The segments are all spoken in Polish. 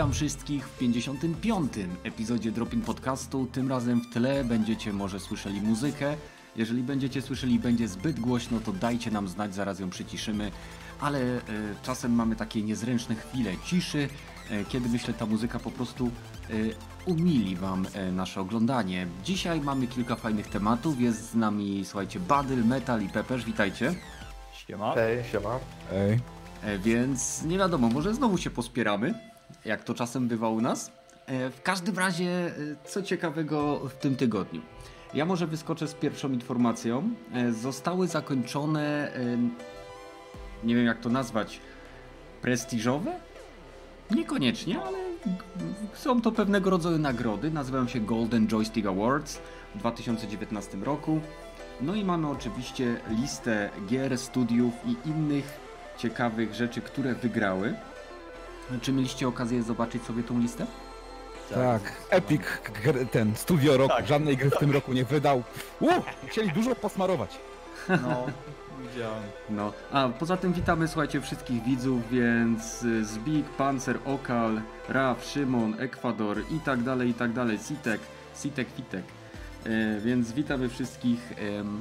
Witam wszystkich w 55. epizodzie Dropin Podcastu. Tym razem w tle będziecie może słyszeli muzykę. Jeżeli będziecie słyszeli będzie zbyt głośno, to dajcie nam znać, zaraz ją przyciszymy. Ale e, czasem mamy takie niezręczne chwile ciszy, e, kiedy myślę ta muzyka po prostu e, umili Wam e, nasze oglądanie. Dzisiaj mamy kilka fajnych tematów. Jest z nami, słuchajcie, Badyl, Metal i Pepeż. Witajcie. Siema. Hej, siema. Ej. E, Więc nie wiadomo, może znowu się pospieramy, jak to czasem bywa u nas. E, W każdym razie, e, co ciekawego w tym tygodniu. Ja może wyskoczę z pierwszą informacją. E, Zostały zakończone, nie wiem jak to nazwać, prestiżowe? Niekoniecznie, ale są to pewnego rodzaju nagrody. Nazywają się Golden Joystick Awards w 2019 roku. No i mamy oczywiście listę gier, studiów i innych ciekawych rzeczy, które wygrały. Czy mieliście okazję zobaczyć sobie tą listę? Tak, Epic, gr- ten studio roku, Tak. żadnej gry w tym roku nie wydał. Uh, chcieli dużo posmarować. No, widziałem. No, a poza tym witamy, słuchajcie, wszystkich widzów, więc y, Zbig, Panzer, Okal, Raf, Szymon, Ekwador i tak dalej, i tak dalej, Sitek, Sitek, Fitek. E, więc witamy wszystkich. em,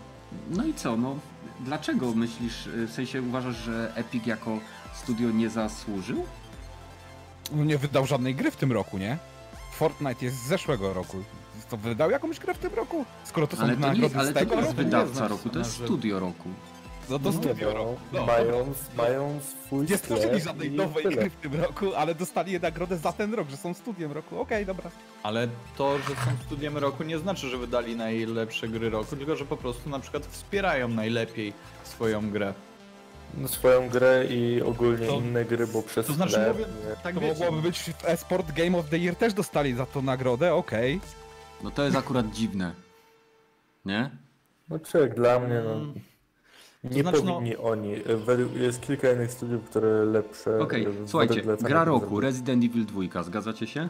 no i co, no, dlaczego myślisz, y, w sensie uważasz, że Epic jako studio nie zasłużył? No nie wydał żadnej gry w tym roku, nie? Fortnite jest z zeszłego roku. To wydał jakąś grę w tym roku? Skoro to są Ale to nagrody ale z to tego nie jest roku, wydawca znaczy, roku, to jest studio roku. no to studio roku. No. Mając, mając swój Nie stworzyli żadnej nowej tyle. gry w tym roku, ale dostali nagrodę za ten rok, że są studiem roku. Okej, dobra. Ale to, że są studiem roku nie znaczy, że wydali najlepsze gry roku, tylko że po prostu na przykład wspierają najlepiej swoją grę. No, Swoją grę i ogólnie To- inne gry, bo przez to znaczy mówię- nie. Tak To wiecie, mogłoby być w Esport Game of the Year też dostali za to nagrodę, okej. No to jest akurat dziwne. Nie? No jak dla mnie, no. Mm. Nie znaczy, no- powinni oni. Według- Jest kilka innych studiów, które lepsze. Okej, e, słuchajcie, gra roku, zrobiły. Resident Evil 2, zgadzacie się?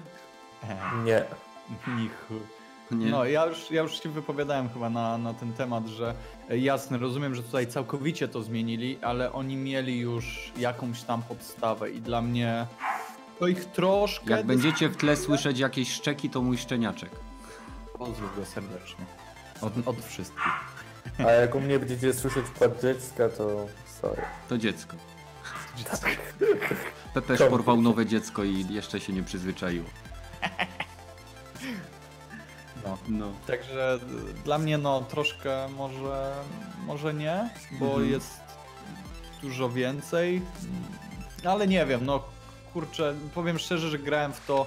Nie. Nichu. Nie. No, ja już, ja już się wypowiadałem chyba na, na ten temat, że e, jasne, rozumiem, że tutaj całkowicie to zmienili, ale oni mieli już jakąś tam podstawę i dla mnie to ich troszkę... Jak będziecie w tle słyszeć jakieś szczeki, to mój szczeniaczek. Pozdrów go serdecznie. Od, od wszystkich. A jak u mnie będziecie słyszeć płat dziecka, to sorry. To dziecko. Tak. Pepeż porwał nowe dziecko i jeszcze się nie przyzwyczaiło. No. No. Także dla mnie no troszkę może, może nie, bo Mhm. jest dużo więcej, ale nie wiem, no kurczę, powiem szczerze, że grałem w to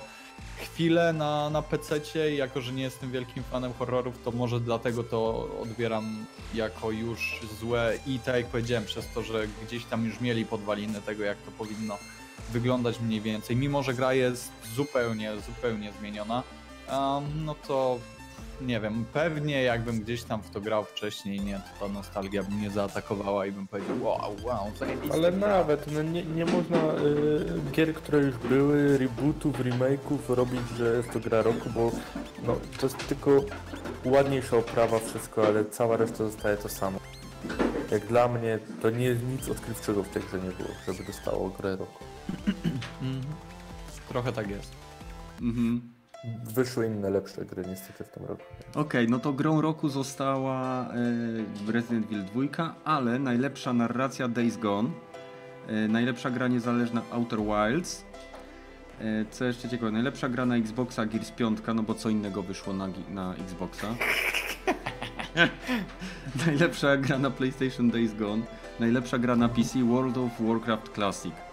chwilę na, na PC-cie i jako, że nie jestem wielkim fanem horrorów, to może dlatego to odbieram jako już złe i tak jak powiedziałem, przez to, że gdzieś tam już mieli podwaliny tego, jak to powinno wyglądać mniej więcej, mimo że gra jest zupełnie, zupełnie zmieniona, Um, no to nie wiem, pewnie jakbym gdzieś tam w to grał wcześniej, nie, to ta nostalgia by mnie zaatakowała i bym powiedział, wow, wow, zajebiste. Ale nawet, no nie, nie można y, gier, które już były, rebootów, remake'ów robić, że jest to gra roku, bo no, to jest tylko ładniejsza oprawa, wszystko, ale cała reszta zostaje to samo. Jak dla mnie, to nie nic odkrywczego w tej grze nie było, żeby dostało grę roku. Mhm. Trochę tak jest. Mhm. Wyszły inne, lepsze gry niestety w tym roku. Okej, no to grą roku została e, Resident Evil 2, ale najlepsza narracja Days Gone, e, najlepsza gra niezależna Outer Wilds, e, co jeszcze ciekawe, najlepsza gra na Xboxa Gears 5, no bo co innego wyszło na, na Xboxa. najlepsza gra na PlayStation Days Gone, najlepsza gra na PC World of Warcraft Classic.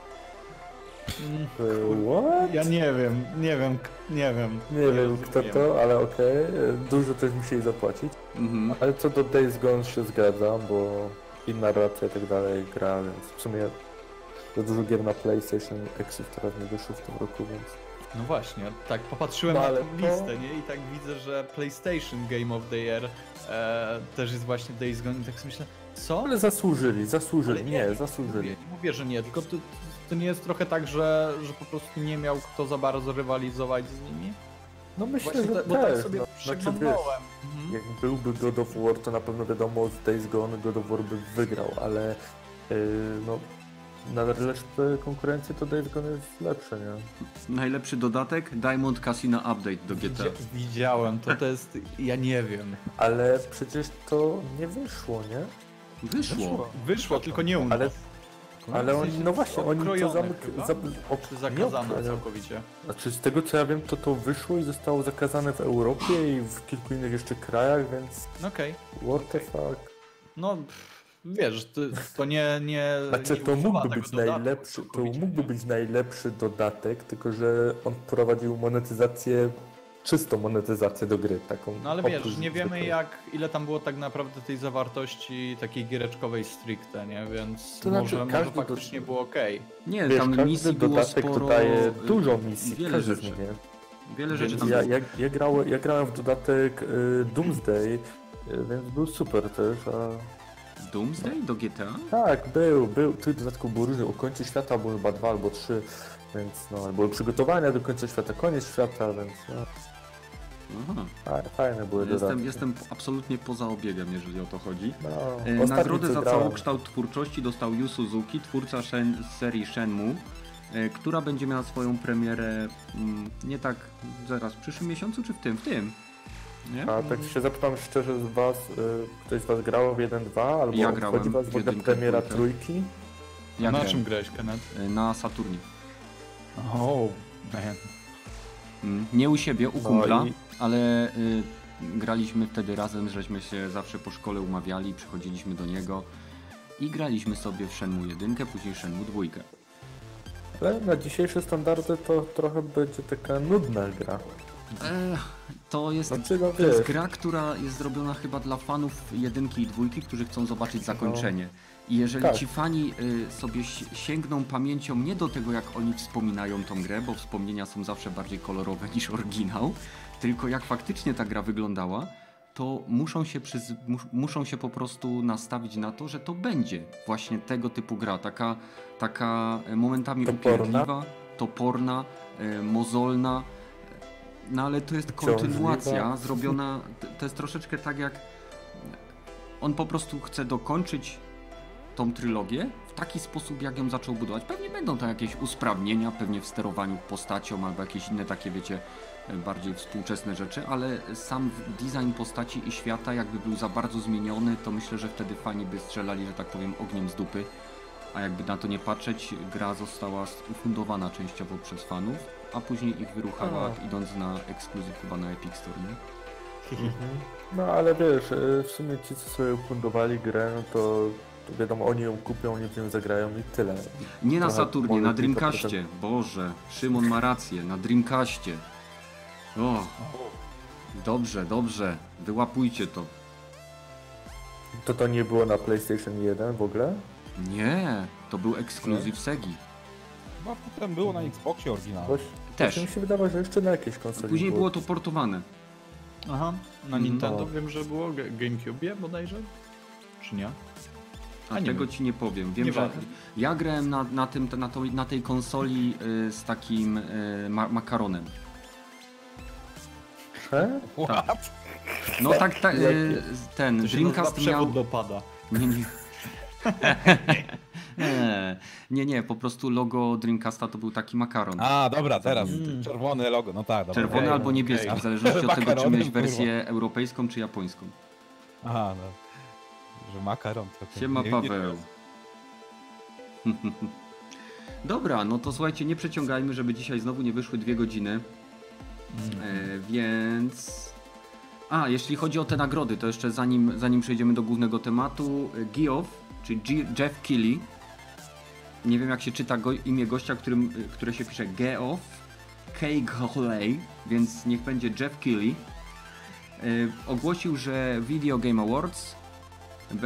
What? Ja nie wiem, nie wiem, nie wiem. Nie wiem kto to, ale okej, y, dużo też musieli zapłacić. Mhm. Ale co do Days Gone się zgadzam, bo i narracja i tak dalej gra, więc w sumie za dużo gier na PlayStation Exów teraz nie wyszło w tym roku, więc No właśnie, tak popatrzyłem No na tą to- listę, nie? I tak widzę, że PlayStation Game of the Year e, też jest właśnie Days Gone i tak sobie myślę, co? ale zasłużyli, zasłużyli, Ale nie, zasłużyli. Mówię, nie mówię, że nie, tylko to, to nie jest trochę tak, że, że po prostu nie miał kto za bardzo rywalizować z nimi? No myślę, Właśnie że ta, bo tak też, sobie no, znaczy. Mhm. jak byłby God of War, to na pewno wiadomo z Days Gone God of War by wygrał, ale yy, no na resztę konkurencji to Days Gone jest lepsze, nie? Najlepszy dodatek Diamond Casino Update do GTA. Widzia- Widziałem, to to jest, ja nie wiem. Ale przecież to nie wyszło, nie? Wyszło. Wyszło, tylko nie u nas. Ale, ale oni, no właśnie, oni to chyba? Za, Czy nie zakazane okrojone. całkowicie? Znaczy z tego co ja wiem, to to wyszło i zostało zakazane w Europie i w kilku innych jeszcze krajach, więc Okej. what the fuck. No, pff, wiesz, to, to nie, nie Znaczy nie to mógłby być dodatku najlepszy, to mógłby nie? być najlepszy dodatek, tylko że on prowadził monetyzację, czystą monetyzację do gry, taką. No ale wiesz, nie wiemy jak, ile tam było tak naprawdę tej zawartości takiej giereczkowej stricte, nie? Więc To znaczy, może, może każdy do- faktycznie było okej. Nie, Wiesz, tam każdy misji było sporo. dodaje dużo misji, Wiele każdy rzeczy. nie? Wiele rzeczy tam Ja, było. ja, ja, grałem, ja grałem w dodatek y, Doomsday, y, więc był super też, a... Doomsday do GTA? Tak, był, był. Tych dodatków było różne. O końcu świata były chyba dwa albo trzy, więc no, były przygotowania do końca świata, koniec świata, więc no, Aha. fa- fajne były Jestem, dodatki. jestem absolutnie poza obiegiem, jeżeli o to chodzi. No, E, Nagrodę za grałem. całokształt twórczości dostał Yu Suzuki, twórca Shen, serii Shenmue, e, która będzie miała swoją premierę mm, nie tak zaraz w przyszłym miesiącu, czy w tym? W tym. Nie? A tak się zapytam szczerze z was, y, ktoś z was grał w 1-2, albo Ja grałem was w ogóle premiera trójki? Ja Na grałem. czym grałeś, Kenneth? E, Na Saturnie. Oh, man. Mm, Nie u siebie, u No kumpla, i- ale y, graliśmy wtedy razem, żeśmy się zawsze po szkole umawiali, przychodziliśmy do niego i graliśmy sobie w Shenmue 1, później Shenmue 2. Ale na dzisiejsze standardy to trochę będzie taka nudna gra. E, to jest Znaczy, no To jest gra, która jest zrobiona chyba dla fanów jedynki i dwójki, którzy chcą zobaczyć zakończenie. I jeżeli Tak. ci fani y, sobie si- sięgną pamięcią nie do tego, jak oni wspominają tą grę, bo wspomnienia są zawsze bardziej kolorowe niż oryginał, tylko jak faktycznie ta gra wyglądała, to muszą się, przyz... mus- muszą się po prostu nastawić na to, że to będzie właśnie tego typu gra. Taka, taka e, momentami Toporna. upierdliwa, toporna, e, mozolna. No ale to jest kontynuacja zrobiona. To jest troszeczkę tak jak. On po prostu chce dokończyć tą trylogię w taki sposób, jak ją zaczął budować. Pewnie będą to jakieś usprawnienia, pewnie w sterowaniu postacią albo jakieś inne takie, wiecie, bardziej współczesne rzeczy, ale sam design postaci i świata jakby był za bardzo zmieniony, to myślę, że wtedy fani by strzelali, że tak powiem, ogniem z dupy. A jakby na to nie patrzeć, gra została ufundowana częściowo przez fanów, a później ich wyruchała, A. idąc na ekskluzyw chyba na Epic Store, nie? Mhm. No ale wiesz, y, w sumie ci co sobie fundowali grę, no to, to wiadomo, oni ją kupią, oni w nią zagrają i tyle. Nie na Trochę Saturnie, może na Dreamcastie. Boże, Szymon ma rację, na Dreamcastie. O, dobrze, dobrze, wyłapujcie to. To to nie było na PlayStation 1 w ogóle? Nie, to był ekskluzyw Segi. Chyba potem było na Xboxie oryginalnie. Boś, Też. Mi się wydawało, że jeszcze na jakiejś konsoli Później było to portowane. Aha, na Mm. Nintendo No. wiem, że było, Ga- GameCube bodajże? Czy nie? A, A nie tego wiem. ci nie powiem. Wiem, że Nieważne. ja grałem na, na, tym, na, to, na tej konsoli y, z takim y, ma makaronem. He? What? No tak, ta, y, ten Dreamcast miał... przewód do pada. Nie, nie. nie, nie, nie, po prostu logo Dreamcasta to był taki makaron. A, dobra, teraz Mm. czerwone logo, no tak, dobra. Czerwony okej, albo niebieski, okej. w zależności od tego, czy miałeś kurwa. wersję europejską czy japońską. Aha, no. Że makaron to... Siema nie- nie- Paweł. Dobra, no to słuchajcie, nie przeciągajmy, żeby dzisiaj znowu nie wyszły dwie godziny. Mm. Więc. A, jeśli chodzi o te nagrody, to jeszcze zanim, zanim przejdziemy do głównego tematu, e, Geoff, czyli G Jeff Keighley, nie wiem jak się czyta go imię gościa, którym, e, które się pisze Geoff Keighley, więc niech będzie Jeff Keighley, e, ogłosił, że Video Game Awards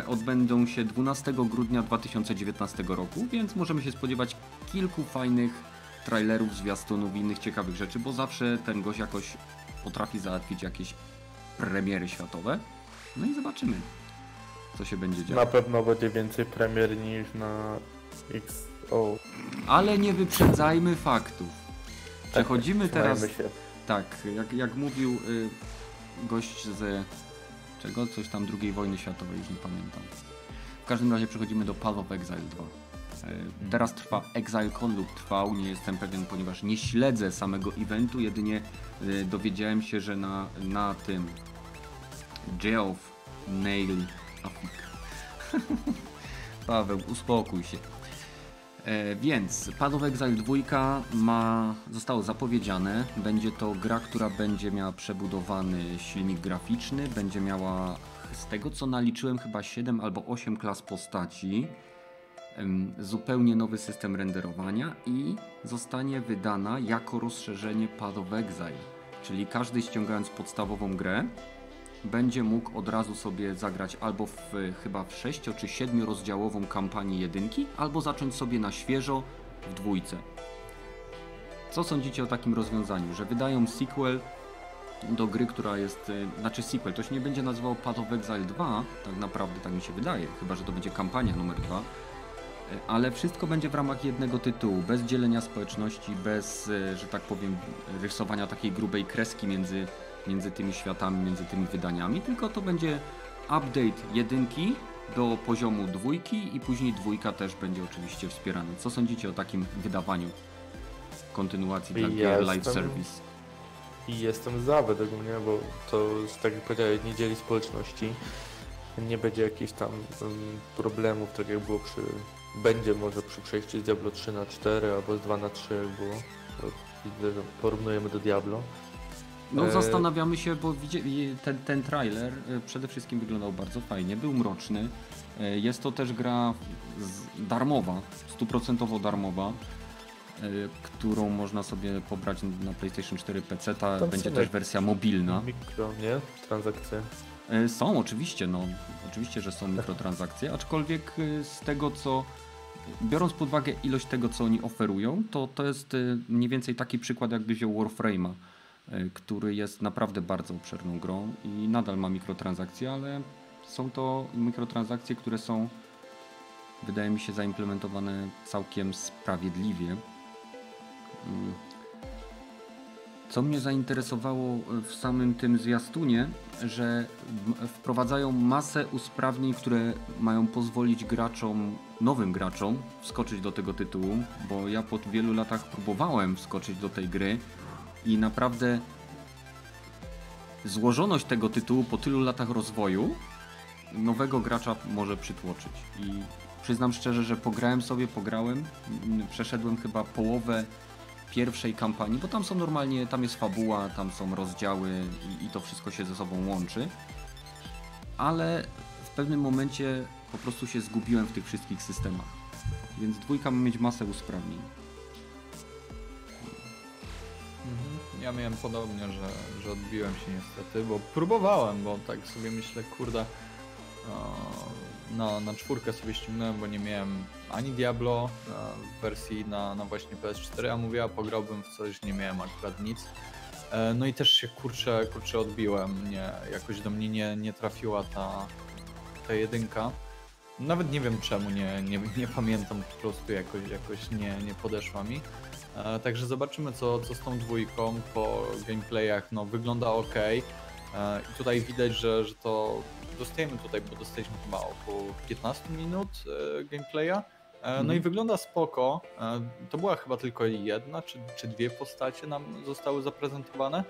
odbędą się 12 grudnia 2019 roku, więc możemy się spodziewać kilku fajnych trailerów, zwiastunów i innych ciekawych rzeczy, bo zawsze ten gość jakoś potrafi załatwić jakieś premiery światowe. No i zobaczymy, co się będzie działo. Na pewno będzie więcej premier niż na XO. Ale nie wyprzedzajmy faktów. Przechodzimy teraz, Trzymajmy się. tak, jak, jak mówił y, gość z czego? Coś tam II wojny światowej, już nie pamiętam. W każdym razie przechodzimy do Path of Exile 2. E, Teraz trwa ExileCon lub trwał, nie jestem pewien, ponieważ nie śledzę samego eventu, jedynie e, dowiedziałem się, że na, na tym Geoff Nail Afik. Paweł, uspokój się. E, więc Path of Exile 2 ma, zostało zapowiedziane. Będzie to gra, która będzie miała przebudowany silnik graficzny, będzie miała z tego co naliczyłem chyba 7 albo 8 klas postaci, zupełnie nowy system renderowania i zostanie wydana jako rozszerzenie Path of Exile. Czyli każdy ściągając podstawową grę będzie mógł od razu sobie zagrać albo w chyba w 6 czy 7 rozdziałową kampanię jedynki, albo zacząć sobie na świeżo w dwójce. Co sądzicie o takim rozwiązaniu, że wydają sequel do gry, która jest, y, znaczy sequel, to się nie będzie nazywało Path of Exile 2, tak naprawdę tak mi się wydaje, chyba że to będzie kampania numer 2, y, ale wszystko będzie w ramach jednego tytułu, bez dzielenia społeczności, bez, y, że tak powiem, rysowania takiej grubej kreski między, między tymi światami, między tymi wydaniami, tylko to będzie update jedynki do poziomu dwójki i później dwójka też będzie oczywiście wspierana. Co sądzicie o takim wydawaniu kontynuacji dla Ja gier Live Service? I jestem za według mnie, bo to, tak jak powiedziałeś, nie dzieli społeczności. Nie będzie jakichś tam um, problemów, tak jak było przy... Będzie może przy przejściu z Diablo 3 na 4 albo z 2 na 3 jak było. Porównujemy do Diablo. No E, zastanawiamy się, bo ten, ten trailer e, przede wszystkim wyglądał bardzo fajnie, był mroczny. E, Jest to też gra darmowa, stuprocentowo darmowa, którą można sobie pobrać na PlayStation 4 PC. Ta Tam będzie też wersja mobilna. Mikro, nie? Transakcje. Są oczywiście, no oczywiście, że są mikrotransakcje, aczkolwiek z tego co biorąc pod uwagę ilość tego co oni oferują, to to jest e, mniej więcej taki przykład jakby wziął Warframe'a, e, który jest naprawdę bardzo obszerną grą i nadal ma mikrotransakcje, ale są to mikrotransakcje, które są wydaje mi się zaimplementowane całkiem sprawiedliwie. Mm. Co mnie zainteresowało w samym tym zwiastunie, że wprowadzają masę usprawnień, które mają pozwolić graczom, nowym graczom, wskoczyć do tego tytułu, bo ja po wielu latach próbowałem wskoczyć do tej gry i naprawdę złożoność tego tytułu po tylu latach rozwoju nowego gracza może przytłoczyć. I przyznam szczerze, że pograłem sobie, pograłem, przeszedłem chyba połowę pierwszej kampanii, bo tam są normalnie, tam jest fabuła, tam są rozdziały i, i to wszystko się ze sobą łączy. Ale w pewnym momencie po prostu się zgubiłem w tych wszystkich systemach. Więc dwójka ma mieć masę usprawnień. Mhm. Ja miałem podobnie, że, że odbiłem się niestety, bo próbowałem, bo tak sobie myślę, kurde, o, na, na czwórkę sobie ściągnąłem, bo nie miałem ani Diablo e, w wersji na, na właśnie PS4, a mówię, a pograłbym w coś, nie miałem akurat nic. E, No i też się kurczę, kurczę odbiłem, nie, jakoś do mnie nie, nie trafiła ta, ta jedynka. Nawet nie wiem czemu, nie, nie, nie pamiętam, po prostu jakoś, jakoś nie, nie podeszła mi. E, Także zobaczymy co, co z tą dwójką po gameplayach. No wygląda ok. I tutaj widać, że, że to dostajemy tutaj, bo dostaliśmy chyba około 15 minut e, gameplaya. E, No Mhm. i wygląda spoko. E, To była chyba tylko jedna czy, czy dwie postacie nam zostały zaprezentowane.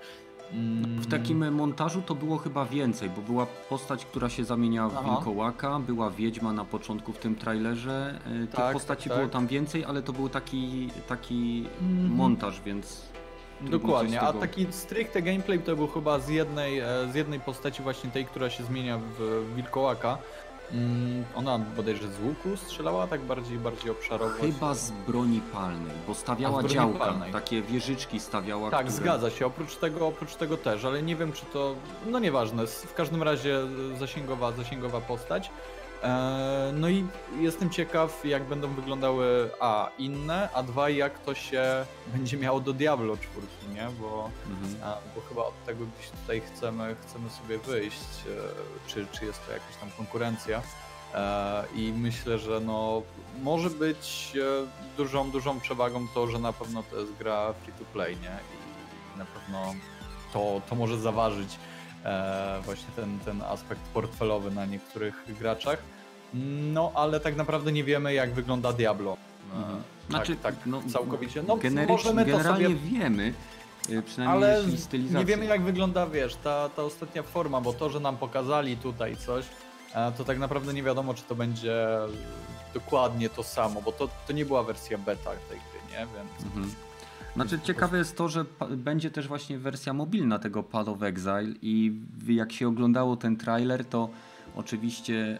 Mm, W takim montażu to było chyba więcej, bo była postać, która się zamieniała w Aha. wilkołaka, była wiedźma na początku w tym trailerze. E, Tych Tak, postaci tak. było tam więcej, ale to był taki, taki Mhm. montaż, więc. Dokładnie, a taki stricte gameplay to był chyba z jednej, e, z jednej postaci właśnie tej, która się zmienia w wilkołaka. Mm, Ona bodajże z łuku strzelała, tak bardziej, bardziej obszarowo. Chyba z broni palnej, bo stawiała broni działka, palnej. takie wieżyczki stawiała. Tak, które... zgadza się, oprócz tego, oprócz tego też, ale nie wiem czy to, no nieważne, w każdym razie zasięgowa, zasięgowa postać. E, No i jestem ciekaw jak będą wyglądały a inne, a dwa jak to się będzie miało do Diablo 4, nie? Bo Mhm. A, bo chyba od tego gdzieś tutaj chcemy, chcemy sobie wyjść, e, czy, czy jest to jakaś tam konkurencja. E, I myślę, że no, może być dużą, dużą przewagą to, że na pewno to jest gra free to play, nie? I na pewno to, to może zaważyć właśnie ten, ten aspekt portfelowy na niektórych graczach. No, ale tak naprawdę nie wiemy, jak wygląda Diablo. Mhm. Tak, Znaczy, tak, no, całkowicie. No, możemy to sobie... wiemy, y, przynajmniej Ale jeśli stylizacja. nie wiemy, jak wygląda, wiesz, ta, ta ostatnia forma, bo to, że nam pokazali tutaj coś, e, to tak naprawdę nie wiadomo, czy to będzie dokładnie to samo, bo to, to nie była wersja beta tej gry, nie? Więc... Mhm. Znaczy ciekawe jest to, że będzie też właśnie wersja mobilna tego Path of Exile i jak się oglądało ten trailer, to oczywiście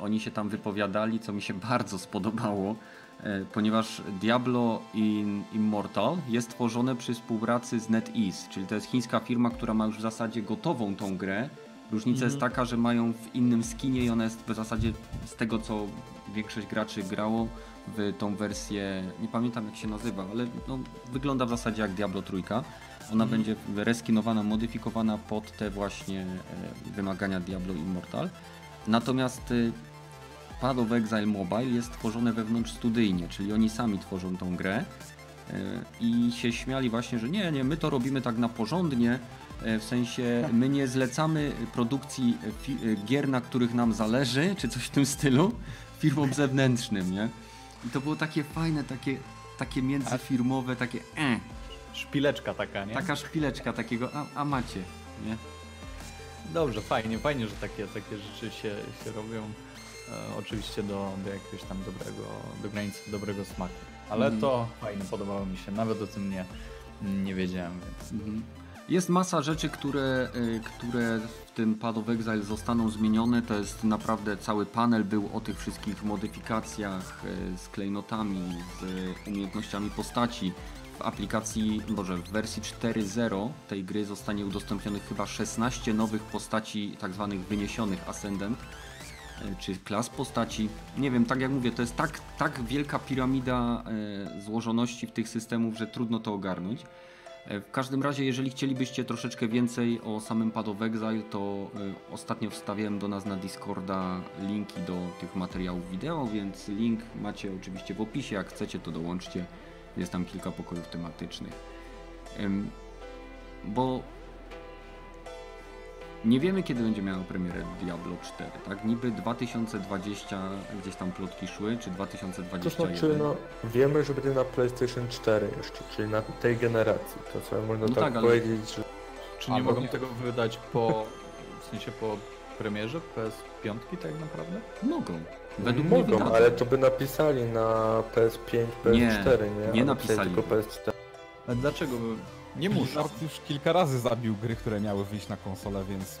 oni się tam wypowiadali, co mi się bardzo spodobało, e, ponieważ Diablo in, Immortal jest tworzone przy współpracy z NetEase, czyli to jest chińska firma, która ma już w zasadzie gotową tą grę. Różnica jest taka, że mają w innym skinie i ona jest w zasadzie z tego, co większość graczy grało, w tą wersję, nie pamiętam jak się nazywa, ale no, wygląda w zasadzie jak Diablo trójka. Ona będzie reskinowana, modyfikowana pod te właśnie e, wymagania Diablo Immortal. Natomiast y, Path of Exile Mobile jest tworzone wewnątrz studyjnie, czyli oni sami tworzą tą grę e, i się śmiali właśnie, że nie, nie, my to robimy tak na porządnie, e, w sensie my nie zlecamy produkcji gier, na których nam zależy, czy coś w tym stylu, firmom zewnętrznym, nie? I to było takie fajne, takie, takie międzyfirmowe, takie e, Szpileczka taka, nie? taka szpileczka takiego, a, a macie, nie? Dobrze, fajnie, fajnie, że takie, takie rzeczy się, się robią. E, oczywiście do, do jakiegoś tam dobrego, do granicy dobrego smaku. Ale Mhm. to fajne, podobało mi się. Nawet o tym nie, nie wiedziałem, więc. Mhm. Jest masa rzeczy, które, y, które w tym Path of Exile zostaną zmienione. To jest naprawdę cały panel był o tych wszystkich modyfikacjach y, z klejnotami, z umiejętnościami postaci. W aplikacji, boże, w wersji 4.0 tej gry zostanie udostępnionych chyba 16 nowych postaci, tak zwanych wyniesionych Ascendant, y, czy klas postaci. Nie wiem, tak jak mówię, to jest tak, tak wielka piramida y, złożoności w tych systemów, że trudno to ogarnąć. E, W każdym razie, jeżeli chcielibyście troszeczkę więcej o samym Path of Exile, to ostatnio wstawiałem do nas na Discorda linki do tych materiałów wideo, więc link macie oczywiście w opisie. Jak chcecie, to dołączcie. Jest tam kilka pokojów tematycznych. Bo nie wiemy, kiedy będzie miała premierę Diablo 4, tak? Niby 2020 gdzieś tam plotki szły, czy To 2021. znaczy, no, wiemy, że będzie na PlayStation 4 jeszcze, czyli na tej generacji. To sobie można No tak, tak, ale- powiedzieć, że Czy nie Albo mogą nie. tego wydać po, w sensie po premierze PS5 tak naprawdę? Mogą. Według mnie mogą, wydadzą. ale to by napisali na PS5, PS4, Nie, nie? nie napisali. Tylko PS4. A dlaczego? by- Nie muszą. Blizzard już kilka razy zabił gry, które miały wyjść na konsolę, więc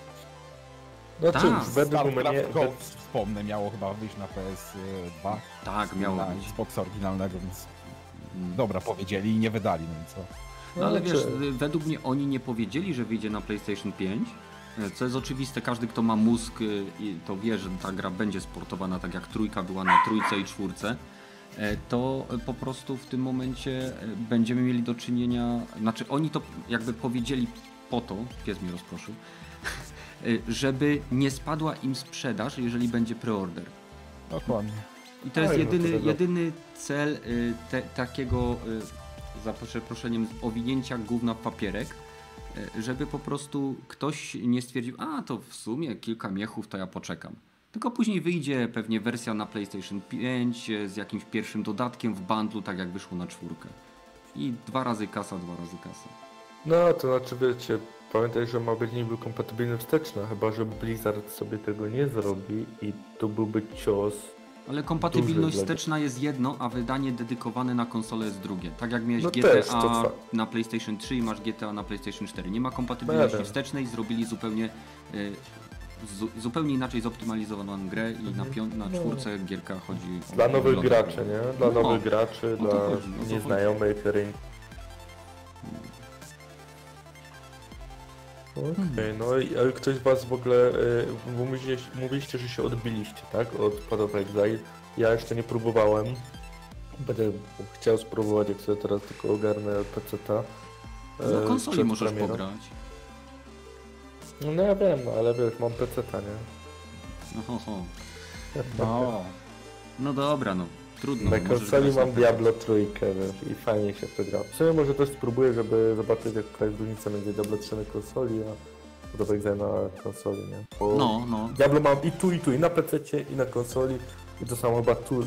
Znaczy, Tak, według mnie... Ghost, wspomnę, miało chyba wyjść na PS2, Tak, miało na być. Xboxa oryginalnego, więc Mm. dobra, powiedzieli i nie wydali, no i co? No ale Znaczy, wiesz, y, według mnie oni nie powiedzieli, że wyjdzie na PlayStation 5. Co jest oczywiste, każdy kto ma mózg y, i to wie, że ta gra będzie sportowana tak jak trójka była na trójce i czwórce. e, To po prostu w tym momencie y, będziemy mieli do czynienia, znaczy oni to jakby powiedzieli po to, pies mnie rozproszył, y, żeby nie spadła im sprzedaż, jeżeli będzie preorder. Dokładnie. I to jest no jedyny, tego- jedyny cel y, te, takiego, y, za przeproszeniem, owinięcia gówna w papierek, żeby po prostu ktoś nie stwierdził, a to w sumie kilka miechów, to ja poczekam. Tylko później wyjdzie pewnie wersja na PlayStation 5 y, z jakimś pierwszym dodatkiem w bundlu, tak jak wyszło na czwórkę. I dwa razy kasa, dwa razy kasa. No, to znaczy wiecie, pamiętaj, że ma być niby kompatybilny wsteczna, chyba że Blizzard sobie tego nie zrobi i to byłby cios. Ale kompatybilność wsteczna jest jedno, a wydanie dedykowane na konsolę jest drugie. Tak jak miałeś No GTA też, na PlayStation 3 i masz GTA na PlayStation 4. Nie ma kompatybilności Będę. wstecznej, zrobili zupełnie y, zu, zupełnie inaczej zoptymalizowaną grę i na, pią- na No. czwórce gierka chodzi o Dla nowych wygląd graczy, nie? Dla No, nowych graczy, o dla chodzi, o nieznajomych rynku. Okej, no i ale ktoś z was w ogóle, bo mówiliście, mówiliście, że się odbiliście, tak? Od Path of Exile. Ja jeszcze nie próbowałem. Będę chciał spróbować, jak sobie teraz tylko ogarnę PC-ta. Na e, konsoli przed możesz premierą. pograć. No ja wiem, no, ale wiesz, mam PC-ta, nie? No, ho, ho. No, no dobra, no trudno. Na konsoli mam. Diablo trójkę, wiesz, i fajnie się w to gra. Sumie może też spróbuję, żeby zobaczyć jaka jest różnica między Diablo 3 na konsoli, a do Exile na konsoli, nie? Bo No, no. Diablo mam i tu, i tu, i na PC, i na konsoli. I to samo chyba tu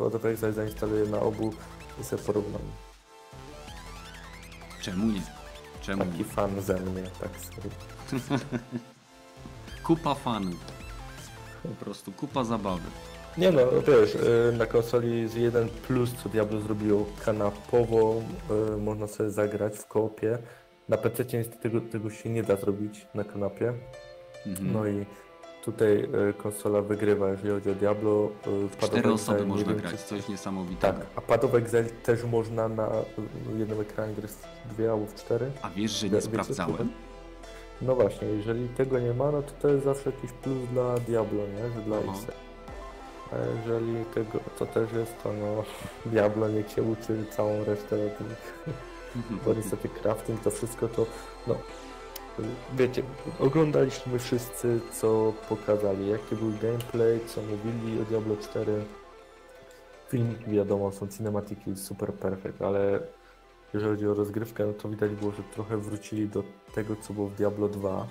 e, of Exile zainstaluję na obu i sobie porównam. Czemu nie? Czemu Taki nie? fan ze mnie, tak sobie. Kupa fanów. Po prostu kupa zabawy. Nie no, wiesz, y, na konsoli jest jeden plus, co Diablo zrobiło kanapowo, y, można sobie zagrać w koopie. Na PC niestety tego, tego się nie da zrobić na kanapie. Mhm. No i tutaj y, konsola wygrywa, jeżeli chodzi o Diablo. Cztery osoby nie można wiem, grać, coś niesamowitego. Tak, a of Exile też można na jednym ekranie grać dwie albo w cztery. A wiesz, że nie Wiecie, sprawdzałem? No właśnie, jeżeli tego nie ma, no to to jest zawsze jakiś plus dla Diablo, nie? Że dla Aha. A jeżeli tego to też jest, to no Diablo niech się uczy całą resztę o tym. Bo niestety crafting to wszystko to no wiecie, oglądaliśmy wszyscy co pokazali, jaki był gameplay, co mówili o Diablo 4. Filmiki wiadomo, są cinematiki super perfect, ale jeżeli chodzi o rozgrywkę, no to widać było, że trochę wrócili do tego, co było w Diablo 2.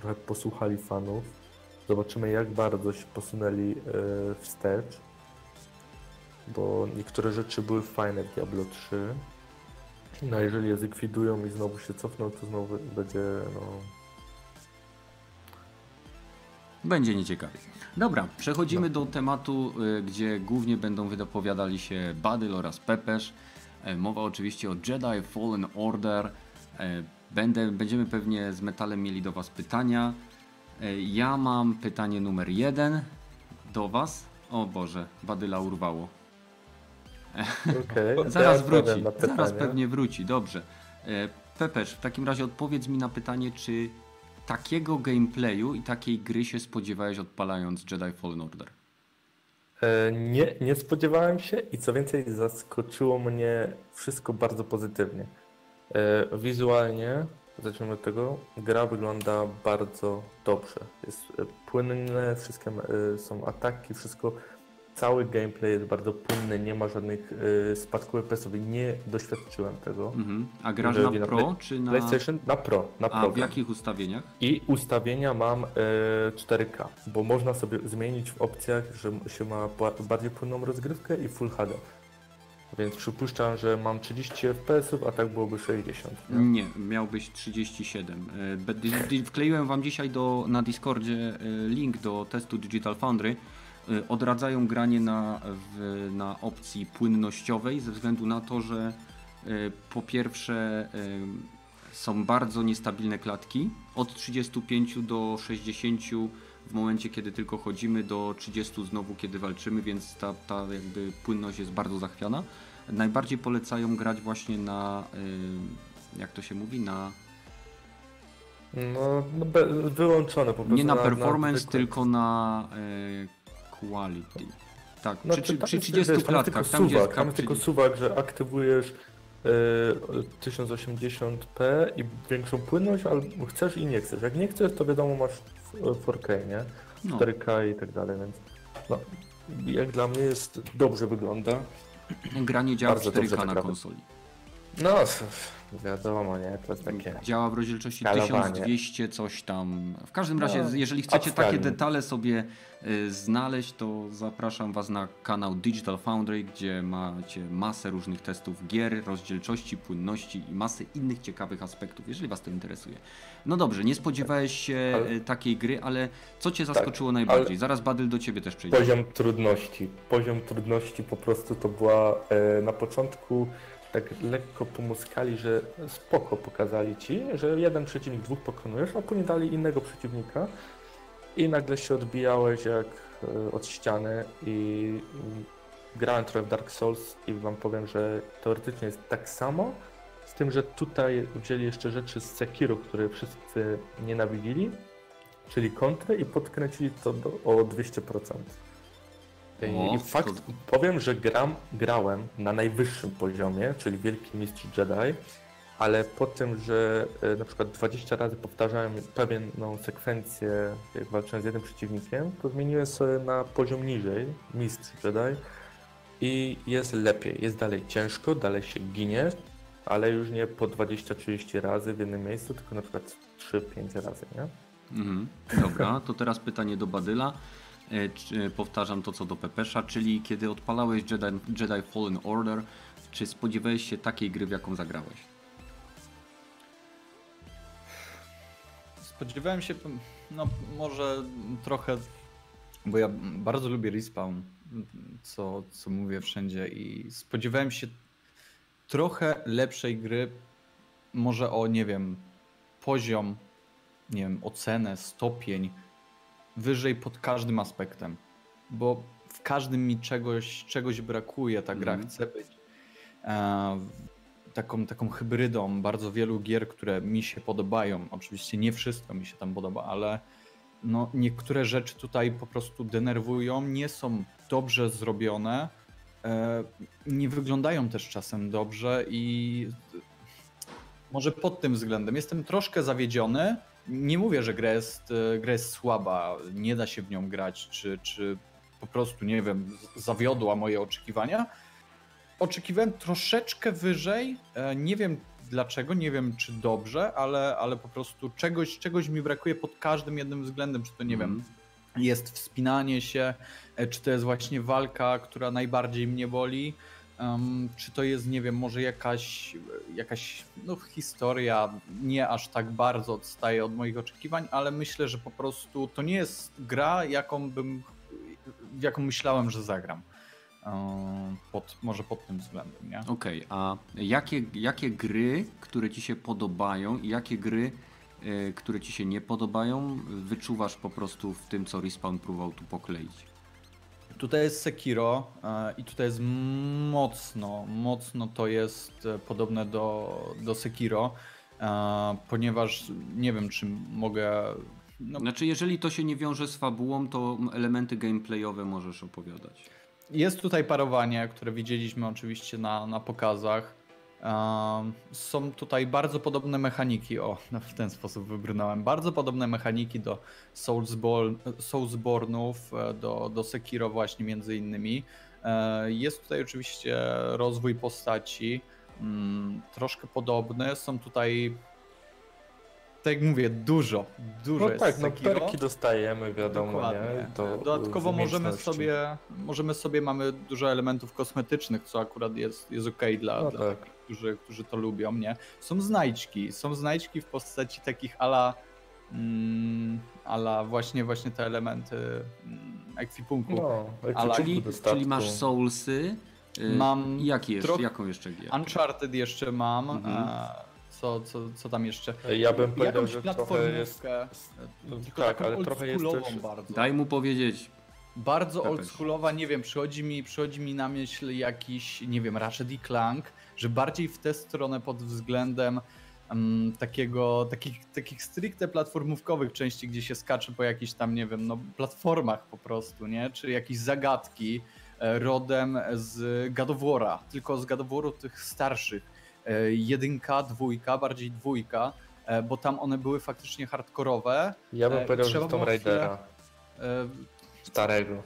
Trochę posłuchali fanów. Zobaczymy, jak bardzo się posunęli e, wstecz. Bo niektóre rzeczy były fajne w Diablo 3. No a jeżeli je zlikwidują i znowu się cofną, to znowu będzie no... Będzie nieciekawie. Dobra, przechodzimy do tematu, y, gdzie głównie będą wypowiadali się Badyl oraz Pepesz. E, Mowa oczywiście o Jedi Fallen Order. E, Będę, będziemy pewnie z Metalem mieli do Was pytania. E, Ja mam pytanie numer jeden do Was. O Boże, Badyla urwało. Okej, Zaraz ja wróci, zaraz pewnie wróci, dobrze. E, Pepesz, w takim razie odpowiedz mi na pytanie, czy takiego gameplayu i takiej gry się spodziewałeś odpalając Jedi Fallen Order? E, Nie, nie spodziewałem się i co więcej zaskoczyło mnie wszystko bardzo pozytywnie. Wizualnie, zacznijmy od tego, gra wygląda bardzo dobrze. Jest e, płynne, wszystkie e, są ataki, wszystko, cały gameplay jest bardzo płynny, nie ma żadnych e, spadków FPS-owych, nie doświadczyłem tego. Mhm. A grasz na na Pro czy na... PlayStation na Pro, na A Pro. w jakich ustawieniach? I ustawienia mam e, 4K, bo można sobie zmienić w opcjach, że się ma ba- bardziej płynną rozgrywkę i Full HD. Więc przypuszczam, że mam 30 FPS, a tak byłoby 60. nie? Nie, miałbyś 37. E, Wkleiłem wam dzisiaj do, na Discordzie e, link do testu Digital Foundry. E, Odradzają granie na, w, na opcji płynnościowej ze względu na to, że po pierwsze są bardzo niestabilne klatki od 35 do 60 w momencie kiedy tylko chodzimy do 30 znowu kiedy walczymy, więc ta, ta jakby płynność jest bardzo zachwiana. Najbardziej polecają grać właśnie na y, jak to się mówi, na No, no be, wyłączone po prostu. nie na performance, zwykłe- tylko na y, quality. Tak, No, przy, przy, tam przy jest, 30 wiesz, klatkach, tam gdzie jest suwak, tam tylko 30. suwak, że aktywujesz e, 1080p i większą płynność, albo chcesz i nie chcesz. Jak nie chcesz, to wiadomo masz w- 4K, nie? No. 4K i tak dalej, więc no, jak dla mnie jest dobrze wygląda. Gra nie działa w Bardzo dobrze 4K na nagrane. konsoli. No, wiadomo, nie? To jest takie... Działa w rozdzielczości Skalowanie. 1200 coś tam. W każdym razie, No, jeżeli chcecie takie abstraktnie. detale sobie y, znaleźć, to zapraszam Was na kanał Digital Foundry, gdzie macie masę różnych testów gier, rozdzielczości, płynności i masę innych ciekawych aspektów, jeżeli Was to interesuje. No dobrze, nie spodziewałeś się Ale- y, takiej gry, ale co Cię zaskoczyło najbardziej? Zaraz Badyl do Ciebie też przejdzie. Poziom trudności. Poziom trudności po prostu to była e, na początku tak lekko pomuskali, że spoko pokazali ci, że jeden przeciwnik, dwóch pokonujesz, a później dali innego przeciwnika i nagle się odbijałeś jak e, od ściany i mm, grałem trochę w Dark Souls i wam powiem, że teoretycznie jest tak samo, z tym, że tutaj wzięli jeszcze rzeczy z Sekiro, które wszyscy nienawidzili, czyli kontrę i podkręcili to do, o 200%. O, I fakt, powiem, że gram, grałem na najwyższym poziomie, czyli Wielki Mistrz Jedi, ale po tym, że e, na przykład 20 razy powtarzałem pewną sekwencję, jak walczyłem z jednym przeciwnikiem, to zmieniłem sobie na poziom niżej, Mistrz Jedi i jest lepiej, jest dalej ciężko, dalej się ginie, ale już nie po 20-30 razy w jednym miejscu, tylko na przykład 3-5 razy, nie? Mhm. Dobra, to teraz pytanie do Badyla. E, czy- Powtarzam to co do Pepesza, czyli kiedy odpalałeś Jedi, Jedi Fallen Order, czy spodziewałeś się takiej gry, w jaką zagrałeś? Spodziewałem się, no może trochę, bo ja bardzo lubię respawn, co, co mówię wszędzie i spodziewałem się trochę lepszej gry, może o, nie wiem, poziom, nie wiem, ocenę, stopień, wyżej pod każdym aspektem, bo w każdym mi czegoś, czegoś brakuje, ta gra Mhm. chce być e, taką, taką hybrydą bardzo wielu gier, które mi się podobają. Oczywiście nie wszystko mi się tam podoba, ale no, niektóre rzeczy tutaj po prostu denerwują, nie są dobrze zrobione, e, nie wyglądają też czasem dobrze i może pod tym względem jestem troszkę zawiedziony. Nie mówię, że gra jest, e, gra jest słaba, nie da się w nią grać, czy, czy po prostu, nie wiem, zawiodła moje oczekiwania. Oczekiwałem troszeczkę wyżej. e, Nie wiem dlaczego, nie wiem czy dobrze, ale, ale po prostu czegoś, czegoś mi brakuje pod każdym jednym względem. Czy to nie wiem, Mhm. jest wspinanie się, e, czy to jest właśnie walka, która najbardziej mnie boli, em, czy to jest, nie wiem, może jakaś, jakaś no, historia nie aż tak bardzo odstaje od moich oczekiwań, ale myślę, że po prostu to nie jest gra, jaką bym, w jaką myślałem, że zagram. Em, Pod, może pod tym względem, nie? Okej, a jakie, jakie gry, które ci się podobają i jakie gry, e, które ci się nie podobają, wyczuwasz po prostu w tym, co Respawn próbował tu pokleić? Tutaj jest Sekiro e, i tutaj jest mocno, mocno to jest e, podobne do, do Sekiro, e, ponieważ nie wiem, czy mogę. No, Znaczy, jeżeli to się nie wiąże z fabułą, to elementy gameplayowe możesz opowiadać. jest tutaj parowanie, które widzieliśmy oczywiście na, na pokazach. Są tutaj bardzo podobne mechaniki, o, no w ten sposób wybrnąłem, bardzo podobne mechaniki do Soulsborne, Soulsborne'ów, e, do, do Sekiro właśnie między innymi. E, Jest tutaj oczywiście rozwój postaci, mm, troszkę podobny, są tutaj, tak jak mówię, dużo, dużo No jest tak, no Sekiro. perki dostajemy, wiadomo, Dokładnie. nie? Dodatkowo możemy sobie, możemy sobie, mamy dużo elementów kosmetycznych, co akurat jest, jest okej dla, No dla tak. Którzy, którzy to lubią, nie? Są znajdźki, są znajdźki w postaci takich ala, mm, ala właśnie, właśnie te elementy mm, ekwipunku. No, ale Czyli, czyli masz Soulsy. y, Mam i Jaki jeszcze, troch- jaką jeszcze gier? Uncharted jeszcze mam, Mhm. e, co, co, co tam jeszcze? Ja bym powiedział, Jakąś że trochę jest... tylko tak, taką ale trochę jest też- bardzo. Daj mu powiedzieć. Bardzo oldschoolowa, nie wiem, przychodzi mi, przychodzi mi na myśl jakiś, nie wiem, Ratchet i Clank, że bardziej w tę stronę pod względem mm, takiego, takich, takich stricte platformówkowych części, gdzie się skacze po jakichś tam, nie wiem, no platformach po prostu, nie? Czy jakieś zagadki e, rodem z War'a, tylko z War'u tych starszych. E, Jedynka, dwójka, bardziej dwójka, e, bo tam one były faktycznie hardkorowe. Ja bym powiedział, że Tomb chwilę- Raidera E, starego.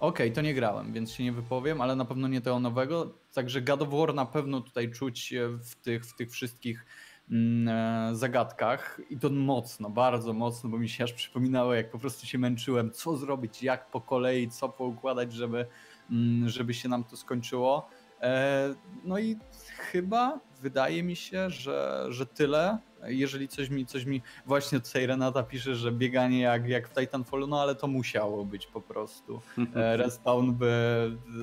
Okej, to nie grałem, więc się nie wypowiem, ale na pewno nie tego nowego. Także God of War na pewno tutaj czuć w tych, w tych wszystkich mm, e, zagadkach i to mocno, bardzo mocno, bo mi się aż przypominało, jak po prostu się męczyłem, co zrobić, jak po kolei, co poukładać, żeby, mm, żeby się nam to skończyło. E, No i chyba wydaje mi się, że, że tyle. Jeżeli coś mi, coś mi. Właśnie tutaj Renata pisze, że bieganie jak, jak w Titanfallu, no ale to musiało być po prostu. E, Respawn by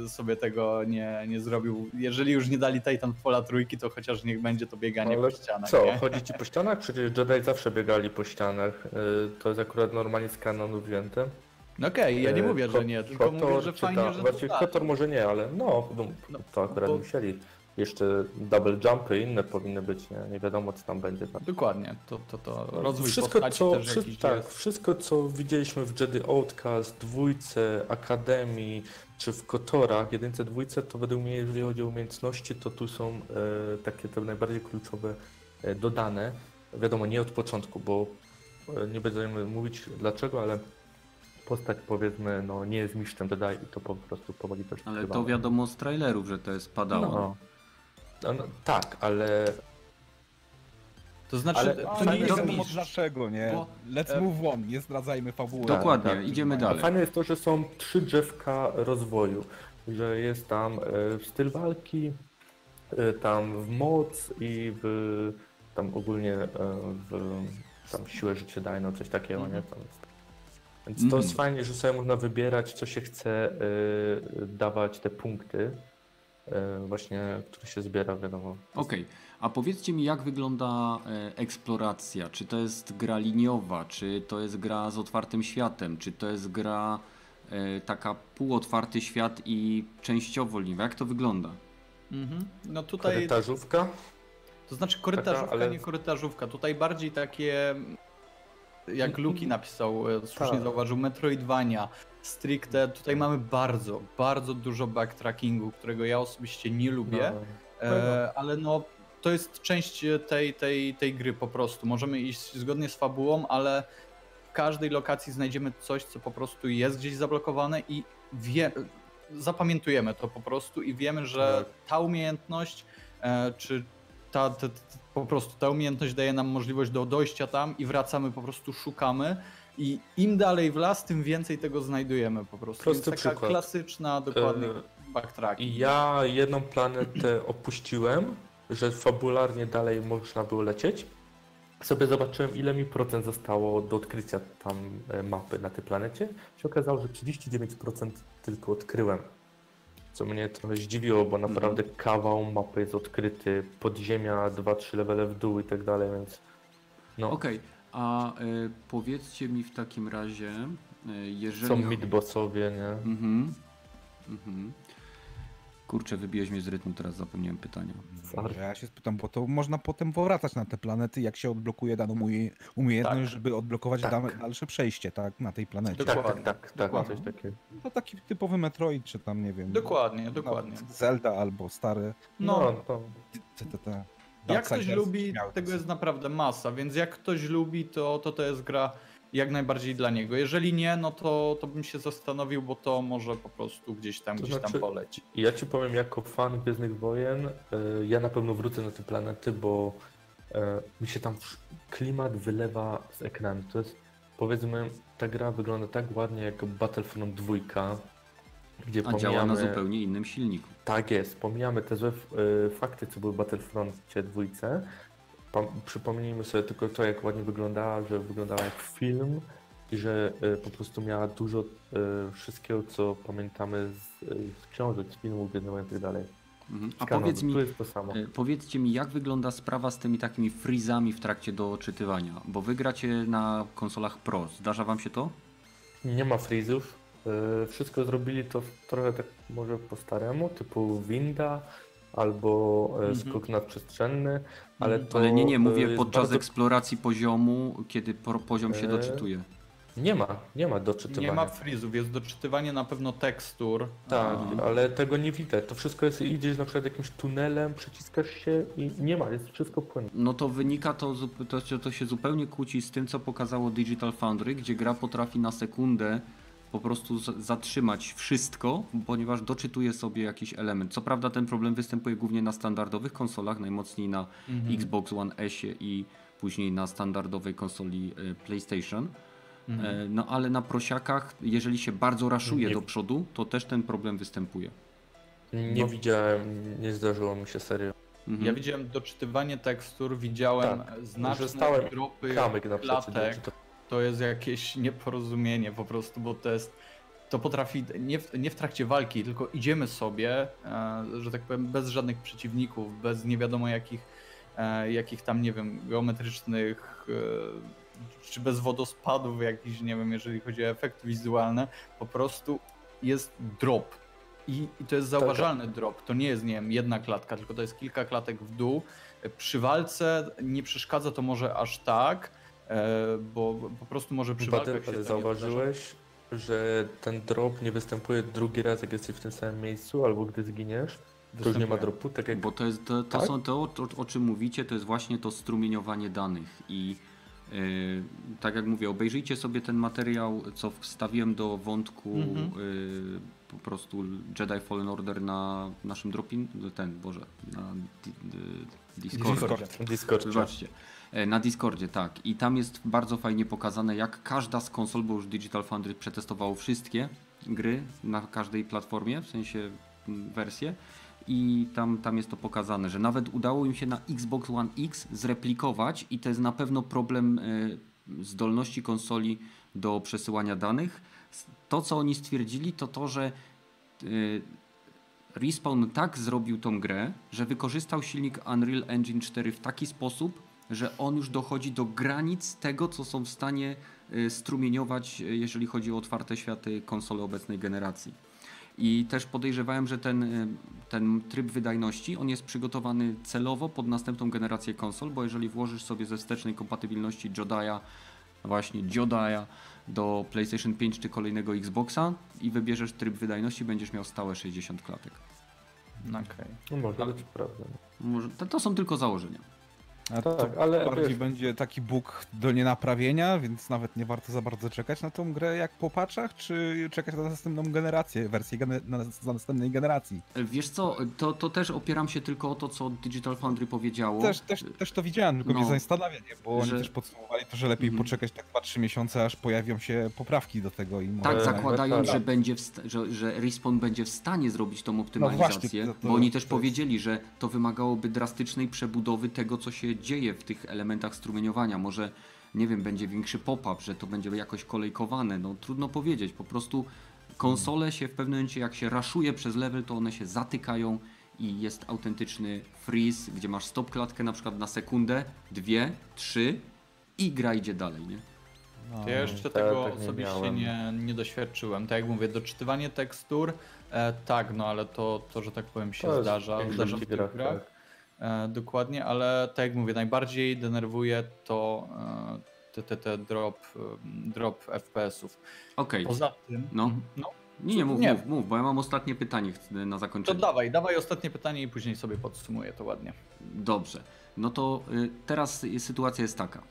sobie tego nie, nie zrobił. Jeżeli już nie dali Titanfalla trójki, to chociaż niech będzie to bieganie Ale po ścianach. Co, nie? chodzi ci po ścianach? Przecież Jedi zawsze biegali po ścianach. Y, To jest akurat normalnie z kanonu wzięte. No Okej, ja nie E, mówię, że nie, tylko Kotor mówię, że fajnie, ta- że to tak. Kotor może nie, ale no, no No, to akurat bo- musieli. Jeszcze double jumpy inne powinny być, nie, nie wiadomo co tam będzie. Dokładnie, to, to, to rozwój wszystko, postaci co, też wszy- tak, jest. wszystko, co widzieliśmy w Jedi Outcast, dwójce, Akademii, czy w Kotorach, jedynce, dwójce, to według mnie, jeżeli chodzi o umiejętności, to tu są e, takie te najbardziej kluczowe e, dodane. Wiadomo, nie od początku, bo e, nie będziemy mówić dlaczego, ale postać powiedzmy, no nie jest mistrzem Jedi i to po prostu powoli też Ale to wiadomo z trailerów, że to jest padawan. No. No, no, tak, ale To znaczy, Ale to nie jest mistrz. dlaczego, nie? Bo, Let's e, move on, nie zdradzajmy fabuły. Dokładnie, tak. idziemy A dalej. fajne jest to, że są trzy drzewka rozwoju, że jest tam e, styl walki, e, tam w moc i w tam ogólnie w tam siłę życia daje, no coś takiego, nie? Tam jest. Więc to Mhm. jest fajnie, że sobie można wybierać, co się chce dawać te punkty, właśnie, które się zbiera, wiadomo. Okej, a powiedzcie mi, jak wygląda e, eksploracja? Czy to jest gra liniowa, czy to jest gra z otwartym światem, czy to jest gra e, taka półotwarty świat i częściowo liniowa? Jak to wygląda? Mhm. No tutaj, Korytarzówka. to znaczy korytarzówka, Taka, ale- nie korytarzówka. Tutaj bardziej takie, jak Luki napisał, e, słusznie Tak. zauważył, Metroidvania, stricte. Tutaj mamy bardzo, bardzo dużo backtrackingu, którego ja osobiście nie lubię. No. E, ale no, to jest część tej, tej, tej gry po prostu. Możemy iść zgodnie z fabułą, ale w każdej lokacji znajdziemy coś, co po prostu jest gdzieś zablokowane i wie, zapamiętujemy to po prostu i wiemy, że ta umiejętność, e, czy ta, ta, ta, po prostu ta umiejętność daje nam możliwość do dojścia tam i wracamy, po prostu szukamy. I im dalej w las, tym więcej tego znajdujemy po prostu. Prosty Więc taka przykład. klasyczna, dokładnie E, backtracking. I ja jedną planetę opuściłem, że fabularnie dalej można było lecieć. Sobie zobaczyłem, ile mi procent zostało do odkrycia tam e, mapy na tej planecie. Się okazało, że 39% tylko odkryłem. Co mnie trochę zdziwiło, bo naprawdę kawał mapy jest odkryty, podziemia 2-3 levele w dół i tak dalej, więc no, Okej, a e, powiedzcie mi w takim razie, e, jeżeli... są midbossowie, nie? Mhm. Mhm. Kurczę, wybiłeś mnie z rytmu, teraz zapomniałem pytania. Sorry. Ja się spytam, bo to można potem powracać na te planety, jak się odblokuje daną umie- umiejętność, Tak. żeby odblokować Tak. da- dalsze przejście, tak, na tej planecie. Tak, Dokładnie, tak, tak, tak, dokładnie. coś takiego. To taki typowy Metroid, czy tam, nie wiem... Dokładnie, dokładnie. no, Zelda albo stary No, No, to jak ktoś lubi, tego jest naprawdę masa, więc jak ktoś lubi, to to, to jest gra jak najbardziej dla niego. Jeżeli nie, no to, to bym się zastanowił, bo to może po prostu gdzieś tam, To gdzieś znaczy- tam poleci. I Ja ci powiem, jako fan Gwiezdnych Wojen, y, ja na pewno wrócę na te planety, bo y, mi się tam klimat wylewa z ekranu. To jest, powiedzmy, ta gra wygląda tak ładnie jak Battlefront 2, gdzie A działa na zupełnie innym silniku. Tak jest, pomijamy te złe y, fakty, co były w Battlefroncie 2. Przypomnijmy sobie tylko to, jak ładnie wyglądała, że wyglądała jak film i że y, po prostu miała dużo y, wszystkiego, co pamiętamy z, y, z książek, z filmów, Wojen i tak dalej. Mhm. A powiedz mi, e, powiedzcie mi, jak wygląda sprawa z tymi takimi freezami w trakcie doczytywania? Bo wy gracie na konsolach Pro. Zdarza wam się to? Nie ma freezów. Y, wszystko zrobili to trochę tak może po staremu, typu winda albo y, Mhm. skok nadprzestrzenny, ale Mhm. to Ale nie, nie, mówię jest podczas bardzo... eksploracji poziomu, kiedy po, poziom się E, doczytuje. Nie ma, nie ma doczytywania. Nie ma freezów, jest doczytywanie na pewno tekstur. Tak, A, ale tego nie widać. To wszystko jest, idziesz na przykład jakimś tunelem, przyciskasz się i nie ma, jest wszystko płynne. No to wynika to, to, to się zupełnie kłóci z tym, co pokazało Digital Foundry, gdzie gra potrafi na sekundę po prostu zatrzymać wszystko, ponieważ doczytuje sobie jakiś element. Co prawda ten problem występuje głównie na standardowych konsolach, najmocniej na Mhm. Xbox One S i później na standardowej konsoli e, PlayStation. Mhm. E, No ale na prosiakach, jeżeli się bardzo raszuje Nie- do przodu, to też ten problem występuje. Nie No. widziałem, nie zdarzyło mi się serio. Mhm. Ja widziałem doczytywanie tekstur, widziałem Tak, znaczne dropy Kamyk na przykład. klatek. To- jest jakieś nieporozumienie po prostu, bo to jest. To potrafi nie w, nie w trakcie walki, tylko idziemy sobie, e, że tak powiem, bez żadnych przeciwników, bez nie wiadomo jakich, e, jakich tam, nie wiem, geometrycznych, e, czy bez wodospadów jakichś, nie wiem, jeżeli chodzi o efekty wizualne, po prostu jest drop. I, I to jest zauważalny drop. To nie jest, nie wiem, jedna klatka, tylko to jest kilka klatek w dół. Przy walce nie przeszkadza to może aż tak, bo po prostu może przy walkach Bater, się ale to nie zauważyłeś, że ten drop nie występuje drugi raz, jak jesteś w tym samym miejscu, albo gdy zginiesz, to już nie ma dropu, tak jak Bo to jest to, to Tak? są to, o, o czym mówicie, to jest właśnie to strumieniowanie danych i yy, tak jak mówię, obejrzyjcie sobie ten materiał, co wstawiłem do wątku Mhm. yy, po prostu Jedi Fallen Order na naszym dropin, ten, Boże, na di, di, Discordzie. Discord. Discord. Wybaczcie. E, Na Discordzie, tak. I tam jest bardzo fajnie pokazane, jak każda z konsol, bo już Digital Foundry przetestowało wszystkie gry na każdej platformie, w sensie wersje. I tam, tam jest to pokazane, że nawet udało im się na Xbox One X zreplikować, i to jest na pewno problem e, zdolności konsoli do przesyłania danych. To, co oni stwierdzili, to to, że e, Respawn tak zrobił tą grę, że wykorzystał silnik Unreal Engine 4 w taki sposób, że on już dochodzi do granic tego, co są w stanie y, strumieniować, y, jeżeli chodzi o otwarte światy konsole obecnej generacji. I też podejrzewałem, że ten, y, ten tryb wydajności, on jest przygotowany celowo pod następną generację konsol, bo jeżeli włożysz sobie ze wstecznej kompatybilności Jodi'a, właśnie Jodi'a do PlayStation 5 czy kolejnego Xboxa i wybierzesz tryb wydajności, będziesz miał stałe 60 klatek. Okej. No może być prawda. To są tylko założenia. A to Tak, ale bardziej wiesz- będzie taki bóg do nienaprawienia, więc nawet nie warto za bardzo czekać na tą grę jak po patchach, czy czekać na następną generację, wersję gene- na, na następnej generacji. Wiesz co, to, to też opieram się tylko o to, co Digital Foundry powiedziało. Też, też, też to widziałem, tylko No. mnie zastanawia, nie? bo Że- oni też podsumowali to, że lepiej Mhm. poczekać tak 2-3 miesiące, aż pojawią się poprawki do tego i. Tak, zakładając, że, będzie że, że Respawn będzie w stanie zrobić tą optymalizację, właśnie, to- to- bo oni to też jest- powiedzieli, że to wymagałoby drastycznej przebudowy tego, co się dzieje w tych elementach strumieniowania. Może, nie wiem, będzie większy pop-up, że to będzie jakoś kolejkowane, no trudno powiedzieć. Po prostu konsole się w pewnym momencie, jak się raszuje przez level, to one się zatykają i jest autentyczny freeze, gdzie masz stop klatkę na przykład na sekundę, dwie, trzy i gra idzie dalej, nie? No. Ja jeszcze tak, tego tak nie osobiście nie, nie doświadczyłem. Tak jak mówię, doczytywanie tekstur, e, tak, no ale to, to, że tak powiem, się To zdarza. w Zdarza w tych grach, grach. E, dokładnie, ale tak jak mówię, najbardziej denerwuje to e, te, te, te drop, e, drop FPS-ów. Okej, Poza tym, No. no nie, nie, mów, Nie. mów, mów, bo ja mam ostatnie pytanie na to zakończenie. dawaj, dawaj ostatnie pytanie i później sobie podsumuję to ładnie. Dobrze. No to y, teraz sytuacja jest taka.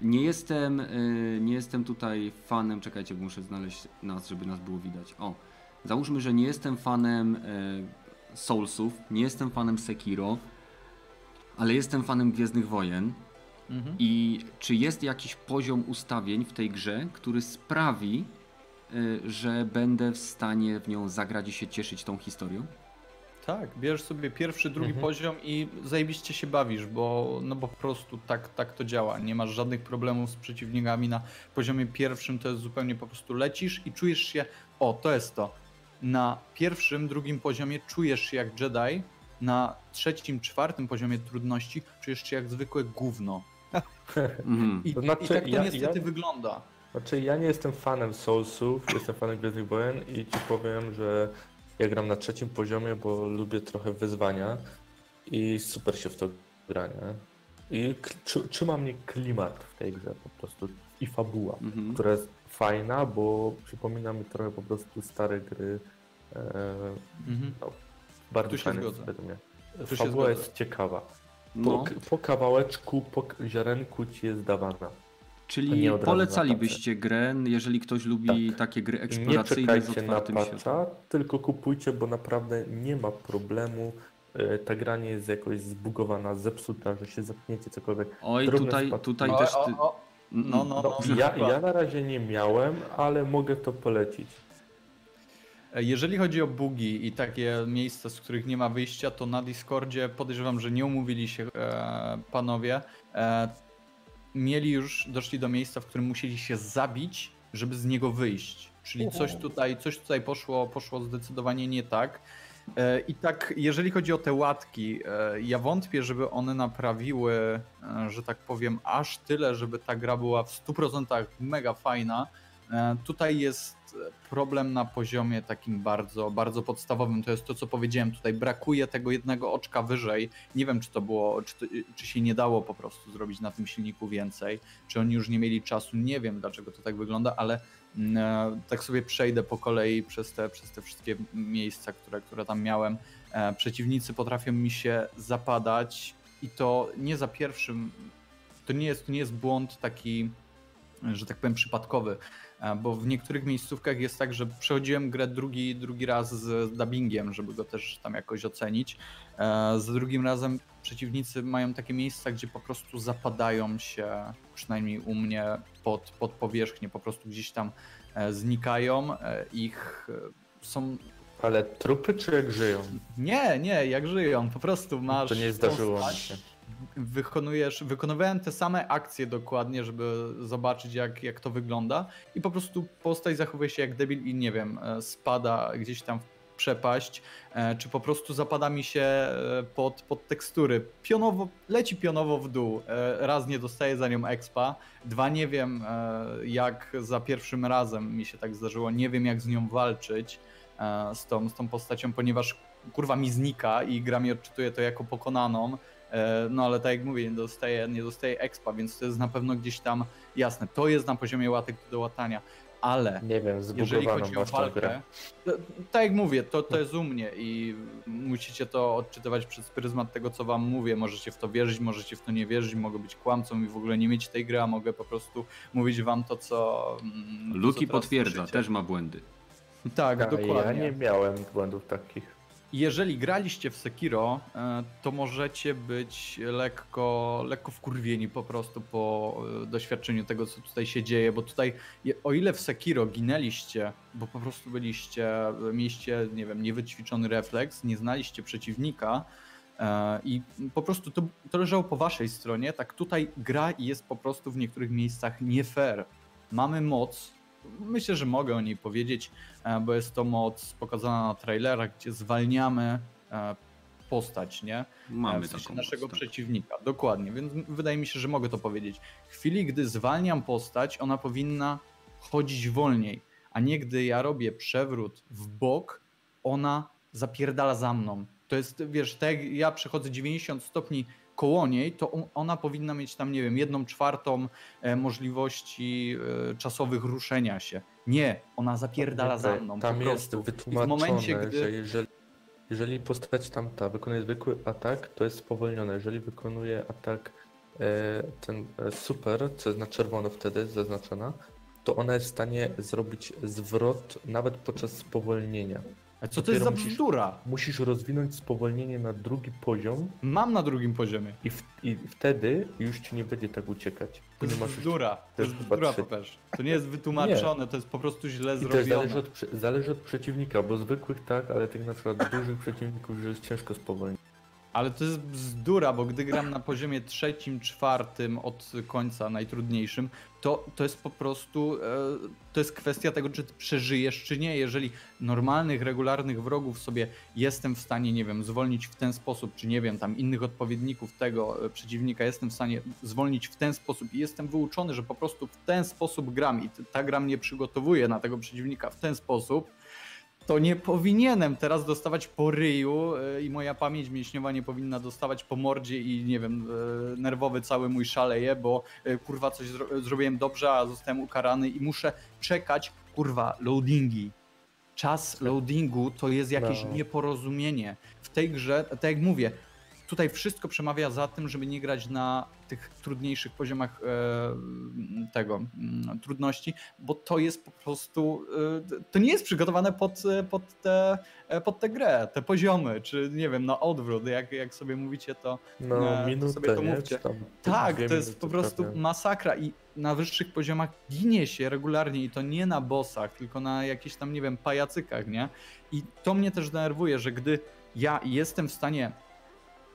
Nie jestem, y, nie jestem tutaj fanem. Czekajcie, bo muszę znaleźć nas, żeby nas było widać. O, załóżmy, że nie jestem fanem Soulsów, nie jestem fanem Sekiro, ale jestem fanem Gwiezdnych Wojen. Mhm. I czy jest jakiś poziom ustawień w tej grze, który sprawi, y, że będę w stanie w nią zagrać i się cieszyć tą historią? Tak, bierzesz sobie pierwszy, drugi Mhm. poziom i zajebiście się bawisz, bo no po prostu tak, tak to działa. Nie masz żadnych problemów z przeciwnikami na poziomie pierwszym, to jest zupełnie po prostu lecisz i czujesz się, o to jest to. Na pierwszym, drugim poziomie czujesz się jak Jedi, na trzecim, czwartym poziomie trudności czujesz się jak zwykłe gówno. Mhm. I, To znaczy, i tak to ja- niestety ja- wygląda. Znaczy ja nie jestem fanem Soulsów, jestem fanem Gwiezdnych Wojen i ci powiem, że ja gram na trzecim poziomie, bo lubię trochę wyzwania i super się w to gra, nie? I trzyma mnie klimat w tej grze po prostu i fabuła, Mhm. która jest fajna, bo przypomina mi trochę po prostu stare gry. E, Mhm. Bardzo Tu się fajne zgodzę. według mnie. Tu się Fabuła zgodzę. jest ciekawa. Po, No. po kawałeczku, po ziarenku ci jest dawana. Czyli nie na polecalibyście grę, jeżeli ktoś lubi Tak. takie gry Nie eksploracyjne z czekajcie na otwartym patcha, tylko kupujcie, bo naprawdę nie ma problemu. E, Ta gra nie jest jakoś zbugowana, zepsuta, że się zapniecie cokolwiek. Oj, Drobne tutaj, spadki. tutaj O, też... o, Ty... o, no, no, No, no. ja, ja na razie nie miałem, ale mogę to polecić. Jeżeli chodzi o bugi i takie miejsca, z których nie ma wyjścia, to na Discordzie podejrzewam, że nie umówili się e, panowie. E, mieli już, doszli do miejsca, w którym musieli się zabić, żeby z niego wyjść. Czyli coś tutaj, coś tutaj poszło, poszło zdecydowanie nie tak. E, I tak, jeżeli chodzi o te łatki, e, ja wątpię, żeby one naprawiły, e, że tak powiem, aż tyle, żeby ta gra była w 100% mega fajna. E, Tutaj jest problem na poziomie takim bardzo, bardzo podstawowym. To jest to, co powiedziałem. Tutaj brakuje tego jednego oczka wyżej. Nie wiem, czy to było, czy, to, czy się nie dało po prostu zrobić na tym silniku więcej, czy oni już nie mieli czasu. Nie wiem, dlaczego to tak wygląda, ale mm, e, tak sobie przejdę po kolei przez te, przez te wszystkie miejsca, które, które tam miałem. E, Przeciwnicy potrafią mi się zapadać i to nie za pierwszym. To nie jest, to nie jest błąd taki że tak powiem, przypadkowy, bo w niektórych miejscówkach jest tak, że przechodziłem grę drugi, drugi raz z dubbingiem, żeby go też tam jakoś ocenić. E, Za drugim razem przeciwnicy mają takie miejsca, gdzie po prostu zapadają się, przynajmniej u mnie, pod, pod powierzchnię, po prostu gdzieś tam e, znikają. e, Ich są. Ale trupy czy jak żyją? Nie, nie, jak żyją, po prostu masz. To nie zdarzyło mi się. Wykonujesz, wykonywałem te same akcje dokładnie, żeby zobaczyć jak, jak to wygląda i po prostu postać zachowuje się jak debil i nie wiem, e, spada gdzieś tam w przepaść, e, czy po prostu zapada mi się e, pod, pod tekstury. Pionowo, leci pionowo w dół. Raz nie dostaję za nią expa, dwa nie wiem jak za pierwszym razem mi się tak zdarzyło, nie wiem jak z nią walczyć z tą, z tą postacią, ponieważ kurwa mi znika i gra mi odczytuje to jako pokonaną. E, No ale tak jak mówię, nie dostaje, nie dostaje expa, więc to jest na pewno gdzieś tam jasne. To jest na poziomie łatek do łatania, ale Nie wiem, jeżeli chodzi o walkę, to, tak jak mówię, to, to jest u mnie i musicie to odczytywać przez pryzmat tego, co wam mówię. Możecie w to wierzyć, możecie w to nie wierzyć, mogę być kłamcą i w ogóle nie mieć tej gry, a mogę po prostu mówić wam to, co. Luki co potwierdza, słyszycie. też ma błędy. Tak, A Ja dokładnie. nie miałem błędów takich. Jeżeli graliście w Sekiro, e, to możecie być lekko, lekko wkurwieni po prostu po e, doświadczeniu tego, co tutaj się dzieje, bo tutaj, o ile w Sekiro ginęliście, bo po prostu byliście, mieliście, nie wiem, niewyćwiczony refleks, nie znaliście przeciwnika e, i po prostu to, to leżało po waszej stronie, tak tutaj gra jest po prostu w niektórych miejscach nie fair. Mamy moc, myślę, że mogę o niej powiedzieć, e, bo jest to moc pokazana na trailerach, gdzie zwalniamy e, postać, nie? Mamy w sensie naszego moc, tak. przeciwnika. Dokładnie, więc wydaje mi się, że mogę to powiedzieć. W chwili, gdy zwalniam postać, ona powinna chodzić wolniej, a nie gdy ja robię przewrót w bok, ona zapierdala za mną. To jest, wiesz, tak jak ja przechodzę 90 stopni koło niej, to on- ona powinna mieć tam, nie wiem, jedną czwartą e, możliwości e, czasowych ruszenia się. Nie, ona zapierdala za mną Tam jest. I w wytłumaczone, momencie, gdy... że jeżeli, jeżeli postać tamta wykonuje zwykły atak, to jest spowolnione. Jeżeli wykonuje atak e, ten super, co jest na czerwono wtedy zaznaczona, to ona jest w stanie zrobić zwrot nawet podczas spowolnienia. A Co to jest za musisz- bzdura? Musisz rozwinąć spowolnienie na drugi poziom Mam na drugim poziomie. i, w, i wtedy już ci nie będzie tak uciekać. To nie jest bzdura. To jest bzdura. Pepeż. To nie jest wytłumaczone, to jest po prostu źle I też zależy zrobione. od, zależy od przeciwnika, bo zwykłych tak, ale tych na przykład dużych przeciwników już jest ciężko spowolnić. Ale to jest bzdura, bo gdy gram na poziomie trzecim, czwartym od końca, najtrudniejszym, to, to jest po prostu, e, to jest kwestia tego, czy przeżyjesz, czy nie. Jeżeli normalnych, regularnych wrogów sobie jestem w stanie, nie wiem, zwolnić w ten sposób, czy nie wiem, tam innych odpowiedników tego e, przeciwnika jestem w stanie zwolnić w ten sposób i jestem wyuczony, że po prostu w ten sposób gram i ta gra mnie przygotowuje na tego przeciwnika w ten sposób, to nie powinienem teraz dostawać po ryju e, i moja pamięć mięśniowa nie powinna dostawać po mordzie i nie wiem, e, nerwowy cały mój szaleje, bo e, kurwa coś zro zrobiłem dobrze, a zostałem ukarany i muszę czekać, kurwa, loadingi. Czas loadingu to jest jakieś No. nieporozumienie. W tej grze, tak jak mówię, tutaj wszystko przemawia za tym, żeby nie grać na tych trudniejszych poziomach e, tego trudności, bo to jest po prostu, e, to nie jest przygotowane pod, e, pod, tę e, pod tę grę, te poziomy, czy nie wiem, na odwrót, jak, jak sobie mówicie to. No, minutę, sobie to mówcie. Tam Tak, to jest po prostu prawie. masakra i na wyższych poziomach ginie się regularnie i to nie na bossach, tylko na jakichś tam, nie wiem, pajacykach, nie? I to mnie też denerwuje, że gdy ja jestem w stanie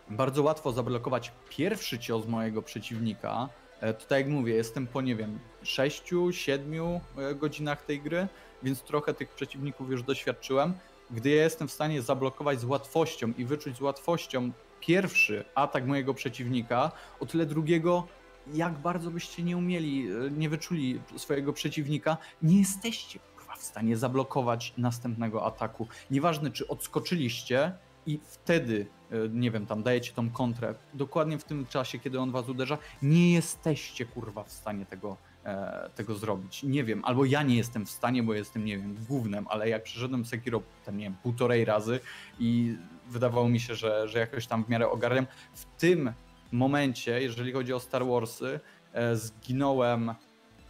bardzo łatwo zablokować pierwszy cios mojego przeciwnika, e, to tak jak mówię, jestem po, nie wiem, 6-7 godzinach tej gry, więc trochę tych przeciwników już doświadczyłem. Gdy ja jestem w stanie zablokować z łatwością i wyczuć z łatwością pierwszy atak mojego przeciwnika, o tyle drugiego, jak bardzo byście nie umieli, e, nie wyczuli swojego przeciwnika, nie jesteście w stanie zablokować następnego ataku. Nieważne, czy odskoczyliście i wtedy, e, nie wiem, tam dajecie tą kontrę, dokładnie w tym czasie, kiedy on was uderza, nie jesteście kurwa w stanie tego, e, tego zrobić. Nie wiem, albo ja nie jestem w stanie, bo jestem, nie wiem, głównym, ale jak przeszedłem Sekiro, tam nie wiem, półtorej razy i wydawało mi się, że, że jakoś tam w miarę ogarniam. W tym momencie, jeżeli chodzi o Star Warsy, e, zginąłem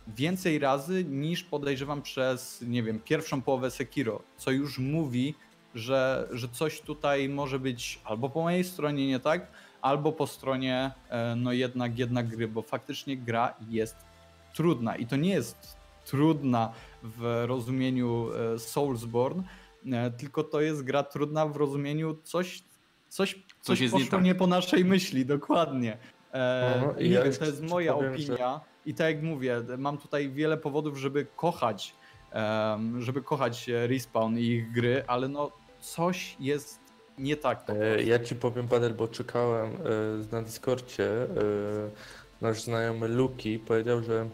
więcej razy niż podejrzewam przez, nie wiem, pierwszą połowę Sekiro, co już mówi, że, że coś tutaj może być albo po mojej stronie nie tak, albo po stronie e, no jednak, jednak gry, bo faktycznie gra jest trudna i to nie jest trudna w rozumieniu e, Soulsborne, e, tylko to jest gra trudna w rozumieniu coś, coś, coś, jest nie poszło tak. nie po naszej myśli, dokładnie. No, nie ja wiem, to jest moja powiem, opinia i tak jak mówię, mam tutaj wiele powodów, żeby kochać, żeby kochać Respawn i ich gry, ale no coś jest nie tak. E. Ja ci powiem, Bader, bo czekałem e, na Discordzie. e, Nasz znajomy Luki powiedział, że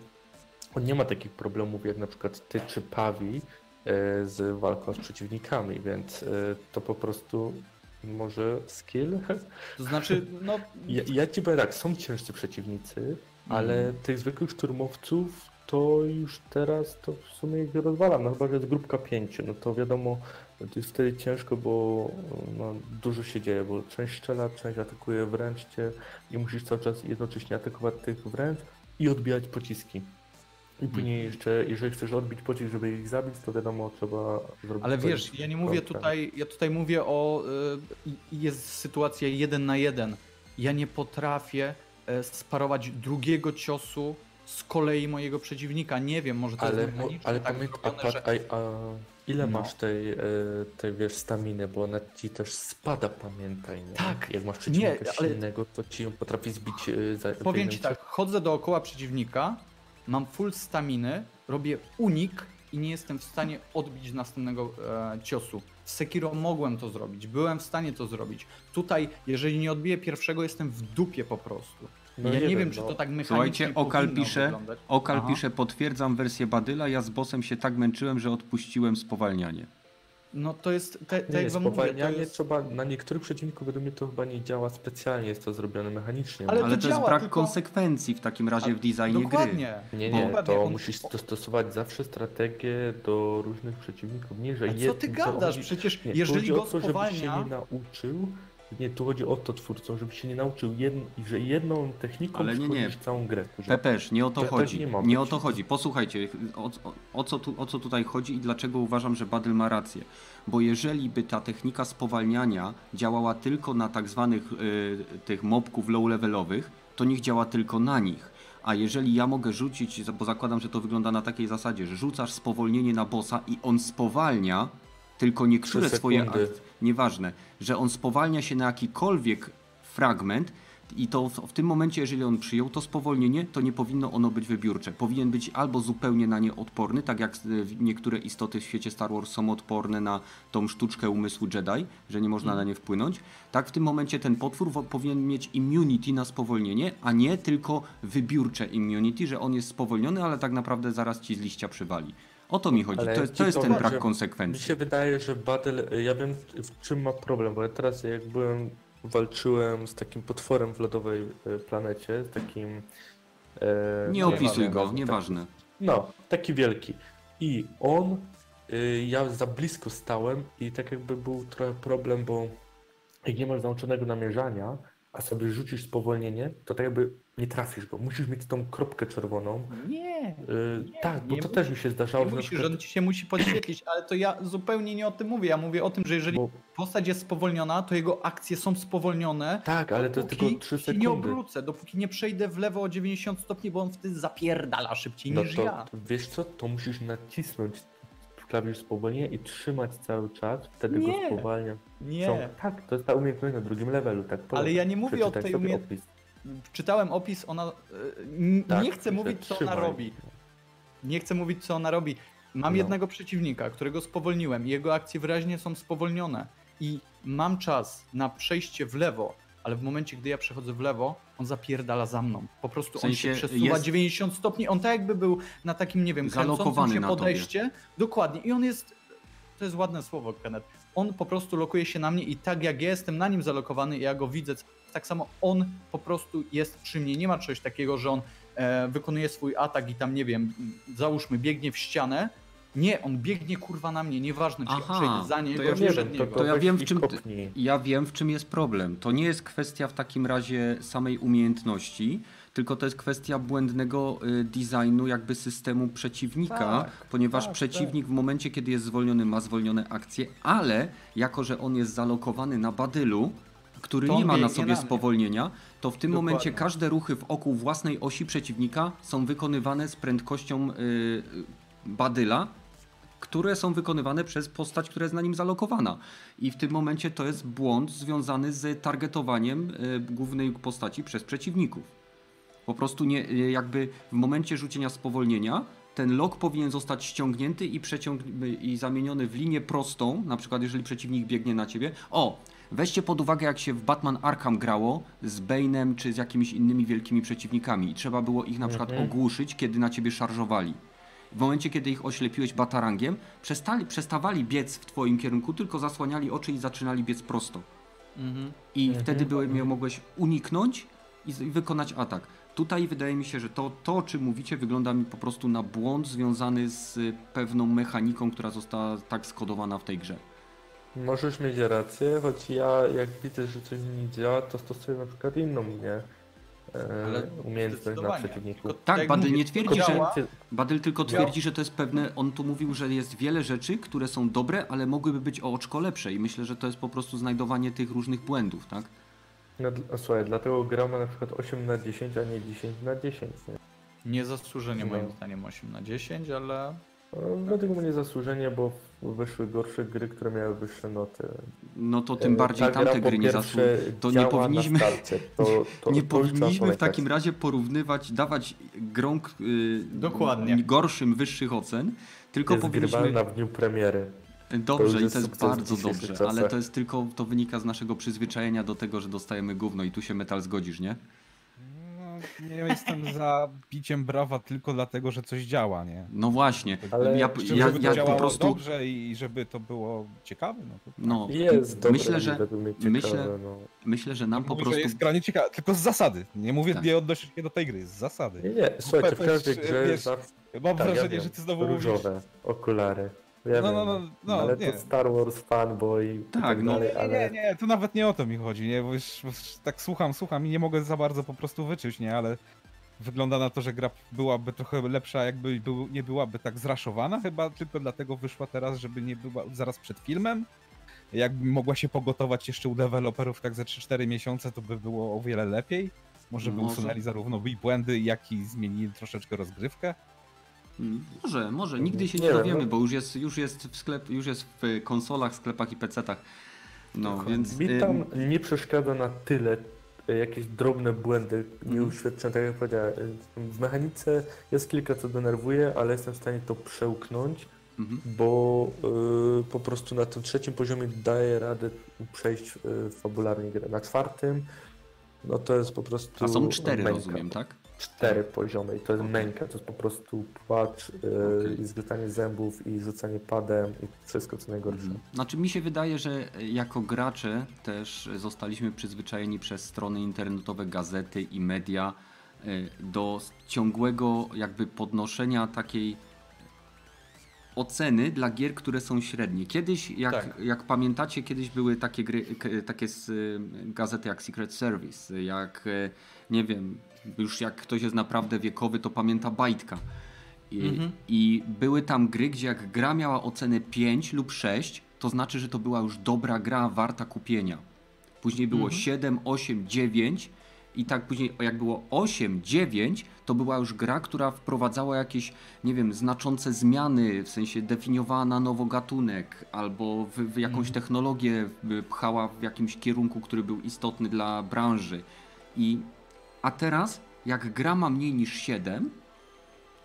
on nie ma takich problemów jak na przykład ty czy Pawi z walką z przeciwnikami, więc to po prostu może skill. To znaczy, no Ja, ja ci powiem tak, są ciężcy przeciwnicy, ale tych zwykłych szturmowców to już teraz to w sumie ich rozwalam, no chyba, że jest grupka pięciu, no to wiadomo, to jest wtedy ciężko, bo no, dużo się dzieje, bo część strzela, część atakuje wręcz cię i musisz cały czas jednocześnie atakować tych wręcz i odbijać pociski. I później jeszcze, jeżeli chcesz odbić pocisk, żeby ich zabić, to wiadomo, trzeba zrobić... Ale wiesz, ja nie mówię tutaj, ja tutaj mówię o, i- jest sytuacja jeden na jeden. Ja nie potrafię e, sparować drugiego ciosu z kolei mojego przeciwnika. Nie wiem, może to Ale, jest mechanicznie ale tak pamiętaj, a, a, a ile No. masz tej, e, tej wiesz, staminy, bo ona ci też spada, pamiętaj, nie? Tak. Jak masz przeciwnika Nie, ale- silnego, to ci ją potrafi zbić e, za Powiem ci tak, chodzę dookoła przeciwnika, mam full staminy, robię unik i nie jestem w stanie odbić następnego e, ciosu. W Sekiro mogłem to zrobić, byłem w stanie to zrobić. Tutaj, jeżeli nie odbiję pierwszego, jestem w dupie po prostu. No ja nie nie, wiem, wiem, czy to tak mechanicznie Słuchajcie, Okal pisze, wyglądać. Okal Aha. pisze, potwierdzam wersję Badyla, ja z bossem się tak męczyłem, że odpuściłem spowalnianie. No to jest, te, Nie, tak jak wam mówię, to spowalnianie jest... trzeba, na niektórych przeciwników według mnie to chyba nie działa specjalnie, jest to zrobione mechanicznie. Ale Ale to to jest brak tylko- konsekwencji w takim razie w designie gry. Dokładnie. Nie, Bo nie, dokładnie, to on- musisz dostosować zawsze strategię do różnych przeciwników. Nie, że A co ty to gadasz? Przecież Nie, jeżeli go żebyś się spowalnia... nie nauczył. Nie, tu chodzi o to twórcom, żebyś się nie nauczył, jedn, że jedną techniką Ale nie, nie. całą grę. Że Pepesz, nie o to tak chodzi. nie Nie o to chodzi. Posłuchajcie, o, o, o, co tu, o co tutaj chodzi i dlaczego uważam, że Badyl ma rację. Bo jeżeli by ta technika spowalniania działała tylko na tak zwanych y, tych mobków low-levelowych, to niech działa tylko na nich. A jeżeli ja mogę rzucić, bo zakładam, że to wygląda na takiej zasadzie, że rzucasz spowolnienie na bossa i on spowalnia tylko niektóre swoje akcje, nieważne, że on spowalnia się na jakikolwiek fragment i to w, w tym momencie, jeżeli on przyjął to spowolnienie, to nie powinno ono być wybiórcze. Powinien być albo zupełnie na nie odporny, tak jak e, niektóre istoty w świecie Star Wars są odporne na tą sztuczkę umysłu Jedi, że nie można na nie wpłynąć. Tak w tym momencie ten potwór powinien mieć immunity na spowolnienie, a nie tylko wybiórcze immunity, że on jest spowolniony, ale tak naprawdę zaraz ci z liścia przywali. O to mi chodzi. Ale To, to jest ten brak że Mi konsekwencji. się wydaje, że Battle, ja wiem w czym ma problem, bo ja teraz jak byłem, walczyłem z takim potworem w lodowej e, planecie, z takim... E, Nie opisuj wiem, go, nieważne. No, taki wielki. I on, y, ja za blisko stałem i tak jakby był trochę problem, bo jak nie masz nauczonego namierzania, a sobie rzucisz spowolnienie, to tak jakby nie trafisz go. Musisz mieć tą kropkę czerwoną. Nie, Y, tak, bo nie to musisz. też mi się zdarzało, nie musisz, przykład... on ci się musi podświetlić, ale to ja zupełnie nie o tym mówię. Ja mówię o tym, że jeżeli Bo, postać jest spowolniona, to jego akcje są spowolnione. tak, ale to tylko 3 się nie sekundy. obrócę, dopóki nie przejdę w lewo o 90 stopni, bo on wtedy zapierdala szybciej No niż to ja. wiesz co, to musisz nacisnąć klawisz spowolnienia i trzymać cały czas, wtedy Nie. go spowalnia. Nie, Są- Tak, to jest ta umiejętność na drugim levelu, tak ale ja nie mówię o tej umiejętności. Czytałem opis, ona. y, n- Tak, nie chcę mówić, co ona robi. Nie chcę mówić, co ona robi. Mam No. jednego przeciwnika, którego spowolniłem i jego akcje wyraźnie są spowolnione. I mam czas na przejście w lewo, ale w momencie, gdy ja przechodzę w lewo, on zapierdala za mną. Po prostu W sensie on się przesuwa jest- 90 stopni. On tak jakby był na takim, nie wiem, kręcącym się podejście. Dokładnie. I on jest. To jest ładne słowo, Kenneth. On po prostu lokuje się na mnie i tak jak ja jestem na nim zalokowany i ja go widzę, tak samo on po prostu jest przy mnie. Nie ma czegoś takiego, że on e, wykonuje swój atak i tam, nie wiem, załóżmy, biegnie w ścianę Nie, on biegnie kurwa na mnie, nieważne czy Aha, ja przejdę za niego, to ja wiem, niego. to, To ja wiem, w czym. Ja wiem, w czym jest problem. To nie jest kwestia w takim razie samej umiejętności, tylko to jest kwestia błędnego y, designu jakby systemu przeciwnika, Tak, ponieważ tak, przeciwnik w momencie, kiedy jest zwolniony, ma zwolnione akcje, ale jako, że on jest zalokowany na badylu, który nie ma na sobie na spowolnienia, to w tym Dokładnie. momencie każde ruchy wokół własnej osi przeciwnika są wykonywane z prędkością y, y, badyla, które są wykonywane przez postać, która jest na nim zalokowana. I w tym momencie to jest błąd związany z targetowaniem y, głównej postaci przez przeciwników. Po prostu nie, jakby w momencie rzucenia spowolnienia ten lok powinien zostać ściągnięty i, i zamieniony w linię prostą, na przykład jeżeli przeciwnik biegnie na ciebie. O, weźcie pod uwagę jak się w Batman Arkham grało z Bane'em czy z jakimiś innymi wielkimi przeciwnikami i trzeba było ich na przykład Mhm. ogłuszyć, kiedy na ciebie szarżowali. W momencie, kiedy ich oślepiłeś batarangiem, przestali, przestawali biec w twoim kierunku, tylko zasłaniali oczy i zaczynali biec prosto. Mhm. I Mhm. wtedy były, mogłeś uniknąć i, i wykonać atak. Tutaj wydaje mi się, że to, to, o czym mówicie, wygląda mi po prostu na błąd związany z pewną mechaniką, która została tak skodowana w tej grze. Możesz mieć rację, choć ja jak widzę, że coś nie działa, to stosuję na przykład inną mnie Ale umiejętność na przeciwniku. Tylko Tak, Badyl mówię, nie twierdzi, że- działa, Badyl tylko twierdzi, że to jest pewne. On tu mówił, że jest wiele rzeczy, które są dobre, ale mogłyby być o oczko lepsze. I myślę, że to jest po prostu znajdowanie tych różnych błędów, tak? No, słuchaj, dlatego gramy na przykład 8 na 10, a nie 10 na 10. Nie? Niezasłużenie moim No. zdaniem 8 na 10, ale Według mnie zasłużenie, bo wyszły gorsze gry, które miały wyższe noty. No to tym E, bardziej ta tamte gry nie zasługują. To nie powinniśmy. Starcie. To, to, nie to powinniśmy w takim razie porównywać, dawać grom y, Dokładnie. gorszym wyższych ocen, tylko Jest powinniśmy. w dniu premiery. To Dobrze, już i to jest bardzo dobrze, czasach. ale to jest tylko, to wynika z naszego przyzwyczajenia do tego, że dostajemy gówno i tu się metal zgodzisz, nie? Nie jestem za biciem brawa tylko dlatego, że coś działa, nie? No właśnie, Ale ja, żeby ja, to ja po prostu, dobrze i żeby to było ciekawe, no to no, Jest dobre myślę, że, ciekawe, myślę- no. myślę, że nam nie po mówię, prostu, jest granie ciekawe, tylko z zasady. Nie mówię, Tak. nie odnoszę się do tej gry, z zasady. Nie, nie, słuchajcie, w każdej grze wiesz, zawsze Mam tak, ja wrażenie, wiem, że ty znowu mówisz... różowe okulary. Ja No, no, no, no, ale nie. to Star Wars fanboy i Tak, tak no. dalej, Nie, ale nie, nie, tu nawet nie o to mi chodzi, nie, bo już, bo już tak słucham, słucham i nie mogę za bardzo po prostu wyczuć, nie, ale wygląda na to, że gra byłaby trochę lepsza, jakby był, nie byłaby tak zraszowana, chyba tylko dlatego wyszła teraz, żeby nie była zaraz przed filmem. Jakby mogła się pogotować jeszcze u deweloperów tak ze 3-4 miesiące, to by było o wiele lepiej. Może by Może. usunęli zarówno i błędy, jak i zmienili troszeczkę rozgrywkę. Może, może, nigdy się nie, Nie wiem, dowiemy, no. bo już jest, już jest w sklep, już jest w konsolach, sklepach i PC-tach. No, więc... mi y, tam nie przeszkadza na tyle e, jakieś drobne błędy nieuświadczone, tak jak powiedziałem. e, W mechanice jest kilka, co denerwuje, ale jestem w stanie to przełknąć, mhm. bo e, po prostu na tym trzecim poziomie daję radę przejść e, fabularnie grę. Na czwartym, no to jest po prostu A są cztery, męka. rozumiem, tak? Cztery poziomy i to jest męka, to jest po prostu płacz e, Okej. i zgrzytanie zębów i rzucanie padem i wszystko co najgorsze. Mhm. Znaczy mi się wydaje, że jako gracze też zostaliśmy przyzwyczajeni przez strony internetowe, gazety i media y, do ciągłego jakby podnoszenia takiej oceny dla gier, które są średnie. Kiedyś, jak, Tak. jak pamiętacie, kiedyś były takie gry, takie z, y, gazety jak Secret Service, jak y, nie wiem, już jak ktoś jest naprawdę wiekowy, to pamięta Bajtka. I, Mhm. I były tam gry, gdzie jak gra miała ocenę 5 lub 6, to znaczy, że to była już dobra gra, warta kupienia. Później było Mhm. 7, 8, 9 i tak później jak było 8, 9, to była już gra, która wprowadzała jakieś, nie wiem, znaczące zmiany, w sensie definiowała na nowo gatunek albo w, w jakąś Mhm. technologię y, pchała w jakimś kierunku, który był istotny dla branży. I, a teraz, jak gra ma mniej niż 7,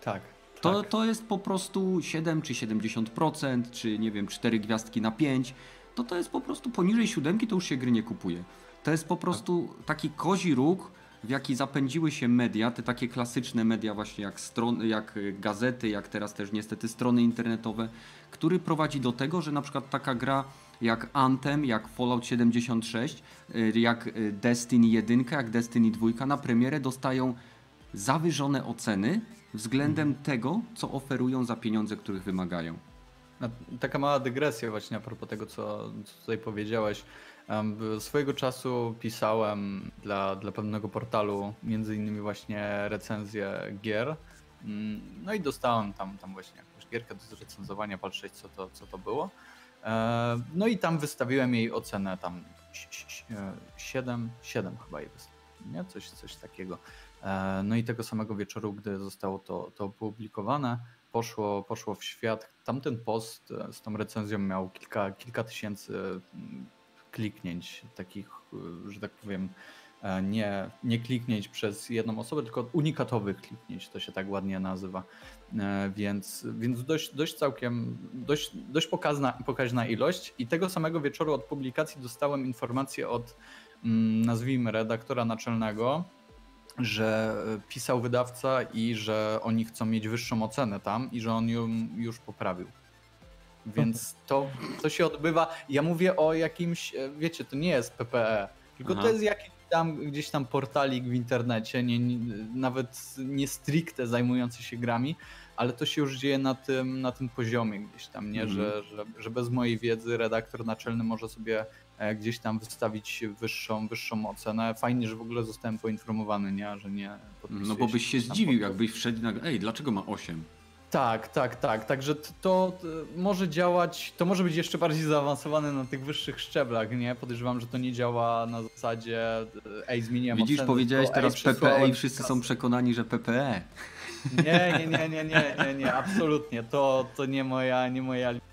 tak. to, tak. to jest po prostu 7 czy 70%, czy nie wiem, 4 gwiazdki na 5. To to jest po prostu poniżej siódemki to już się gry nie kupuje. To jest po prostu taki kozi róg, w jaki zapędziły się media, te takie klasyczne media właśnie jak, stron, jak y, gazety, jak teraz też niestety strony internetowe, który prowadzi do tego, że na przykład taka gra jak Anthem, jak Fallout 76, y, jak y, Destiny 1, jak Destiny 2 na premierę dostają zawyżone oceny względem tego, co oferują za pieniądze, których wymagają. Taka mała dygresja właśnie a propos tego, co, co tutaj powiedziałeś. Swojego czasu pisałem dla, dla pewnego portalu między innymi właśnie recenzję gier. Mm, No i dostałem tam, tam właśnie jakąś gierkę do zrecenzowania, patrzeć co to, co to było. E, No i tam wystawiłem jej ocenę tam 7, 7 chyba jej wystawiłem, nie? Coś, coś takiego. E, No i tego samego wieczoru, gdy zostało to, to opublikowane, poszło, poszło w świat. Tamten post e, z tą recenzją miał kilka, kilka tysięcy mm, kliknięć, takich, e, że tak powiem, e, nie, nie kliknięć przez jedną osobę, tylko unikatowych kliknięć, to się tak ładnie nazywa. E, Więc, więc dość, dość całkiem, dość, dość pokazna, pokaźna ilość. I tego samego wieczoru od publikacji dostałem informację od, mm, nazwijmy, redaktora naczelnego, że e, pisał wydawca i że oni chcą mieć wyższą ocenę tam i że on ją już poprawił. Więc to, to się odbywa. Ja mówię o jakimś, e, wiecie, to nie jest PPE, tylko Aha. to jest jakiś tam gdzieś tam portalik w internecie, nie, nawet nie stricte zajmujący się grami, ale to się już dzieje na tym, na tym poziomie gdzieś tam, nie? Mhm. Że, że, że bez mojej wiedzy redaktor naczelny może sobie e, gdzieś tam wystawić wyższą, wyższą ocenę. Fajnie, że w ogóle zostałem poinformowany, nie? Że nie No bo byś się zdziwił, jakbyś wszedł i nagle, ej, dlaczego ma 8? Tak, tak, tak. Także to t- może działać, to może być jeszcze bardziej zaawansowane na tych wyższych szczeblach, nie? Podejrzewam, że to nie działa na zasadzie e, ej, zmieniłem Widzisz, ocenę, powiedziałeś teraz ej, PPE przesłałem i wszyscy kasę. są przekonani, że E. PPE. Nie, nie, nie, nie, nie, nie, nie, absolutnie. To, to nie moja, nie moja linia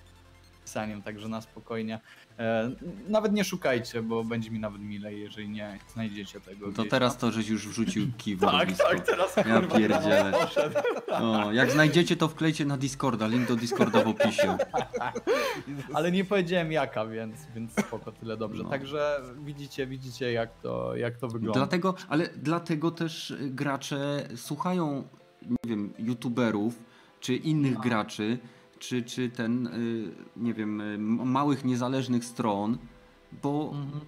z pisaniem, także na spokojnie. E, nawet nie szukajcie, bo będzie mi nawet milej, jeżeli nie znajdziecie tego. To gdzieś teraz to, żeś już wrzucił kij w Tak, tak, teraz Ja kurwa, pierdzielę. no. O, jak znajdziecie, to wklejcie na Discorda. Link do Discorda w opisie. Ale nie powiedziałem jaka, więc, więc spoko, tyle dobrze. No. Także widzicie, widzicie jak to, jak to wygląda. Dlatego, ale dlatego też gracze słuchają, nie wiem, youtuberów, czy innych graczy, czy, czy ten, y, nie wiem, y, małych, niezależnych stron, bo Mhm.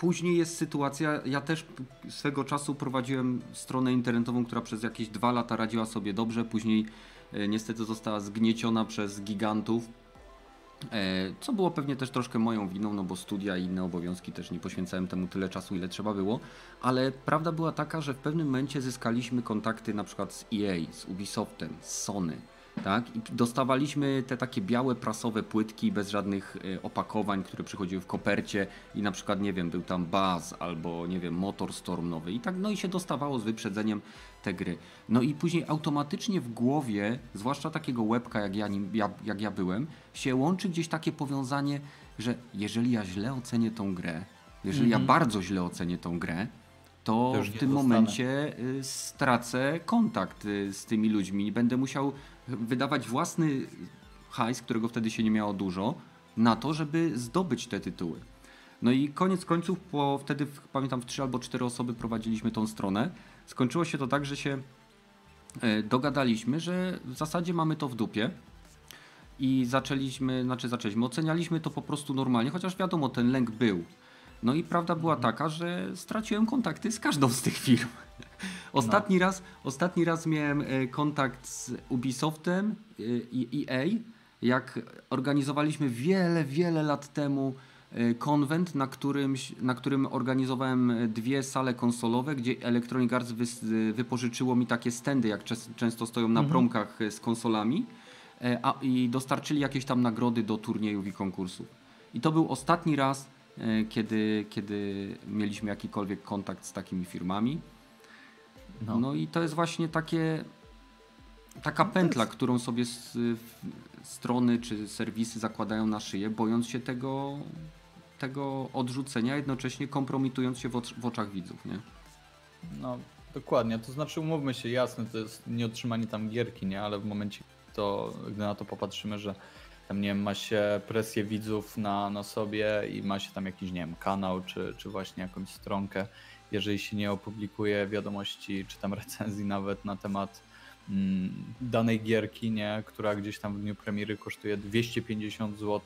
Później jest sytuacja, ja też swego czasu prowadziłem stronę internetową, która przez jakieś dwa lata radziła sobie dobrze, później e, niestety została zgnieciona przez gigantów, e, co było pewnie też troszkę moją winą, no bo studia i inne obowiązki też nie poświęcałem temu tyle czasu, ile trzeba było, ale prawda była taka, że w pewnym momencie zyskaliśmy kontakty na przykład z EA, z Ubisoftem, z Sony, tak? I dostawaliśmy te takie białe prasowe płytki bez żadnych e, opakowań, które przychodziły w kopercie i na przykład, nie wiem, był tam Baz albo, nie wiem, Motorstorm nowy i tak, no i się dostawało z wyprzedzeniem te gry. No i później automatycznie w głowie, zwłaszcza takiego łebka jak ja, nim, ja, jak ja byłem, się łączy gdzieś takie powiązanie, że jeżeli ja źle ocenię tą grę, jeżeli ja bardzo źle ocenię tą grę, to, To w tym dostanę. momencie y, stracę kontakt y, z tymi ludźmi. Będę musiał wydawać własny hajs, którego wtedy się nie miało dużo, na to, żeby zdobyć te tytuły. No i koniec końców, po wtedy pamiętam w trzy albo cztery osoby prowadziliśmy tą stronę. Skończyło się to tak, że się e, dogadaliśmy, że w zasadzie mamy to w dupie. I zaczęliśmy, znaczy zaczęliśmy, ocenialiśmy to po prostu normalnie, chociaż wiadomo, ten lęk był. No i prawda była taka, że straciłem kontakty z każdą z tych firm. Ostatni, raz, ostatni raz miałem e, kontakt z Ubisoftem e, i EA, jak organizowaliśmy wiele, wiele lat temu e, konwent, na którym, na którym organizowałem dwie sale konsolowe, gdzie Electronic Arts wys, e, wypożyczyło mi takie stędy, jak często stoją na promkach e, z konsolami, a, i dostarczyli jakieś tam nagrody do turniejów i konkursów. I to był ostatni raz, kiedy, kiedy mieliśmy jakikolwiek kontakt z takimi firmami. No. No, i to jest właśnie takie taka pętla, którą sobie w- strony czy serwisy zakładają na szyję, bojąc się tego, tego odrzucenia, jednocześnie kompromitując się w, ocz- w oczach widzów, nie? No, dokładnie. To znaczy, umówmy się, jasne, to jest nieotrzymanie tam gierki, nie? Ale w momencie, to, gdy na to popatrzymy, że tam, nie wiem, ma się presję widzów na, na sobie i ma się tam jakiś, nie wiem, kanał, czy, czy właśnie jakąś stronkę, jeżeli się nie opublikuje wiadomości, czy tam recenzji nawet na temat mm, danej gierki, nie, która gdzieś tam w dniu premiery kosztuje 250 zł,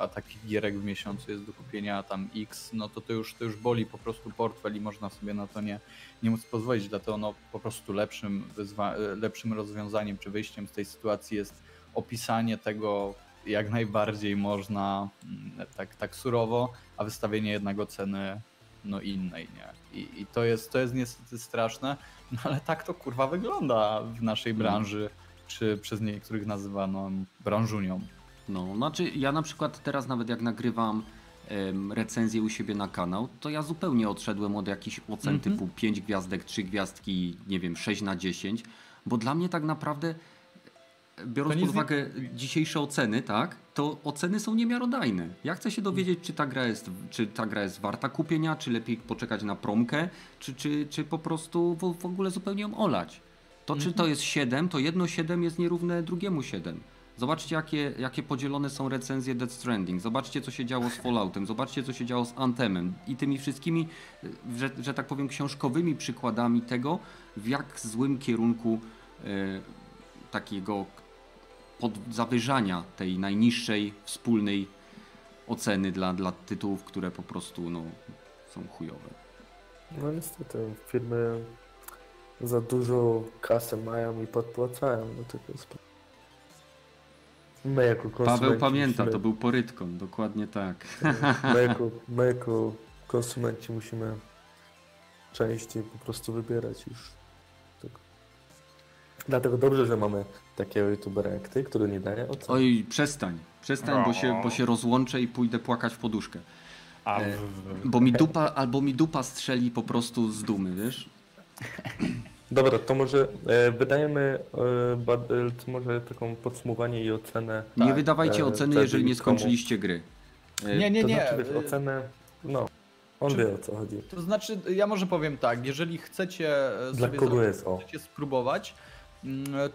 a takich gierek w miesiącu jest do kupienia tam X, no to to już, to już boli po prostu portfel i można sobie na to nie, nie móc pozwolić, dlatego no po prostu lepszym, wyzwa- lepszym rozwiązaniem czy wyjściem z tej sytuacji jest opisanie tego jak najbardziej można mm, tak, tak surowo, a wystawienie jednak oceny no innej, nie? I, I, to, jest, to jest niestety straszne, no ale tak to kurwa wygląda w naszej Mm. branży, czy przez niektórych nazywano branżunią. No, znaczy ja na przykład teraz nawet jak nagrywam recenzję u siebie na kanał, to ja zupełnie odszedłem od jakichś ocen Mhm. typu 5 gwiazdek, 3 gwiazdki, nie wiem, 6 na 10, bo dla mnie tak naprawdę, biorąc pod nic nie- uwagę dzisiejsze oceny, tak, to oceny są niemiarodajne. Ja chcę się dowiedzieć, czy ta gra jest, czy ta gra jest warta kupienia, czy lepiej poczekać na promkę, czy, czy, czy po prostu w, w ogóle zupełnie ją olać. To czy to jest 7, to jedno 7 jest nierówne drugiemu 7. Zobaczcie, jakie, jakie podzielone są recenzje Death Stranding. Zobaczcie, co się działo z Falloutem. Zobaczcie, co się działo z Anthemem. I tymi wszystkimi, że, że tak powiem, książkowymi przykładami tego, w jak złym kierunku y, takiego pod, zawyżania tej najniższej wspólnej oceny dla, dla tytułów, które po prostu no, są chujowe. No niestety, firmy za dużo kasy mają i podpłacają do tego. sp- My jako konsumenci Paweł pamięta, musimy, to był porytką, dokładnie tak. my, jako, my jako konsumenci musimy częściej po prostu wybierać już tego. Dlatego dobrze, że mamy takiego youtubera jak ty, który nie daje ocen. Oj, przestań, przestań, bo się, bo się rozłączę i pójdę płakać w poduszkę. A e, Bo mi dupa, albo mi dupa strzeli po prostu z dumy, wiesz? Dobra, to może e, wydajemy e, Badelt, może taką podsumowanie i ocenę. Nie Tak, wydawajcie e, oceny, jeżeli nie komu- skończyliście gry. E, Nie, nie, to nie. znaczy, wiesz, ocenę, no, on Czy- wie o co chodzi. To znaczy, ja może powiem tak, jeżeli chcecie e, Dla sobie kogo zrobić- jest, o. chcecie spróbować,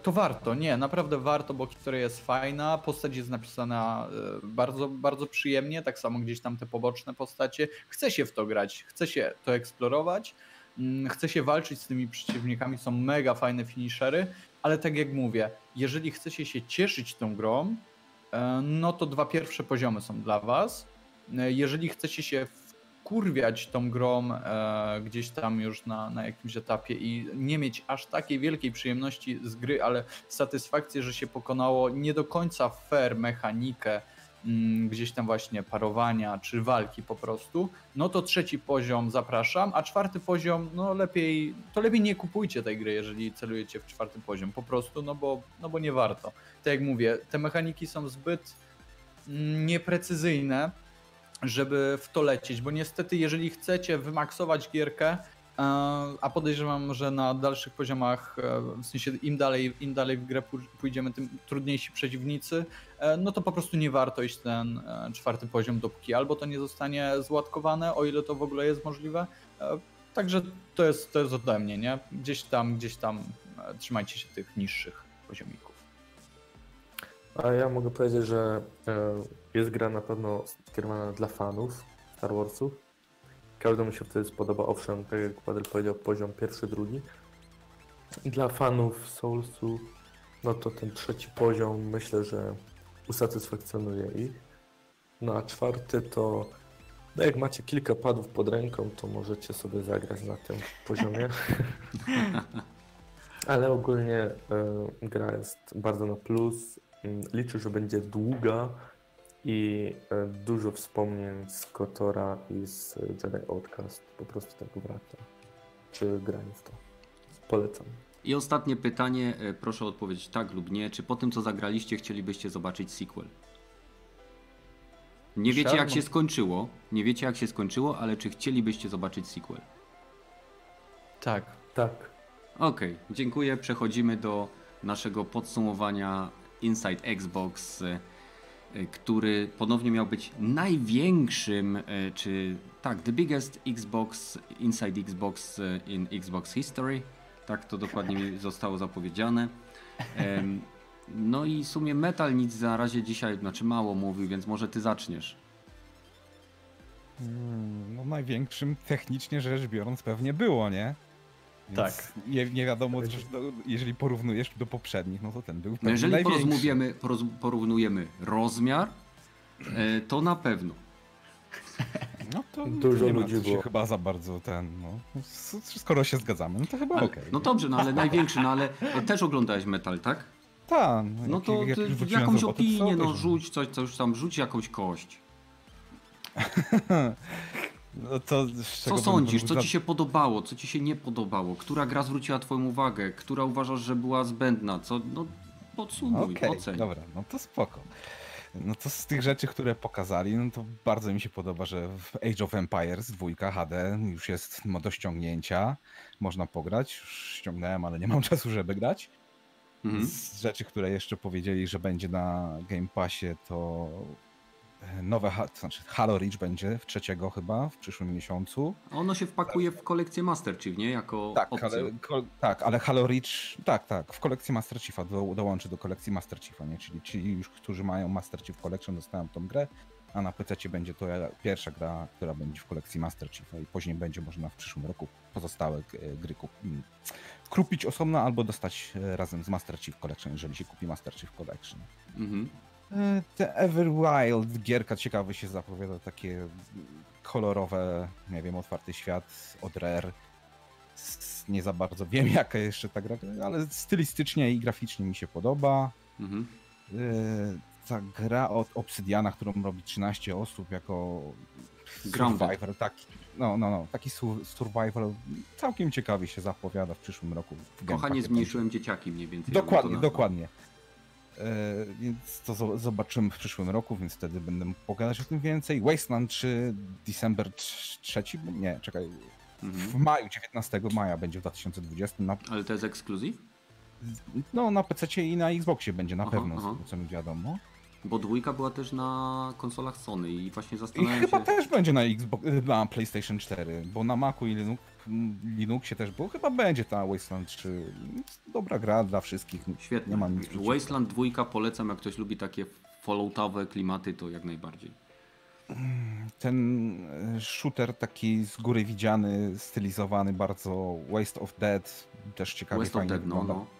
to warto, nie, naprawdę warto, bo historia jest fajna, postać jest napisana e, bardzo, bardzo przyjemnie, tak samo gdzieś tam te poboczne postacie. Chce się w to grać, chce się to eksplorować, mm, chce się walczyć z tymi przeciwnikami, są mega fajne finishery, ale tak jak mówię, jeżeli chcecie się cieszyć tą grą, e, no to dwa pierwsze poziomy są dla was. E, Jeżeli chcecie się kurwiać tą grą e, gdzieś tam już na, na jakimś etapie i nie mieć aż takiej wielkiej przyjemności z gry, ale satysfakcję, że się pokonało nie do końca fair mechanikę mm, gdzieś tam właśnie parowania czy walki po prostu, no to trzeci poziom zapraszam, a czwarty poziom, no lepiej, to lepiej nie kupujcie tej gry, jeżeli celujecie w czwarty poziom, po prostu, no bo, no bo nie warto. Tak jak mówię, te mechaniki są zbyt mm, nieprecyzyjne, żeby w to lecieć, bo niestety jeżeli chcecie wymaksować gierkę, e, a podejrzewam, że na dalszych poziomach, e, w sensie im dalej, im dalej w grę pój- pójdziemy, tym trudniejsi przeciwnicy, e, no to po prostu nie warto iść ten czwarty poziom, dopóki albo to nie zostanie złatkowane, o ile to w ogóle jest możliwe. Także to jest, to jest ode mnie, nie? Gdzieś tam, gdzieś tam trzymajcie się tych niższych poziomików. A ja mogę powiedzieć, że jest gra na pewno skierowana dla fanów Star Warsów. Każdemu się wtedy spodoba, owszem, tak jak Padel powiedział, poziom pierwszy, drugi. Dla fanów Soulsu, no to ten trzeci poziom myślę, że usatysfakcjonuje ich. No a czwarty to, no jak macie kilka padów pod ręką, to możecie sobie zagrać na tym poziomie. Ale ogólnie e, gra jest bardzo na plus. Mm, Liczę, że będzie długa i e, dużo wspomnień z Kotora i z Jedi Outcast. Po prostu tego warto. Czy granie w to. Polecam. I ostatnie pytanie, e, proszę odpowiedzieć tak lub nie. Czy po tym, co zagraliście, chcielibyście zobaczyć sequel? Nie wiecie, jak się skończyło, nie wiecie, jak się skończyło, ale czy chcielibyście zobaczyć sequel? Tak. Tak. Okej, dziękuję. Przechodzimy do naszego podsumowania Inside Xbox, e, który ponownie miał być największym, e, czy tak, the biggest Xbox, Inside Xbox e, in Xbox History. Tak to dokładnie mi zostało zapowiedziane. No i w sumie Metal nic na razie dzisiaj, znaczy mało mówił, więc może ty zaczniesz. Mm, No największym technicznie rzecz biorąc pewnie było, nie? Tak. Nie, nie wiadomo, że, no, jeżeli porównujesz do poprzednich, no to ten był No jeżeli porozmawiamy, poroz, porównujemy rozmiar, e, to na pewno. No to Dużo nie ma ludzi co się było. chyba za bardzo ten, no. Skoro się zgadzamy, no to chyba okej. No dobrze, no ale największy, no ale też oglądałeś metal, tak? Tak, No jak- to jak z jakąś opinię, no rzuć coś, coś tam, rzuć jakąś kość. No to Co sądzisz, co ci się podobało, co ci się nie podobało? Która gra zwróciła twoją uwagę? Która uważasz, że była zbędna? Co, no podsumuj, Okej, oceń. dobra, no to spoko. No to z tych rzeczy, które pokazali, no to bardzo mi się podoba, że w Age of Empires 2 HD już jest do ściągnięcia. Można pograć, już ściągnąłem, ale nie mam czasu, żeby grać. Mhm. Z rzeczy, które jeszcze powiedzieli, że będzie na Game Passie, to nowe, ha- to znaczy Halo Reach będzie w trzeciego chyba, w przyszłym miesiącu. A Ono się wpakuje w kolekcję Master Chief, nie? Jako Tak, opcję. ale, ko, tak, ale Halo Reach, tak, tak, w kolekcji Master Chiefa do, dołączy do kolekcji Master Chiefa, nie? Czyli ci już, którzy mają Master Chief Collection dostają tą grę, a na PC będzie to pierwsza gra, która będzie w kolekcji Master Chiefa i później będzie można w przyszłym roku pozostałe g- gry kup, m, kupić osobno albo dostać e, razem z Master Chief Collection, jeżeli się kupi Master Chief Collection. Mhm. Te Everwild gierka ciekawy się zapowiada, takie kolorowe, nie wiem, otwarty świat od Rare. Nie za bardzo wiem jaka jeszcze ta gra, ale stylistycznie i graficznie mi się podoba. Mhm. E, Ta gra od Obsydiana, którą robi 13 osób jako survivor, taki, no, no, no, taki su- survival całkiem ciekawie się zapowiada w przyszłym roku. Kochanie, zmniejszyłem dzieciaki mniej więcej. Dokładnie, dokładnie. E, więc to zo- zobaczymy w przyszłym roku, więc wtedy będę mógł pogadać o tym więcej. Wasteland 3, December 3, nie, czekaj, w Mhm. maju, 19 maja będzie w 2020. Na, Ale to jest ekskluzyw? no, na PC i na Xboxie będzie na Aha, pewno, aha. co mi wiadomo. Bo dwójka była też na konsolach Sony i właśnie I zastanawiam chyba się... też będzie na, Xbox, na PlayStation 4, bo na Macu i Linux, Linuxie też było. Chyba będzie ta Wasteland 3. Dobra gra dla wszystkich. Świetnie. Nie mam nic przeciwko. Wasteland dwójka polecam, jak ktoś lubi takie falloutowe klimaty, to jak najbardziej. ten e, shooter taki z góry widziany, stylizowany bardzo Waste of Dead, też ciekawie West of fajnie Dead, no, wygląda. no.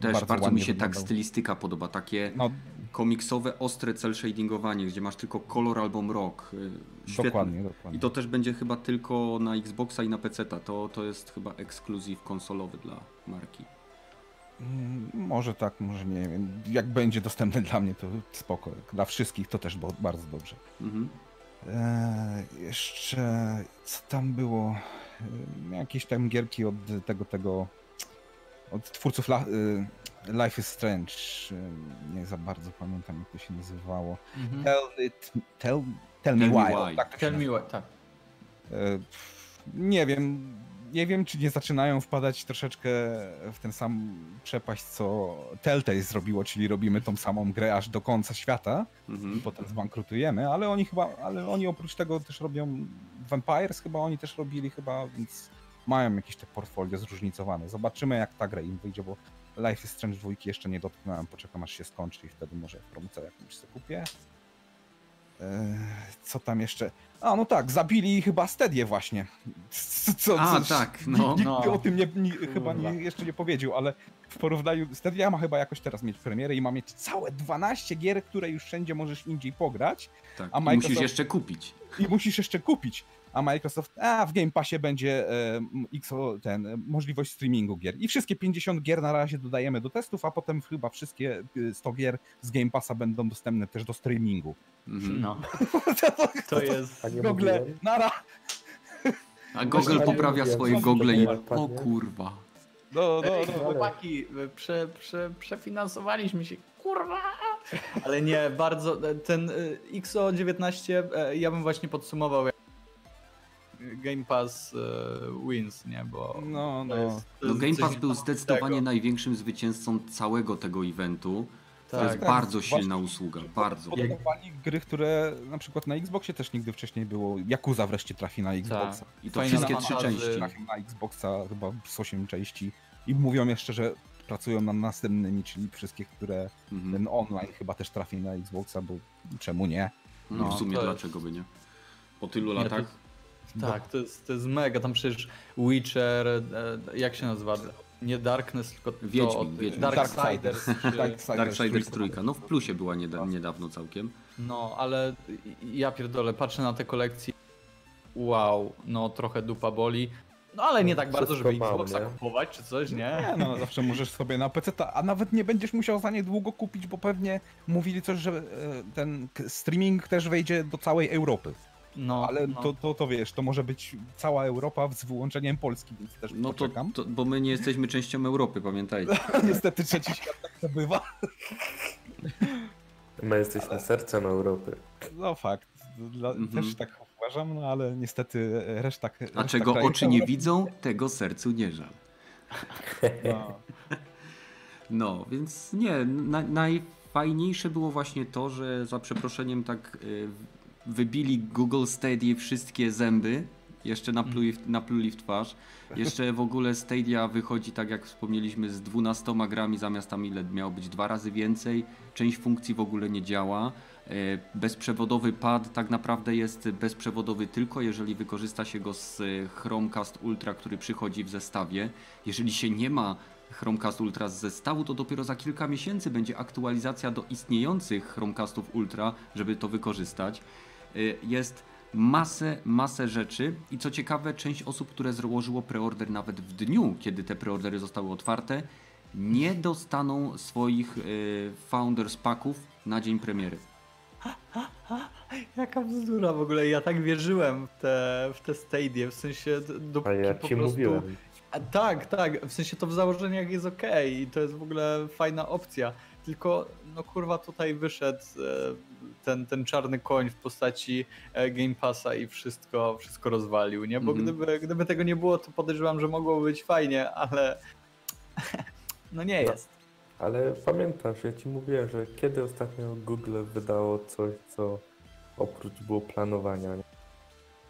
Też Bardzo bardzo, mi się tak wyglądał. stylistyka podoba, takie No, komiksowe, ostre cel shadingowanie, gdzie masz tylko kolor albo mrok. Y, Świetne. dokładnie, dokładnie. I to też będzie chyba tylko na Xboxa i na PC. To, to jest chyba ekskluzyw konsolowy dla marki. Mm, Może tak, może nie wiem. Jak będzie dostępny dla mnie, to spoko. Dla wszystkich to też bardzo dobrze. Mhm. Eee, jeszcze co tam było? Jakieś tam gierki od tego, tego od twórców La, y, Life is Strange. Eee, Nie za bardzo pamiętam, jak to się nazywało. Mhm. Tell, it, tell, tell me Tell me why. why. Tak Tell me what, tak. E, pff, Nie wiem, nie wiem, czy nie zaczynają wpadać troszeczkę w ten sam przepaść, co Telltale zrobiło, czyli robimy tą samą grę aż do końca świata i Mhm. potem zbankrutujemy, ale oni chyba, ale oni oprócz tego też robią Vampires chyba oni też robili chyba, więc mają jakieś te portfolio zróżnicowane. Zobaczymy jak ta gra im wyjdzie, bo Life is Strange 2 jeszcze nie dotknąłem, poczekam aż się skończy i wtedy może w promocję jakąś sobie kupię. Eee, Co tam jeszcze? A, no tak, zabili chyba Stedię właśnie. Co, co, A, tak, no. Nikt no. o tym nie, nie, chyba nie, jeszcze nie powiedział, ale w porównaniu, Stadia ma chyba jakoś teraz mieć premierę i ma mieć całe 12 gier, które już wszędzie możesz indziej pograć Tak. A I Microsoft- musisz jeszcze kupić. i musisz jeszcze kupić. A Microsoft, a w Game Passie będzie e, XO, ten, e, możliwość streamingu gier. I wszystkie 50 gier na razie dodajemy do testów, a potem chyba wszystkie e, 100 gier z Game Passa będą dostępne też do streamingu. Mhm. No, to jest... A nie Google, mówiłem? nara! A Google poprawia swoje Google i... to O kurwa. No, no, Ej, no. chłopaki, prze, prze, przefinansowaliśmy się, kurwa! Ale nie, bardzo, ten y, XO19, e, ja bym właśnie podsumował Game Pass e, wins, nie, bo... No, to no. jest- to No Game Pass był zdecydowanie niesamowitego. największym zwycięzcą całego tego eventu. To Tak. jest tak, bardzo właśnie- silna usługa, bardzo. Podawali gry, które na przykład na Xboxie też nigdy wcześniej było. Yakuza wreszcie trafi na Xboxa. I to Final wszystkie trzy części. Trafił na Xboxa chyba z 8 części. I mówią jeszcze, że pracują nad następnymi, czyli wszystkie, które Mhm. ten online chyba też trafi na Xboxa, bo czemu nie? No, w No, sumie to dlaczego by nie? Po tylu Nie, latach. Tak, to jest, to jest mega, tam przecież Witcher, e, jak się nazywa? Nie Darkness, tylko to, Wiedźmin, Wiedźmin. Darksiders. czy- Darksiders Darksiders trójka. trójka, no w plusie była nieda niedawno całkiem. No, ale ja pierdolę, patrzę na te kolekcje. Wow, no trochę dupa boli. No ale nie tak bardzo, żeby Xboxa nie? kupować czy coś, nie? Nie, no zawsze możesz sobie na PC, a nawet nie będziesz musiał za niedługo kupić, bo pewnie mówili coś, że e, ten streaming też wejdzie do całej Europy. No, Ale no. to, to, to wiesz, to może być cała Europa z wyłączeniem Polski, więc też No to, to, bo my nie jesteśmy częścią Europy, pamiętajcie. Niestety trzeci świat tak to bywa. My jesteśmy sercem Europy. No fakt. Dla, Mhm. Też tak uważam, no ale niestety reszta. A reszta czego krajów oczy nie Europy- widzą, tego sercu nie żal. No. No, więc nie, na, najfajniejsze było właśnie to, że za przeproszeniem tak y, wybili Google Stadia wszystkie zęby, jeszcze napluli, napluli w twarz. Jeszcze w ogóle Stadia wychodzi tak jak wspomnieliśmy z 12 grami zamiast tam ile miało być dwa razy więcej. Część funkcji w ogóle nie działa. Y, Bezprzewodowy pad tak naprawdę jest bezprzewodowy tylko jeżeli wykorzysta się go z y, Chromecast Ultra, który przychodzi w zestawie. Jeżeli się nie ma Chromecast Ultra z zestawu, to dopiero za kilka miesięcy będzie aktualizacja do istniejących Chromecastów Ultra, żeby to wykorzystać. Y, Jest masę, masę rzeczy i co ciekawe, część osób, które złożyło preorder nawet w dniu, kiedy te preordery zostały otwarte, nie dostaną swoich y, Founders Packów na dzień premiery. Jaka bzdura w ogóle, ja tak wierzyłem w te, w te Stadia, w sensie d- A dopóki ja po prostu... mówiłem. A, tak, tak, w sensie to w założeniach jest ok i to jest w ogóle fajna opcja. Tylko, no kurwa, tutaj wyszedł e, ten, ten czarny koń w postaci e, Game Passa i wszystko, wszystko rozwalił, nie? Bo Mhm. gdyby, gdyby tego nie było, to podejrzewam, że mogło być fajnie, ale no nie No. jest. Ale pamiętasz, ja ci mówiłem, że kiedy ostatnio Google wydało coś, co oprócz było planowania. Nie?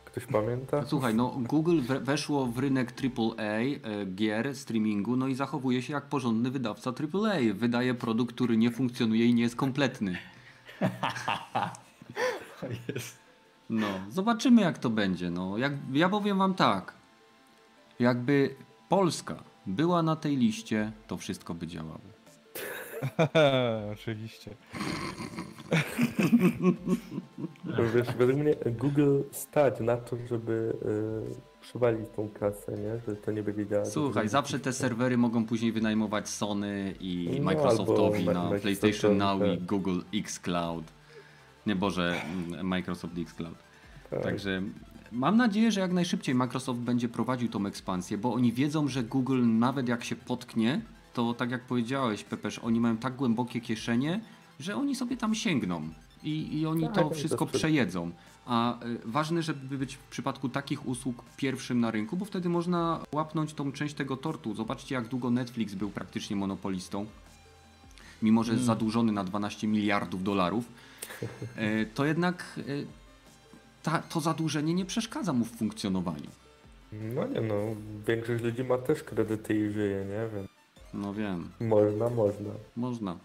Ktoś pamięta? Słuchaj, no Google we- weszło w rynek AAA e, gier, streamingu, no i zachowuje się jak porządny wydawca AAA. Wydaje produkt, który nie funkcjonuje i nie jest kompletny. Jest. No, zobaczymy jak to będzie. No, jak, ja powiem wam tak. Jakby Polska była na tej liście, to wszystko by działało. Oczywiście. Wiesz, według mnie Google stać na to, żeby y, przywalić tą kasę, nie? Że to nie będzie działać. Słuchaj, zawsze te serwery mogą później wynajmować Sony i No, Microsoftowi na Microsoftowi, PlayStation Now i. Google X Cloud. Nie Boże, mm, Microsoft X Cloud. Tak. Także mam nadzieję, że jak najszybciej Microsoft będzie prowadził tą ekspansję, bo oni wiedzą, że Google nawet jak się potknie, to tak jak powiedziałeś, Pepesz, oni mają tak głębokie kieszenie, że oni sobie tam sięgną i, i oni Tak, to to wszystko sprzed- przejedzą. A y, ważne, żeby być w przypadku takich usług pierwszym na rynku, bo wtedy można łapnąć tą część tego tortu. Zobaczcie, jak długo Netflix był praktycznie monopolistą. Mimo, że jest Mm. zadłużony na 12 miliardów dolarów, y, to jednak y, ta, to zadłużenie nie przeszkadza mu w funkcjonowaniu. No nie no, większość ludzi ma też kredyty i żyje, nie? Więc No wiem, można, można. można.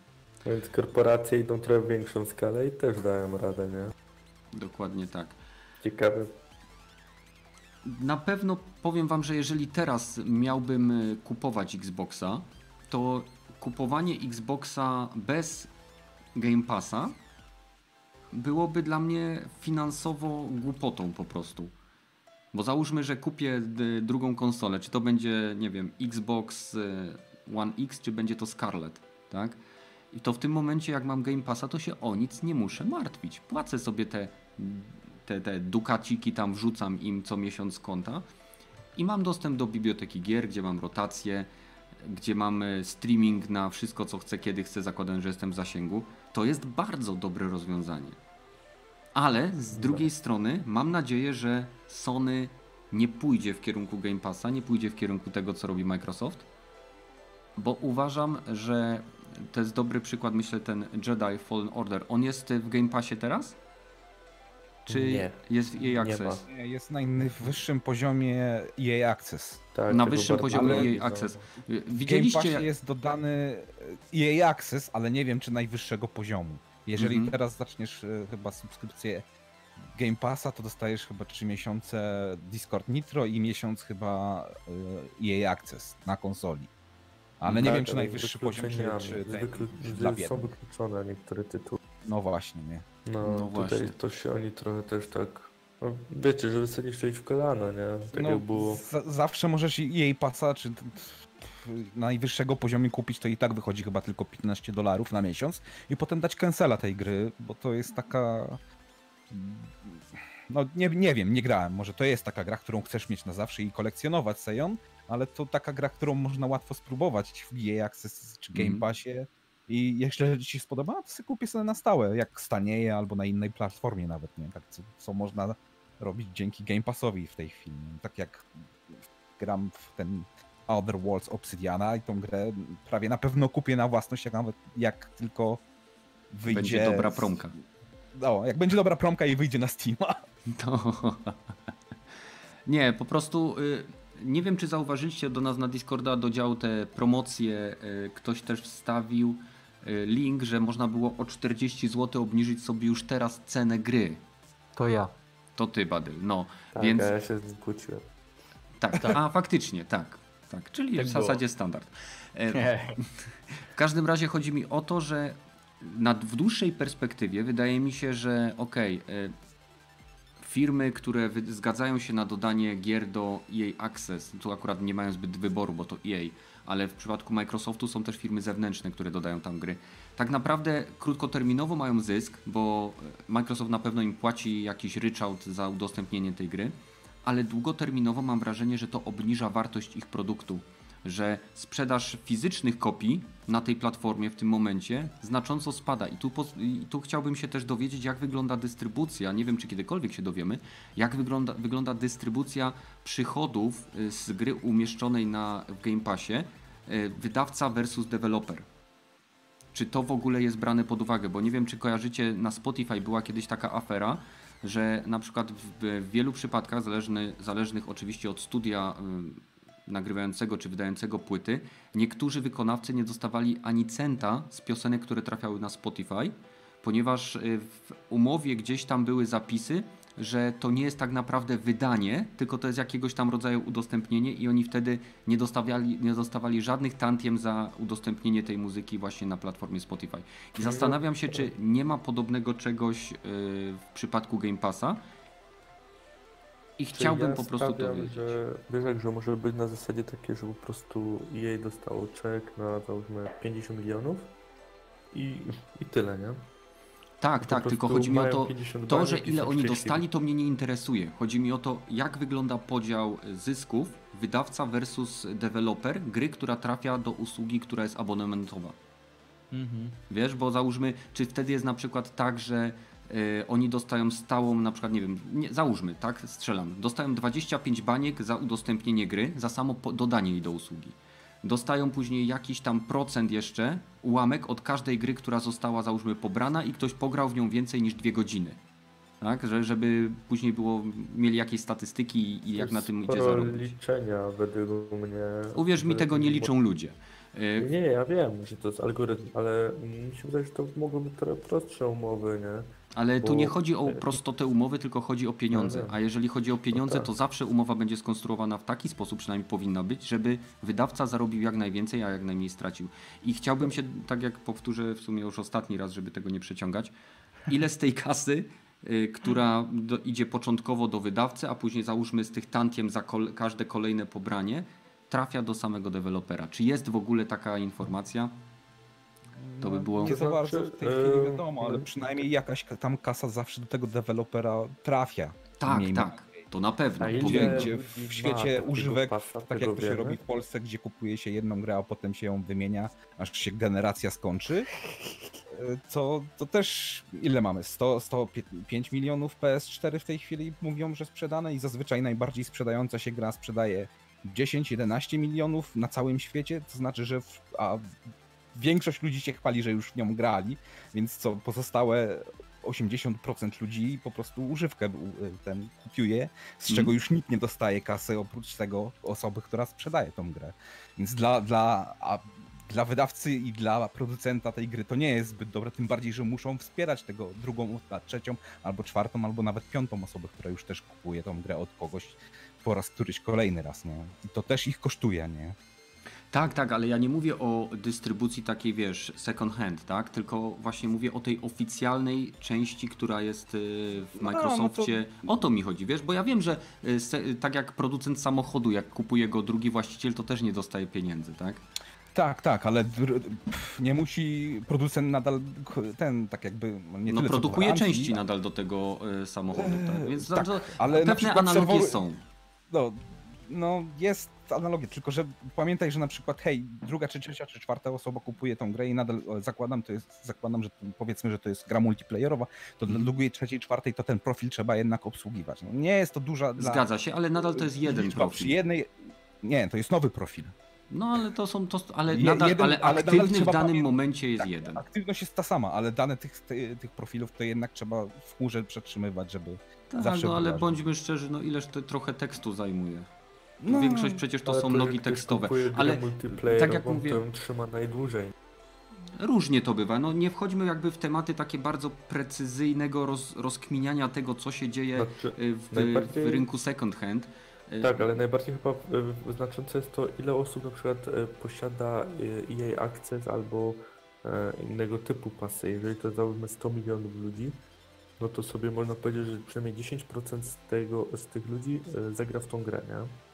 Więc korporacje idą trochę w większą skalę i też dają radę, nie? Dokładnie tak. Ciekawe. Na pewno powiem wam, że jeżeli teraz miałbym y, kupować Xboxa, to kupowanie Xboxa bez Game Passa byłoby dla mnie finansowo głupotą po prostu. Bo załóżmy, że kupię y, drugą konsolę, czy to będzie, nie wiem, Xbox y, One X, czy będzie to Scarlet, tak? I to w tym momencie, jak mam Game Passa, to się o nic nie muszę martwić. Płacę sobie te, te, te dukaciki, tam wrzucam im co miesiąc konta i mam dostęp do biblioteki gier, gdzie mam rotację, gdzie mam e, streaming na wszystko, co chcę, kiedy chcę, zakładam, że jestem w zasięgu. To jest bardzo dobre rozwiązanie. Ale z drugiej strony mam nadzieję, że Sony nie pójdzie w kierunku Game Passa, nie pójdzie w kierunku tego, co robi Microsoft, bo uważam, że to jest dobry przykład, myślę, ten Jedi Fallen Order. On jest w Game Passie teraz? Czy Nie. jest w EA Nie Access? ma. Nie, Jest na najwyższym poziomie EA Access. Tak, Na wyższym poziomie no. Access. W Game Widzieliście, Passie jest dodany EA Access, ale nie wiem czy najwyższego poziomu. Jeżeli Mhm. teraz zaczniesz e, chyba subskrypcję Game Passa, to dostajesz chyba 3 miesiące Discord Nitro i miesiąc chyba y, EA Access na konsoli. Ale nie Tak, wiem, czy najwyższy poziom, czy, czy ten, dla. Są wykluczone niektóre tytuły. No właśnie, nie. No, No tutaj właśnie. to się oni trochę też tak... No, wiecie, żeby sobie nie strzelić w kolano, nie? Tak no, jak było... za- zawsze możesz jej pasa, czy najwyższego poziomie kupić, to i tak wychodzi chyba tylko 15 dolarów na miesiąc i potem dać cancela tej gry, bo to jest taka... No nie, nie wiem, nie grałem, może to jest taka gra, którą chcesz mieć na zawsze i kolekcjonować Sejon, ale to taka gra, którą można łatwo spróbować w EA Access czy Game Mhm. Passie i jeśli ci się spodoba, to sobie kupię sobie na stałe, jak stanieje albo na innej platformie nawet, nie? Tak, co, co można robić dzięki Game Passowi w tej chwili. Tak jak gram w ten Outer Worlds Obsidiana i tą grę prawie na pewno kupię na własność, jak nawet jak tylko wyjdzie. Będzie dobra promka. No, jak będzie dobra promka i wyjdzie na Steama. To... Nie, po prostu y, nie wiem, czy zauważyliście do nas na Discorda do działu te promocje. y, Ktoś też wstawił link, że można było o 40 zł obniżyć sobie już teraz cenę gry. To ja. To ty, Badyl. No, Tak, więc a ja się z nim kłóciłem. tak, a faktycznie, tak. Tak, czyli Tak w było. zasadzie standard. E, W każdym razie chodzi mi o to, że na, w dłuższej perspektywie wydaje mi się, że okej, e, firmy, które zgadzają się na dodanie gier do EA Access, tu akurat nie mają zbyt wyboru, bo to EA, ale w przypadku Microsoftu są też firmy zewnętrzne, które dodają tam gry. Tak naprawdę krótkoterminowo mają zysk, bo Microsoft na pewno im płaci jakiś ryczałt za udostępnienie tej gry, ale długoterminowo mam wrażenie, że to obniża wartość ich produktu że sprzedaż fizycznych kopii na tej platformie w tym momencie znacząco spada. I tu, I tu chciałbym się też dowiedzieć, jak wygląda dystrybucja. Nie wiem, czy kiedykolwiek się dowiemy, jak wygląda, wygląda dystrybucja przychodów y, z gry umieszczonej na, w Game Passie, y, wydawca versus developer. Czy to w ogóle jest brane pod uwagę? Bo nie wiem, czy kojarzycie, na Spotify była kiedyś taka afera, że na przykład w, w wielu przypadkach, zależny, zależnych oczywiście od studia nagrywającego czy wydającego płyty, niektórzy wykonawcy nie dostawali ani centa z piosenek, które trafiały na Spotify, ponieważ y, w umowie gdzieś tam były zapisy, że to nie jest tak naprawdę wydanie, tylko to jest jakiegoś tam rodzaju udostępnienie i oni wtedy nie dostawali, nie dostawali żadnych tantiem za udostępnienie tej muzyki właśnie na platformie Spotify. I zastanawiam się, czy nie ma podobnego czegoś y, w przypadku Game Passa. I chciałbym ja po prostu to wiedzieć. Że, wiesz, jak, że może być na zasadzie takie, że po prostu jej dostało czek na załóżmy 50 milionów i, i tyle, nie? Tak, tak, tylko chodzi mi o to, 50 to, że ile oni dostali, to mnie nie interesuje. Chodzi mi o to, jak wygląda podział zysków wydawca versus deweloper gry, która trafia do usługi, która jest abonamentowa. Mhm. Wiesz, bo załóżmy, czy wtedy jest na przykład tak, że oni dostają stałą, na przykład, nie wiem, nie, załóżmy, tak, strzelam, dostają 25 baniek za udostępnienie gry, za samo dodanie jej do usługi. Dostają później jakiś tam procent jeszcze, ułamek od każdej gry, która została, załóżmy, pobrana i ktoś pograł w nią więcej niż dwie godziny. Tak, że, żeby później było, mieli jakieś statystyki i, jak na tym idzie zarobić. liczenia według mnie. Uwierz mi, tego nie liczą ludzie. Y, Nie, ja wiem, że to jest algorytm, ale mi się wydaje, że to mogą być trochę prostsze umowy, nie? Ale tu nie chodzi o prostotę umowy, tylko chodzi o pieniądze. No wiem. A jeżeli chodzi o pieniądze, tak. to zawsze umowa będzie skonstruowana w taki sposób, przynajmniej powinna być, żeby wydawca zarobił jak najwięcej, a jak najmniej stracił. I chciałbym się, tak jak powtórzę w sumie już ostatni raz, żeby tego nie przeciągać, ile z tej kasy, y, która do, idzie początkowo do wydawcy, a później załóżmy z tych tantiem za kol, każde kolejne pobranie, trafia do samego dewelopera. Czy jest w ogóle taka informacja? To by było... Nie za To bardzo znaczy, w tej chwili e, wiadomo, ale no, przynajmniej jakaś ka- tam kasa zawsze do tego dewelopera trafia. Tak, Miejmy tak, to na pewno. A Gdzie, gdzie w świecie takiego używek, pasa, tak jak to się wiemy? robi w Polsce, gdzie kupuje się jedną grę, a potem się ją wymienia, aż się generacja skończy, e, to, to też ile mamy? 100, 105 milionów PS4 w tej chwili mówią, że sprzedane i zazwyczaj najbardziej sprzedająca się gra sprzedaje 10-11 milionów na całym świecie, to znaczy, że w, a większość ludzi się chwali, że już w nią grali, więc co pozostałe 80% ludzi po prostu używkę u- ten kupiuje, z czego Mhm. już nikt nie dostaje kasy oprócz tego osoby, która sprzedaje tą grę. Więc dla, dla a dla wydawcy i dla producenta tej gry to nie jest zbyt dobre, tym bardziej, że muszą wspierać tego drugą, trzecią, albo czwartą, albo nawet piątą osobę, która już też kupuje tą grę od kogoś po raz któryś kolejny raz, nie? I to też ich kosztuje, nie? Tak, tak, ale ja nie mówię o dystrybucji takiej, wiesz, second hand, tak? Tylko właśnie mówię o tej oficjalnej części, która jest y, w No, no Microsoftie. O to mi chodzi, wiesz, bo ja wiem, że y, se- tak jak producent samochodu, jak kupuje go drugi właściciel, to też nie dostaje pieniędzy, tak? Tak, tak, ale nie musi producent nadal ten, tak jakby, nie No tyle co produkuje gwarancji, części nadal do tego y, samochodu, tak? Więc tak, to, ale pewne analogie serwory- są. No, no jest analogia, tylko że pamiętaj, że na przykład hej, druga, czy trzecia, czy czwarta osoba kupuje tą grę i nadal zakładam, to jest, zakładam, że powiedzmy, że to jest gra multiplayerowa, to Mhm. dla drugiej, trzeciej, czwartej to ten profil trzeba jednak obsługiwać. No, nie jest to duża dla... Zgadza się, ale nadal to jest jeden liczba Przy profil. jednej... Nie, to jest nowy profil. No ale to są, to, ale nadal, jeden- ale ale aktywny w trzeba danym momencie jest Tak, jeden. Aktywność jest ta sama, ale dane tych, ty, tych profilów to jednak trzeba w chmurze przetrzymywać, żeby Tak, zawsze no ale wyrażać. bądźmy szczerzy, no ileż to trochę tekstu zajmuje. No, Większość przecież to są ktoś tekstowe, ale tak jak mówię- to ją trzyma najdłużej. różnie to bywa. No nie wchodźmy jakby w tematy takie bardzo precyzyjnego roz, rozkminiania tego, co się dzieje Znaczy, y, w, najbardziej- w rynku second hand. Y, tak, ale najbardziej chyba e, znaczące jest to, ile osób na przykład posiada EA Access albo e, innego typu pasy. Jeżeli to załóżmy 100 milionów ludzi, no to sobie można powiedzieć, że przynajmniej 10% z, tego, z tych ludzi zagra w tą grę, nie?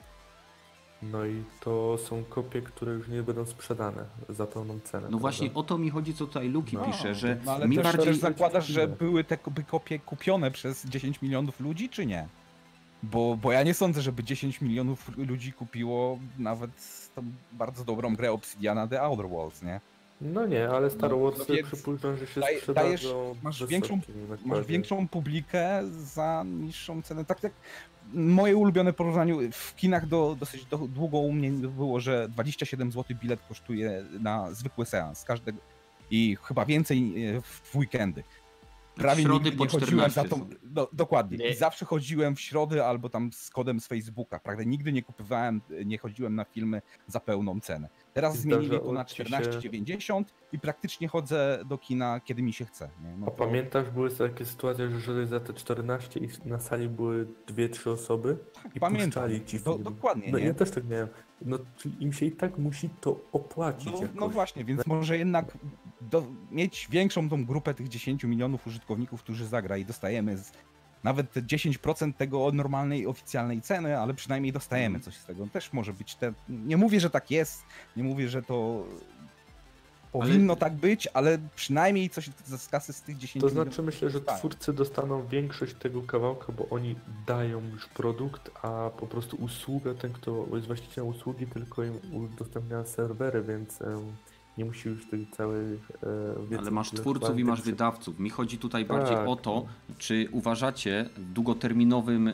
No i to są kopie, które już nie będą sprzedane za pełną cenę. No prawda? właśnie o to mi chodzi, co tutaj Luki No, pisze, że No ale mi też, bardziej... też zakładasz, że były te kopie kupione przez 10 milionów ludzi, czy nie? Bo, bo ja nie sądzę, żeby 10 milionów ludzi kupiło nawet tą bardzo dobrą grę Obsidiana The Outer Worlds, nie? No nie, ale Star No, Wars no więc przypuszczam, że się sprzedadzą dajesz- masz większą-. Masz większą publikę za niższą cenę. Tak jak moje ulubione porównanie w kinach do, dosyć do, długo u mnie było, że 27 zł bilet kosztuje na zwykły seans każdego i chyba więcej e, w weekendy. Prawie środy nigdy po nie chodziłem za 14 tą. Do, dokładnie. Nie. I zawsze chodziłem w środę albo tam z kodem z Facebooka. Prawda? Nigdy nie kupowałem, nie chodziłem na filmy za pełną cenę. Teraz I zmienili to na ci się- 14,90 i praktycznie chodzę do kina, kiedy mi się chce. No A to- pamiętasz, były takie sytuacje, że szedłeś za te 14 i na sali były 2-3 osoby i Pamiętam. puszczali ci Do, film. dokładnie. No nie? ja też tak miałem. No czyli im się i tak musi to opłacić No, no właśnie, więc może jednak do, mieć większą tą grupę tych 10 milionów użytkowników, którzy zagra i dostajemy z, nawet te 10% tego od normalnej, oficjalnej ceny, ale przynajmniej dostajemy coś z tego. Też może być te... Nie mówię, że tak jest, nie mówię, że to powinno tak być, ale przynajmniej coś z z kasy z tych 10 To znaczy myślę, że twórcy dostaną większość tego kawałka, bo oni dają już produkt, a po prostu usługę, ten kto jest właścicielem usługi, tylko im udostępnia serwery, więc nie musi już tej całej e, wiedzy Ale masz twórców i masz wydawców. Mi chodzi tutaj bardziej Tak. o to, czy uważacie w długoterminowym, e,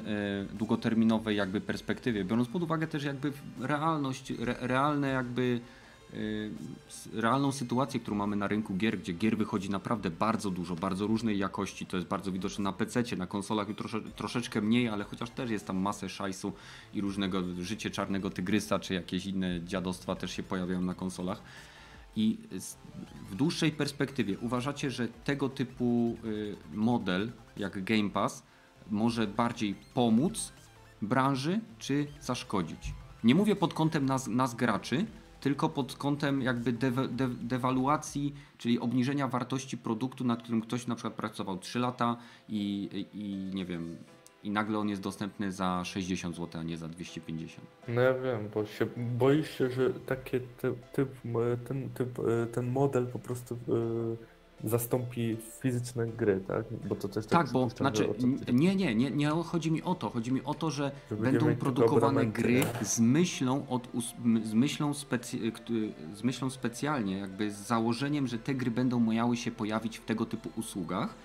długoterminowej jakby perspektywie, biorąc pod uwagę też jakby realność, re, realne jakby realną sytuację, którą mamy na rynku gier, gdzie gier wychodzi naprawdę bardzo dużo, bardzo różnej jakości, to jest bardzo widoczne na PC, na konsolach trosze, troszeczkę mniej, ale chociaż też jest tam masę szajsu i różnego życie czarnego tygrysa, czy jakieś inne dziadostwa też się pojawiają na konsolach. I w dłuższej perspektywie uważacie, że tego typu y, model jak Game Pass może bardziej pomóc branży czy zaszkodzić? Nie mówię pod kątem nas, nas graczy, tylko pod kątem jakby dewa- de, dewaluacji, czyli obniżenia wartości produktu, nad którym ktoś na przykład pracował 3 lata i, i nie wiem, i nagle on jest dostępny za 60 zł, a nie za 250. No ja wiem, bo się boisz się, że takie ty, typ, m, ten, typ, e, ten model po prostu e, zastąpi fizyczne gry, tak? Bo to też Tak, bo przypuszczam, że znaczy, nie, nie, nie, nie chodzi mi o to. Chodzi mi o to, że będą produkowane gry z myślą, od, z, myślą specy- z myślą specjalnie, jakby z założeniem, że te gry będą miały się pojawić w tego typu usługach.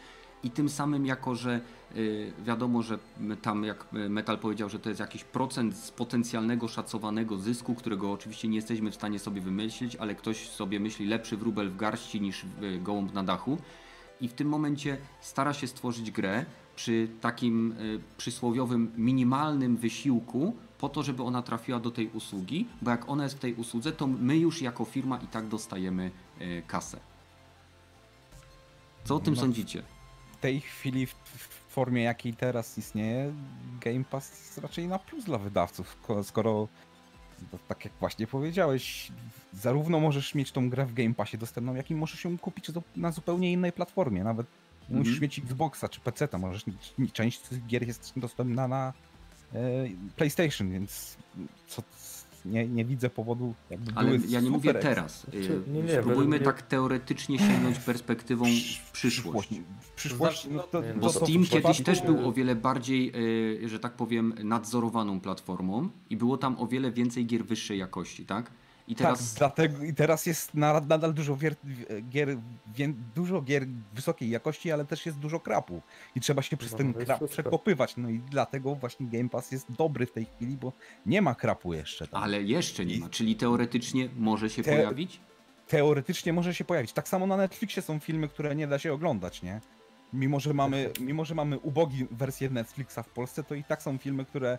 I tym samym, jako że y, wiadomo, że tam, jak Metal powiedział, że to jest jakiś procent z potencjalnego szacowanego zysku, którego oczywiście nie jesteśmy w stanie sobie wymyślić, ale ktoś sobie myśli lepszy wróbel w garści niż y, gołąb na dachu i w tym momencie stara się stworzyć grę przy takim y, przysłowiowym minimalnym wysiłku, po to, żeby ona trafiła do tej usługi, bo jak ona jest w tej usłudze, to my już jako firma i tak dostajemy kasę. Co o tym No. sądzicie? W tej chwili, w, w formie jakiej teraz istnieje, Game Pass jest raczej na plus dla wydawców, ko- skoro, no, tak jak właśnie powiedziałeś, zarówno możesz mieć tą grę w Game Passie dostępną, jak i możesz ją kupić na zupełnie innej platformie, nawet Mhm. musisz mieć Xboxa czy PC, możesz mieć, część tych gier jest dostępna na e, PlayStation, więc co, nie, nie widzę powodu, jakby Ale były ja nie mówię super teraz. Znaczy, nie, nie, Spróbujmy mnie- tak teoretycznie sięgnąć perspektywą w przyszłość. W przyszłości, no to, Nie, Bo to- to Steam kiedyś też był o wiele bardziej, e, że tak powiem, nadzorowaną platformą i było tam o wiele więcej gier wyższej jakości, tak? I teraz Tak, dlatego i teraz jest na- nadal dużo wier, gier, dużo gier wysokiej jakości, ale też jest dużo krapu. I trzeba się przez No, ten krap wszystko. przekopywać. No i dlatego właśnie Game Pass jest dobry w tej chwili, bo nie ma krapu jeszcze. Tam. Ale jeszcze nie I- ma, czyli teoretycznie może się Te- pojawić? Teoretycznie może się pojawić. Tak samo na Netflixie są filmy, które nie da się oglądać, nie? Mimo, że mamy, mimo, że mamy ubogi wersję Netflixa w Polsce, to i tak są filmy, które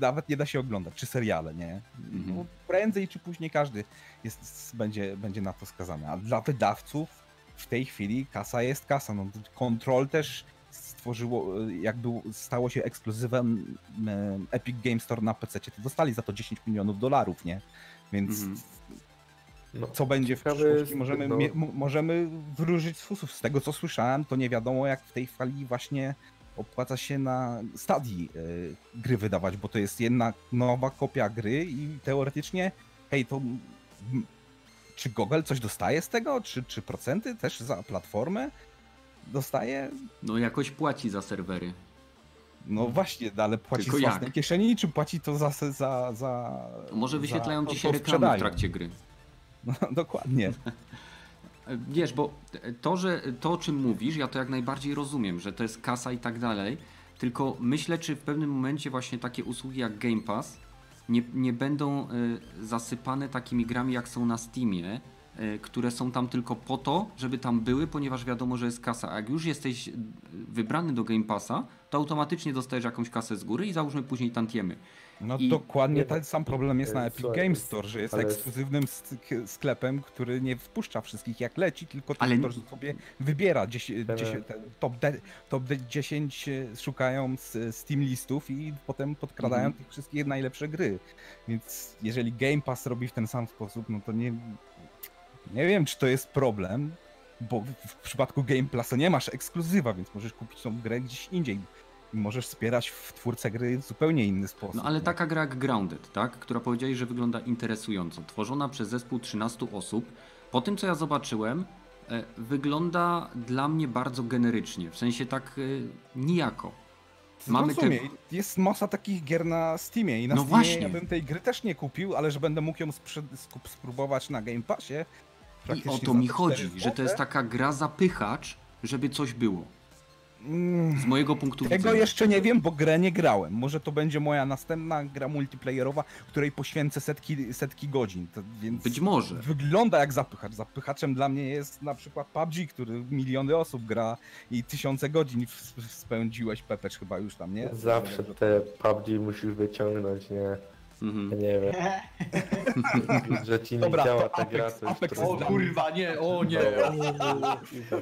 nawet nie da się oglądać, czy seriale, nie? Mhm. Prędzej czy później każdy jest, będzie, będzie na to skazany. A dla wydawców w tej chwili kasa jest kasa. No, Control też stworzyło, jakby stało się ekskluzywem Epic Game Store na PC, to dostali za to 10 milionów dolarów, nie? Więc Mhm. No, co będzie w przyszłości? Możemy, no- możemy wróżyć z fusów. Z tego co słyszałem, to nie wiadomo jak w tej chwili właśnie opłaca się na stadii e, gry wydawać, bo to jest jedna nowa kopia gry i teoretycznie, hej, to czy Google coś dostaje z tego? Czy, czy procenty też za platformę dostaje? No jakoś płaci za serwery. No właśnie, ale płaci Tylko z własnej jak? kieszeni, czy płaci to za... za, za To może za wyświetlają to, ci się reklamy w trakcie gry. No, dokładnie. E, Wiesz, bo to, że to o czym mówisz, ja to jak najbardziej rozumiem, że to jest kasa i tak dalej, tylko myślę, czy w pewnym momencie właśnie takie usługi jak Game Pass nie, nie będą y, zasypane takimi grami jak są na Steamie, y, które są tam tylko po to, żeby tam były, ponieważ wiadomo, że jest kasa. A jak już jesteś y, wybrany do Game Passa, to automatycznie dostajesz jakąś kasę z góry i załóżmy później tantiemy. No I- dokładnie Nie, ten sam problem jest na e, Epic słuchaj, Games Store, że jest ale- ekskluzywnym sk- sklepem, który nie wpuszcza wszystkich jak leci, tylko Ale- ale... ktoś sobie wybiera dziesię- Ale- dziesię- ten top, de- top de- 10 e, szukają z Steam listów i potem podkradają Mhm. tych wszystkich najlepsze gry. Więc jeżeli Game Pass robi w ten sam sposób, no to nie, nie wiem czy to jest problem, bo w, w przypadku Game Passa nie masz ekskluzywa, więc możesz kupić tą grę gdzieś indziej. Możesz wspierać w twórcę gry w zupełnie inny sposób. No ale nie? taka gra jak Grounded, tak? która powiedzieli, że wygląda interesująco, tworzona przez zespół 13 osób. Po tym co ja zobaczyłem, e, wygląda dla mnie bardzo generycznie, w sensie tak e, nijako. Mamy te-. Jest masa takich gier na Steamie i na No Steamie właśnie. ja bym tej gry też nie kupił, ale że będę mógł ją spróbować na Game Passie. I o to mi chodzi, 4 że to jest taka gra zapychacz, żeby coś było. Z mojego punktu Tego widzenia. jeszcze nie wiem, bo grę nie grałem. Może to będzie moja następna gra multiplayerowa, której poświęcę setki, setki godzin. To, więc Być może. Wygląda jak zapychacz. Zapychaczem dla mnie jest na przykład PUBG, który miliony osób gra i tysiące godzin w- w- spędziłeś Pepecz chyba już tam, nie? Zawsze te PUBG musisz wyciągnąć, nie? Mhm. Nie wiem. że ci nie Dobra, działa to ta gra, to jest Apex trudno. jest dla kurwa, nie, o nie.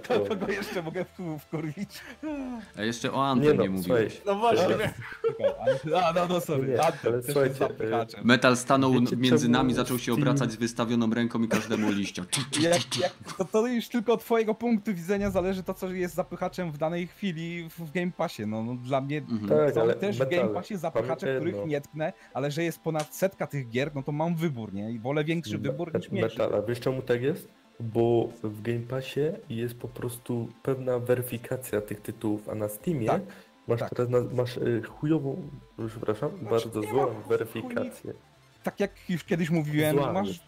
To kogo jeszcze mogę w- wkurwić? A jeszcze o Nie Anthem no, nie, mówiłeś. słuchaj. No właśnie. A, no, no sorry. Nie, Anthem ale też słuchajcie, zapychaczem. Metal stanął Wiecie, między czemu nami, zaczął się Steam- obracać z wystawioną ręką i każdemu liścia. Jak, jak, to, to już tylko od twojego punktu widzenia zależy to, co jest zapychaczem w danej chwili w, Game Passie. No, no dla mnie Mhm. Tak, są ale też w metal, Game Passie zapychacze, pamiętaj których jedno. nie tknę, ale że jest ponad setka tych gier, no to mam wybór, nie? I wolę większy wybór niż mniejszy. Metal, a wiesz czemu tak jest? Bo w Game Passie jest po prostu pewna weryfikacja tych tytułów, a na Steamie Tak, masz tak. teraz na, masz y, chujową, przepraszam, bardzo nie złą ma chuj- weryfikację. Tak jak już kiedyś mówiłem, Zła masz.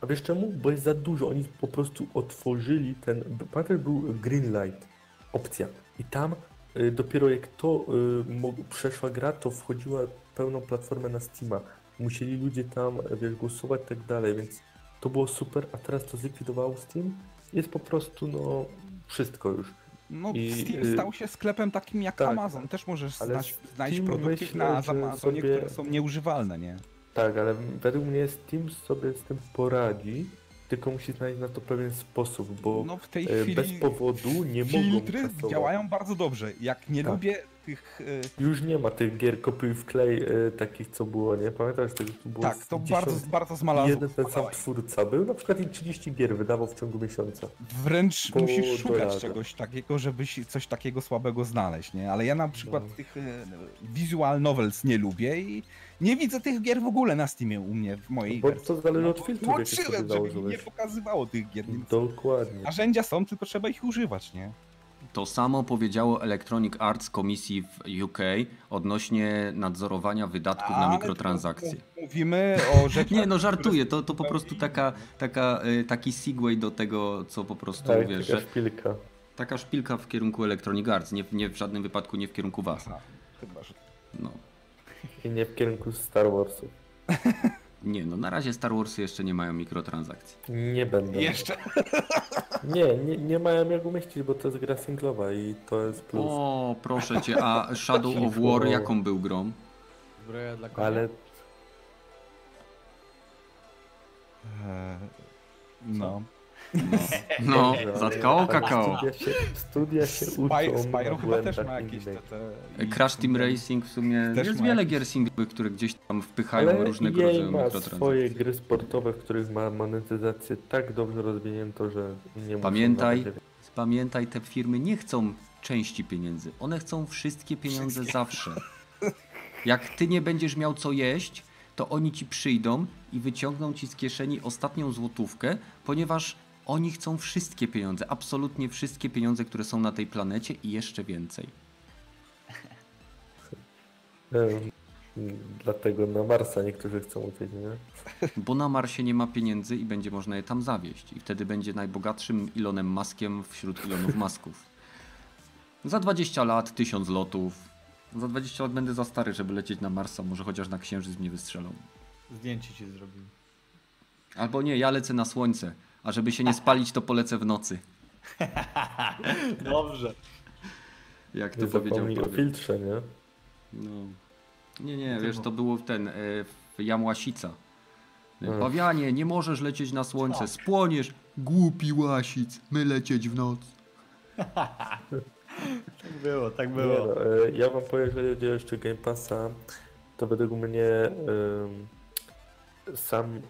A wiesz czemu? Bo jest za dużo. Oni po prostu otworzyli ten. Pamiętasz, był Greenlight opcja. I tam y, dopiero jak to y, przeszła gra, to wchodziła pełną platformę na Steama. Musieli ludzie tam wiesz, głosować i tak dalej, więc to było super, a teraz to zlikwidowało Steam. Jest po prostu no wszystko już. No, I, Steam y, stał się sklepem takim jak tak, Amazon. Też możesz znać, znaleźć produkty myślę, na Amazonie, sobie- które są nieużywalne, nie? Tak, ale według mnie Steam sobie z tym poradzi, tylko musi znaleźć na to pewien sposób, bo No w tej e, chwili bez powodu nie mogą filtry działają bardzo dobrze. Jak nie Tak. lubię tych... y, Już nie ma tych gier kopiuj w klej e, takich, co było, nie? Pamiętasz tego, co było Tak, to 10 bardzo, bardzo zmalazło. Jeden ten sam twórca był, na przykład i 30 gier wydawał w ciągu miesiąca. Wręcz po musisz szukać dolarze. czegoś takiego, żebyś coś takiego słabego znaleźć, nie? Ale ja na przykład No. tych e, visual novels nie lubię i nie widzę tych gier w ogóle na Steamie u mnie, w mojej Bo wersji. to zależy od No, sobie Włączyłem, żeby mi nie pokazywało tych gier. Dokładnie. narzędzia są, tylko trzeba ich używać, nie? To samo powiedziało Electronic Arts Komisji w UK odnośnie nadzorowania wydatków na mikrotransakcje. Mówimy o rzeczach... Nie, no żartuję, to, to po prostu taka, taka, y, taki segway do tego, co po prostu, Tak, wiesz, taka że szpilka. taka szpilka w kierunku Electronic Arts, nie, nie w żadnym wypadku nie w kierunku was. Aha, chyba, że... No. I nie w kierunku Star Warsów. Nie, no na razie Star Warsy jeszcze nie mają mikrotransakcji. Nie będą. Jeszcze. Nie, nie, nie mają jak umieścić, bo to jest gra singlowa i to jest plus. O, proszę cię, a Shadow of War jaką był grą? Zbroja dla konia. Ale E, No. No, zatkało kakao. Studia się, studia się uczą Spy, Spyro chyba też ma jakieś te... te... Crash Team Racing w sumie Też jest wiele jakieś- gier singlowych, które gdzieś tam wpychają Ale różnego rodzaju ma mikrotransakcje. swoje gry sportowe, w których ma monetyzację tak dobrze rozwiniętą, że nie Pamiętaj, pamiętaj, te firmy nie chcą części pieniędzy. One chcą wszystkie pieniądze zawsze. Jak ty nie będziesz miał co jeść, to oni ci przyjdą i wyciągną ci z kieszeni ostatnią złotówkę, ponieważ oni chcą wszystkie pieniądze, absolutnie wszystkie pieniądze, które są na tej planecie i jeszcze więcej. Dlatego na Marsa niektórzy chcą uciec, nie? Bo na Marsie nie ma pieniędzy i będzie można je tam zawieźć. I wtedy będzie najbogatszym Elonem Maskiem wśród Elonów Masków. Za 20 lat, 1000 lotów. Za 20 lat będę za stary, żeby lecieć na Marsa. Może chociaż na Księżyc mnie wystrzelą. Zdjęcie ci zrobił. Albo nie, ja lecę na Słońce. A żeby się nie spalić, to polecę w nocy. Dobrze. Jak to Nie powiedział o filtrze, nie? No. Nie, nie, wiesz, to było ten, e, w Jamłasica. Mm. Pawianie, nie możesz lecieć na Słońce, spłoniesz. Głupi łasic, my lecieć w noc. Tak było, tak Nie, było. no, e, ja wam powiem, że jeżeli chodzi jeszcze Game Passa, to według mnie em, sam e,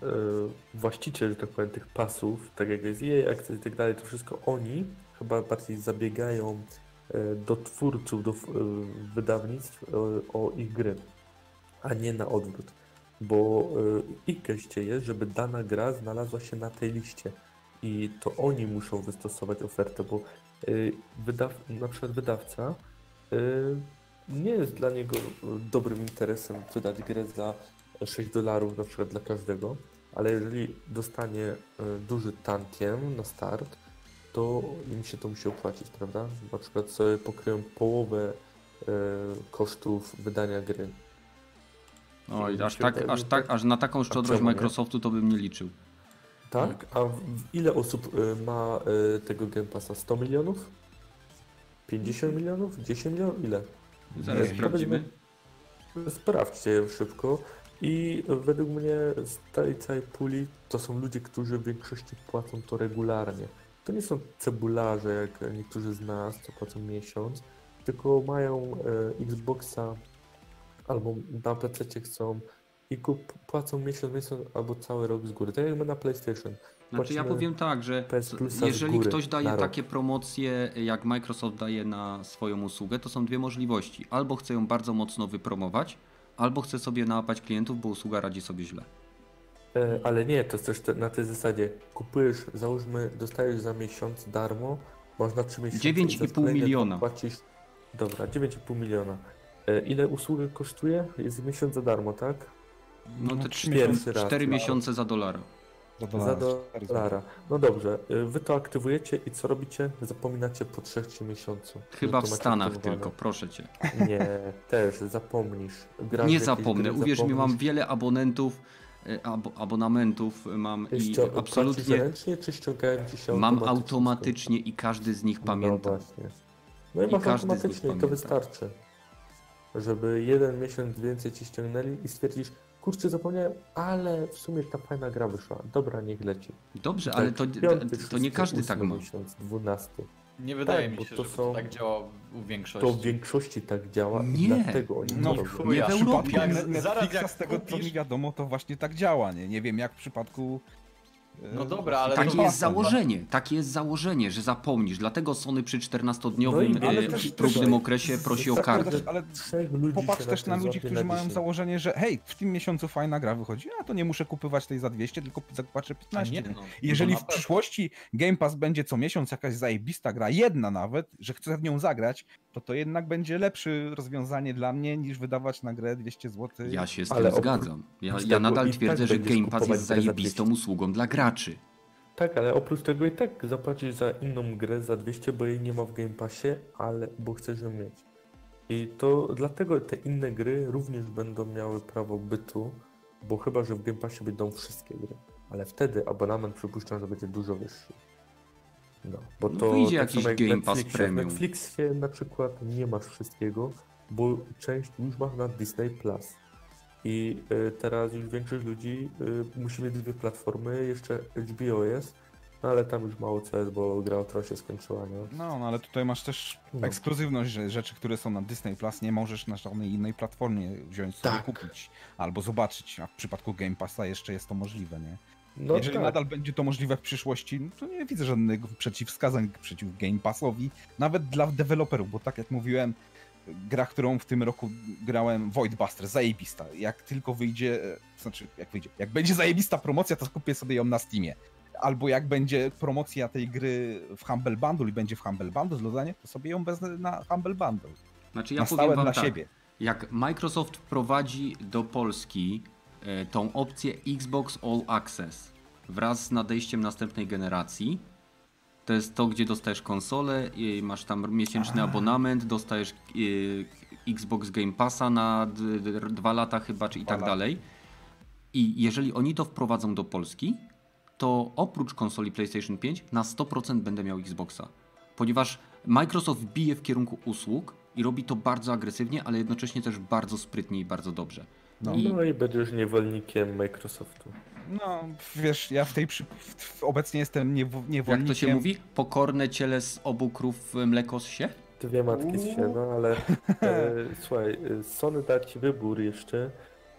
właściciel, tak powiem, tych pasów, tak jak jest EA Access i tak dalej, to wszystko oni chyba bardziej zabiegają e, do twórców, do e, wydawnictw o ich gry, a nie na odwrót. Bo ich geście jest, żeby dana gra znalazła się na tej liście. I to oni muszą wystosować ofertę, bo y, wydaw, na przykład wydawca y, nie jest dla niego y, dobrym interesem wydać grę za 6 dolarów na przykład dla każdego, ale jeżeli dostanie y, duży tantiem na start, to im się to musi opłacić, prawda? Na przykład sobie pokryją połowę y, kosztów wydania gry. Oj, Mi aż tak, aż tak, tak- aż na taką szczodrość czemu nie? Microsoftu to bym nie liczył. Tak? A ile osób y, ma tego Game Passa? 100 milionów? 50 milionów? 10 milionów? Ile? Zaraz sprawdzimy. Sprawdźcie szybko. I według mnie z tej całej puli to są ludzie, którzy w większości płacą to regularnie. To nie są cebularze, jak niektórzy z nas, co płacą miesiąc, tylko mają e, Xboxa albo na PC chcą i kup, płacą miesiąc, miesiąc albo cały rok z góry. Tak jak my na PlayStation. Znaczy ja powiem tak, że jeżeli góry ktoś daje takie promocje, jak Microsoft daje na swoją usługę, to są dwie możliwości. Albo chce ją bardzo mocno wypromować, albo chce sobie nałapać klientów, bo usługa radzi sobie źle. E, ale nie, to jest też te, na tej zasadzie. Kupujesz, załóżmy, dostajesz za miesiąc darmo, można 3 miesiące. i 9,5 za kolejne to miliona. Płacisz, dobra, 9,5 miliona. E, ile usługa kosztuje? Jest miesiąc za darmo, tak? No No, te trzy cztery, miesiące raz, cztery no. miesiące za dolara. Za Za dolara. dolara. No dobrze, e, wy to aktywujecie i co robicie? Zapominacie po 3 miesiącu. Chyba w Stanach tylko, proszę cię. Nie, też zapomnisz. Grasz Nie zapomnę, gry, uwierz mi, mam zapomnisz. wiele abonentów, e, abo, abonamentów mam i Ścią- płacisz absolutnie ręcznie, czy ściągają ci się mam automatycznie? i każdy z nich No pamiętam. właśnie. No i, I masz każdy z nich automatycznie, i to pamięta. wystarczy. Żeby jeden miesiąc więcej ci ściągnęli i stwierdzisz, kurczę, zapomniałem, ale w sumie ta fajna gra wyszła. Dobra, niech leci. Dobrze, Tak, ale to, piąty, to nie każdy tak ma. miesiąc, dwunasty. Nie wydaje Tak, mi się, to że są- to tak działa u większości. To w większości tak działa Nie. i dlatego oni No, to robią. Nie w Europie. Jak- zaraz jak z tego co mi kupisz- wiadomo, to właśnie tak działa, nie? Nie wiem jak w przypadku... e, No dobra, ale Takie jest założenie, takie jest założenie, że zapomnisz. Dlatego Sony przy 14-dniowym No e, też- próbnym też- okresie prosi o tak, kartę. tak, Ale ludzi popatrz też na ludzi, którzy mają założenie, że hej, w tym miesiącu fajna gra wychodzi, a to nie muszę kupywać tej za 200, tylko zapłacę A 15. nie, no. I Jeżeli No w przyszłości Game Pass będzie co miesiąc jakaś zajebista gra, jedna nawet, że chcę w nią zagrać, to to jednak będzie lepsze rozwiązanie dla mnie niż wydawać na grę 200 zł. Ja się z Ale tym oprócz zgadzam. Ja, ja nadal tak twierdzę, że będziesz Game Pass jest za zajebistą 200. usługą dla graczy. Tak, ale oprócz tego i tak zapłacisz za inną grę za 200, bo jej nie ma w Game Passie, ale bo chcesz ją mieć. I to dlatego te inne gry również będą miały prawo bytu, bo chyba, że w Game Passie będą wszystkie gry. Ale wtedy abonament przypuszczam, że będzie dużo wyższy. No, bo No to wyjdzie tak jakiś jak Game w Pass Netflixie. Premium. W Netflixie na przykład nie masz wszystkiego, bo część już masz na Disney Plus. I y, teraz już większość ludzi y, musi mieć dwie platformy, jeszcze HBO jest, no ale tam już mało co jest, bo gra o Tron się skończyła, nie? No, no ale tutaj masz też No. ekskluzywność, że rzeczy, które są na Disney Plus nie możesz na żadnej innej platformie wziąć sobie Tak. kupić albo zobaczyć, a w przypadku Game Passa jeszcze jest to możliwe, nie? No Jeżeli tak. nadal będzie to możliwe w przyszłości, no to nie widzę żadnych przeciwwskazań przeciw Game Passowi, nawet dla deweloperów, bo tak jak mówiłem, gra, którą w tym roku grałem, Void Buster, zajebista. Jak tylko wyjdzie, e, znaczy jak wyjdzie, jak będzie zajebista promocja, to kupię sobie ją na Steamie. Albo jak będzie promocja tej gry w Humble Bundle i będzie w Humble Bundle dodanie, to sobie ją wezmę na Humble Bundle. Znaczy ja na powiem wam dla tak, siebie. jak Microsoft wprowadzi do Polski tą opcję Xbox All Access wraz z nadejściem następnej generacji, to jest to, gdzie dostajesz konsolę, masz tam miesięczny abonament, dostajesz e, Xbox Game Passa na dwa lata chyba, czy i tak dalej. I jeżeli oni to wprowadzą do Polski, to oprócz konsoli PlayStation 5 na 100% będę miał Xboxa. Ponieważ Microsoft bije w kierunku usług i robi to bardzo agresywnie, ale jednocześnie też bardzo sprytnie i bardzo dobrze. No. I No i będziesz niewolnikiem Microsoftu. No, wiesz, ja w tej przy... w- obecnie jestem jak niewolnikiem. to się mówi? Pokorne ciele z obu krów mleko z się? Dwie matki z się, no ale e, słuchaj, Sony da ci wybór jeszcze,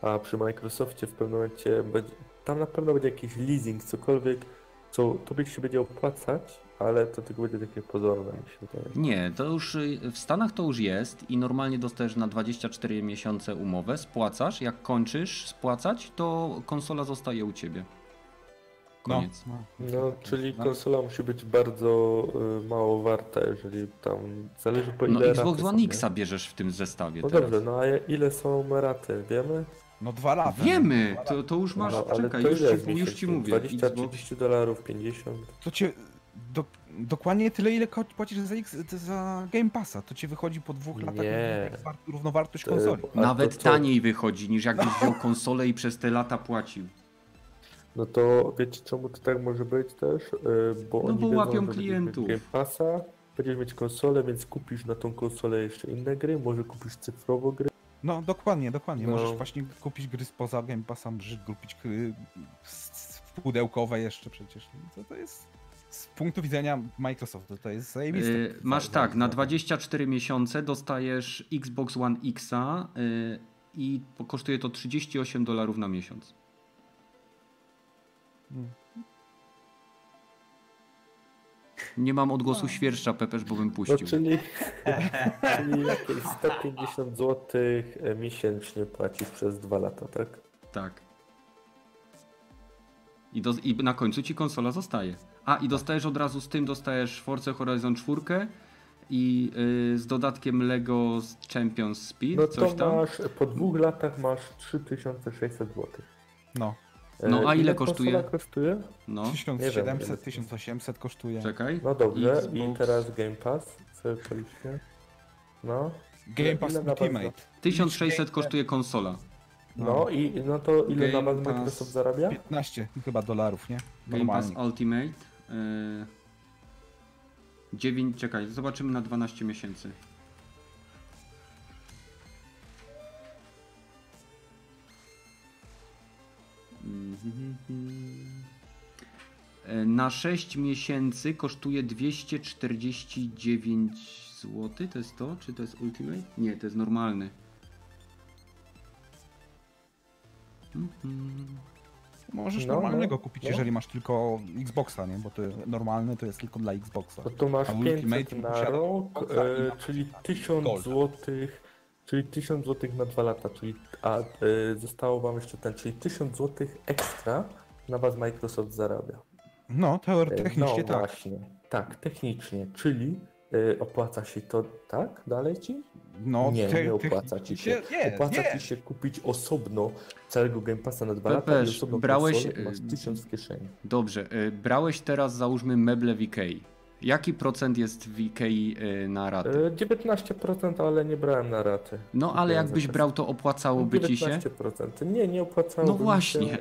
a przy Microsoftie w pewnym momencie będzie, tam na pewno będzie jakiś leasing, cokolwiek, co tobie się będzie opłacać, ale to tylko będzie takie pozorne, mi się wydaje. Nie, to już y, w Stanach to już jest i normalnie dostajesz na 24 miesiące umowę, spłacasz, jak kończysz spłacać, to konsola zostaje u ciebie. No, Koniec. no. No, czyli No. konsola musi być bardzo y, mało warta, jeżeli tam zależy po ile No Xbox One nie? X bierzesz w tym zestawie No teraz. dobrze, no a ile są raty, wiemy? No dwa lata. Wiemy, to, to już masz, no, ale czekaj, to już ile ci, już ci mówię. 20, Xbox, 30 dolarów, 50? To cię do, dokładnie tyle, ile ko- płacisz za, X, za Game Passa. To cię wychodzi po dwóch latach Nie. równowartość To- konsoli. a Nawet to co? taniej wychodzi niż jakbyś wziął konsolę i przez te lata płacił. No to wiecie czemu to tak może być też? Y, Bo No oni bo wiedzą, łapią że będziesz mieć klientów. Game Passa, będziesz mieć konsolę, więc kupisz na tą konsolę jeszcze inne gry, może kupisz cyfrowo gry. No dokładnie, dokładnie. No. Możesz właśnie kupić gry spoza Game Passa, możesz kupić gry pudełkowe jeszcze przecież. To, to jest z punktu widzenia Microsoftu to jest zajebiste. Yy, masz tak, na za- 24 miesiące dostajesz Xbox One Xa yy, i kosztuje to 38 dolarów na miesiąc. Mm. Nie mam odgłosu świerszcza, Pepesz, bo bym No puścił. czyli, czyli jakieś 150 zł miesięcznie płacisz przez dwa lata, tak? Tak. I, do, I na końcu ci konsola zostaje. A, i dostajesz od razu z tym, dostajesz Forza Horizon 4 i yy, z dodatkiem Lego Champions Speed, No coś to tam. masz, po dwóch latach masz 3600 zł. No, No, a ile konsola kosztuje? kosztuje? No, 1700, wiem. 1800 kosztuje. czekaj. No dobrze, i Xbox. teraz Game Pass, sobie policzcie. No, Game Pass Ile Ultimate. 1600 kosztuje konsola. no i no to ile Game na was. Microsoft zarabia? 15 chyba dolarów, nie? Game Pass. Ultimate. Yy, 9, czekaj, zobaczymy na 12 miesięcy. Na 6 miesięcy kosztuje 249 zł. To jest to? Czy to jest Ultimate? Nie, to jest normalny. Mhm. Możesz No, normalnego no, kupić, no. jeżeli masz tylko Xboxa, nie? Bo to jest normalny to jest tylko dla Xboxa. To tu masz A Ultimate 500 na posiada rok, e, czyli 1000 Golda. Czyli 1000 złotych na dwa lata, czyli a e, zostało wam jeszcze ten, czyli 1000 złotych ekstra na was Microsoft zarabia. No, E, teoretycznie no tak. właśnie, tak, technicznie, czyli e, opłaca się to, tak, dalej ci? No, nie, te- nie opłaca ci się. Nie, opłaca nie. ci się kupić osobno całego Game Passa na dwa lata i Pepeż, osobno brałeś, konsolę masz e, 1000 w kieszeni. Dobrze, y, brałeś teraz załóżmy meble w Ikei. Jaki procent jest w Ikei y, na ratę? E, 19%, ale nie brałem na raty. No ale jakbyś brał, to opłacałoby ci się? 19%. Nie, nie opłacało. No właśnie.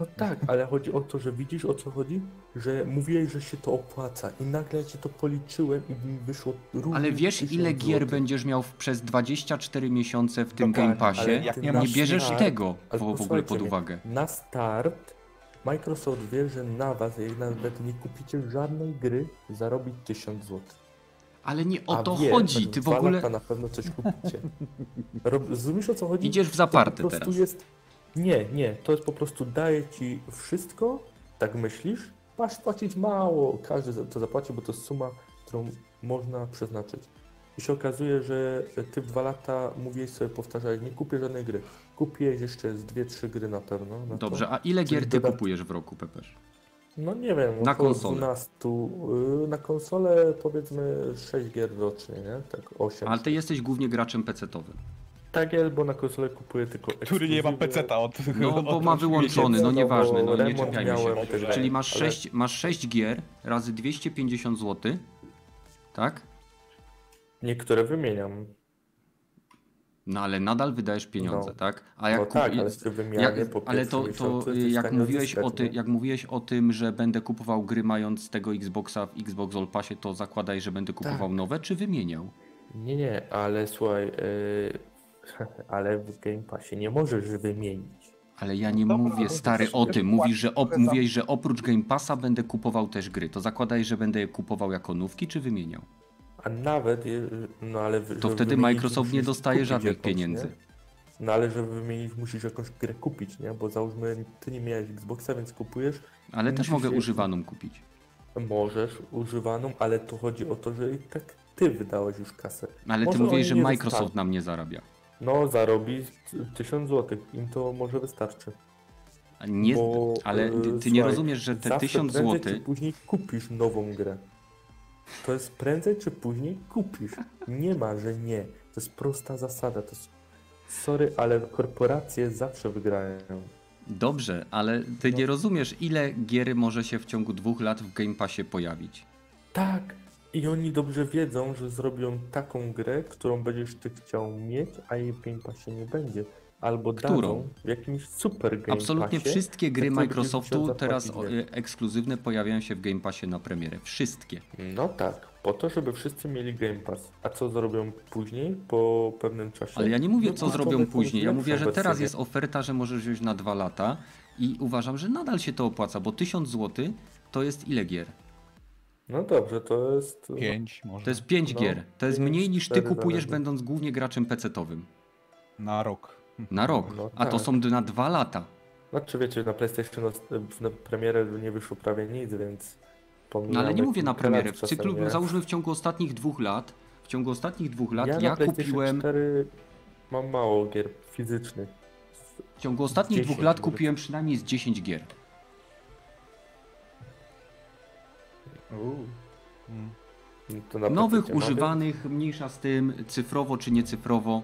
No tak, ale chodzi o to, że widzisz o co chodzi? Że mówiłeś, że się to opłaca i nagle ci to policzyłem i mi wyszło równo Ale wiesz 1000 ile gier złotych. będziesz miał przez 24 miesiące w tym No tak, Game Passie? ale jak nie bierzesz start- tego w, w ogóle pod mnie, uwagę. Na start Microsoft wie, że na was, jak nawet nie kupicie żadnej gry, zarobić 1000 zł. Ale nie o A to wie, chodzi, ty w dwa ogóle lata na pewno coś kupicie. Rob- Rozumiesz o co chodzi? idziesz w To zaparte po prostu teraz. jest. Nie, nie, to jest po prostu daje ci wszystko, tak myślisz, masz płacić mało, każdy to zapłaci, bo to jest suma, którą można przeznaczyć. I się okazuje, że ty w dwa lata mówiłeś sobie, powtarzałeś, nie kupię żadnej gry. Kupiłeś jeszcze z dwie, trzy gry na pewno. na to. Dobrze, a ile Czyli gier ty kupujesz w roku, Pepeż? No nie wiem, Na konsolę. 12. y, Na konsolę powiedzmy 6 gier rocznie, nie? Tak 8. Ale ty jesteś głównie graczem PC-towym. Tak jest, bo na konsolę kupuję tylko Który nie ma peceta od No bo od- ma wyłączony, no nieważne, no nie czepiajmy miałem się. tak. Czyli masz Ale- 6, masz 6 gier razy 250 zł, tak? Niektóre wymieniam. No ale nadal wydajesz pieniądze, No. tak? A jak no kup- tak, ale jak, po ale to, to w jak mówiłeś, odzyskać, o ty, jak mówiłeś o tym, że będę kupował gry mając tego Xboxa w Xbox All Passie, to zakładaj, że będę kupował Tak. nowe, czy wymieniał? Nie, nie, ale słuchaj, yy, ale w Game Passie nie możesz wymienić. Ale ja nie Dobra, mówię, no to stary, o tym. Mówisz, że, op- mówiłeś, że oprócz Game Passa będę kupował też gry. To zakładaj, że będę je kupował jako nówki, czy wymieniał? A nawet, no ale... To wtedy Microsoft nie dostaje żadnych jakąś, pieniędzy. Nie? No ale żeby wymienić, musisz jakąś grę kupić, nie? Bo załóżmy, ty nie miałeś Xboxa, więc kupujesz, Ale też mogę je- używaną kupić. możesz, używaną, ale to chodzi o to, że i tak ty wydałeś już kasę. Ale ty Może mówisz, oni że nie Microsoft wystarczy. na mnie zarabia. No, zarobi 1000 zł, im to może wystarczy. Nie, Bo, ale e, ty, ty nie słuchaj, rozumiesz, że te Zawsze 1000 prędzej zł. później kupisz nową grę. To jest prędzej czy później kupisz. Nie ma, że nie. To jest prosta zasada. To jest... Sorry, ale korporacje zawsze wygrają. Dobrze, ale ty No. nie rozumiesz, ile gier może się w ciągu dwóch lat w Game Passie pojawić. Tak. I oni dobrze wiedzą, że zrobią taką grę, którą będziesz ty chciał mieć, a jej w Game Passie nie będzie. Albo Którą? dadzą w jakimś super Game Absolutnie Passie. wszystkie gry Microsoftu teraz y, ekskluzywne pojawiają się w Game Passie na premierę. Wszystkie. No tak, po to, żeby wszyscy mieli Game Pass. A co zrobią później, po pewnym czasie? Ale ja nie mówię, No co to zrobią później. Ja mówię, że teraz jest oferta, że możesz wziąć na dwa lata i uważam, że nadal się to opłaca, bo 1000 zł to jest ile gier? No dobrze, to jest... Pięć może. To jest 5 No, gier. To jest mniej niż ty kupujesz, zależy. będąc głównie graczem PC-towym. Na rok. Na rok. No A to tak. są na dwa lata. Znaczy wiecie, na PlayStation na premierę nie wyszło prawie nic, więc... No ale nie mówię na premierę. W cyklu, załóżmy w ciągu ostatnich dwóch lat, w ciągu ostatnich dwóch lat ja, ja, kupiłem, 4 mam mało gier fizycznych. w ciągu ostatnich 10 dwóch lat kupiłem przynajmniej z 10 gier. Nowych, używanych, mniejsza z tym, cyfrowo czy niecyfrowo.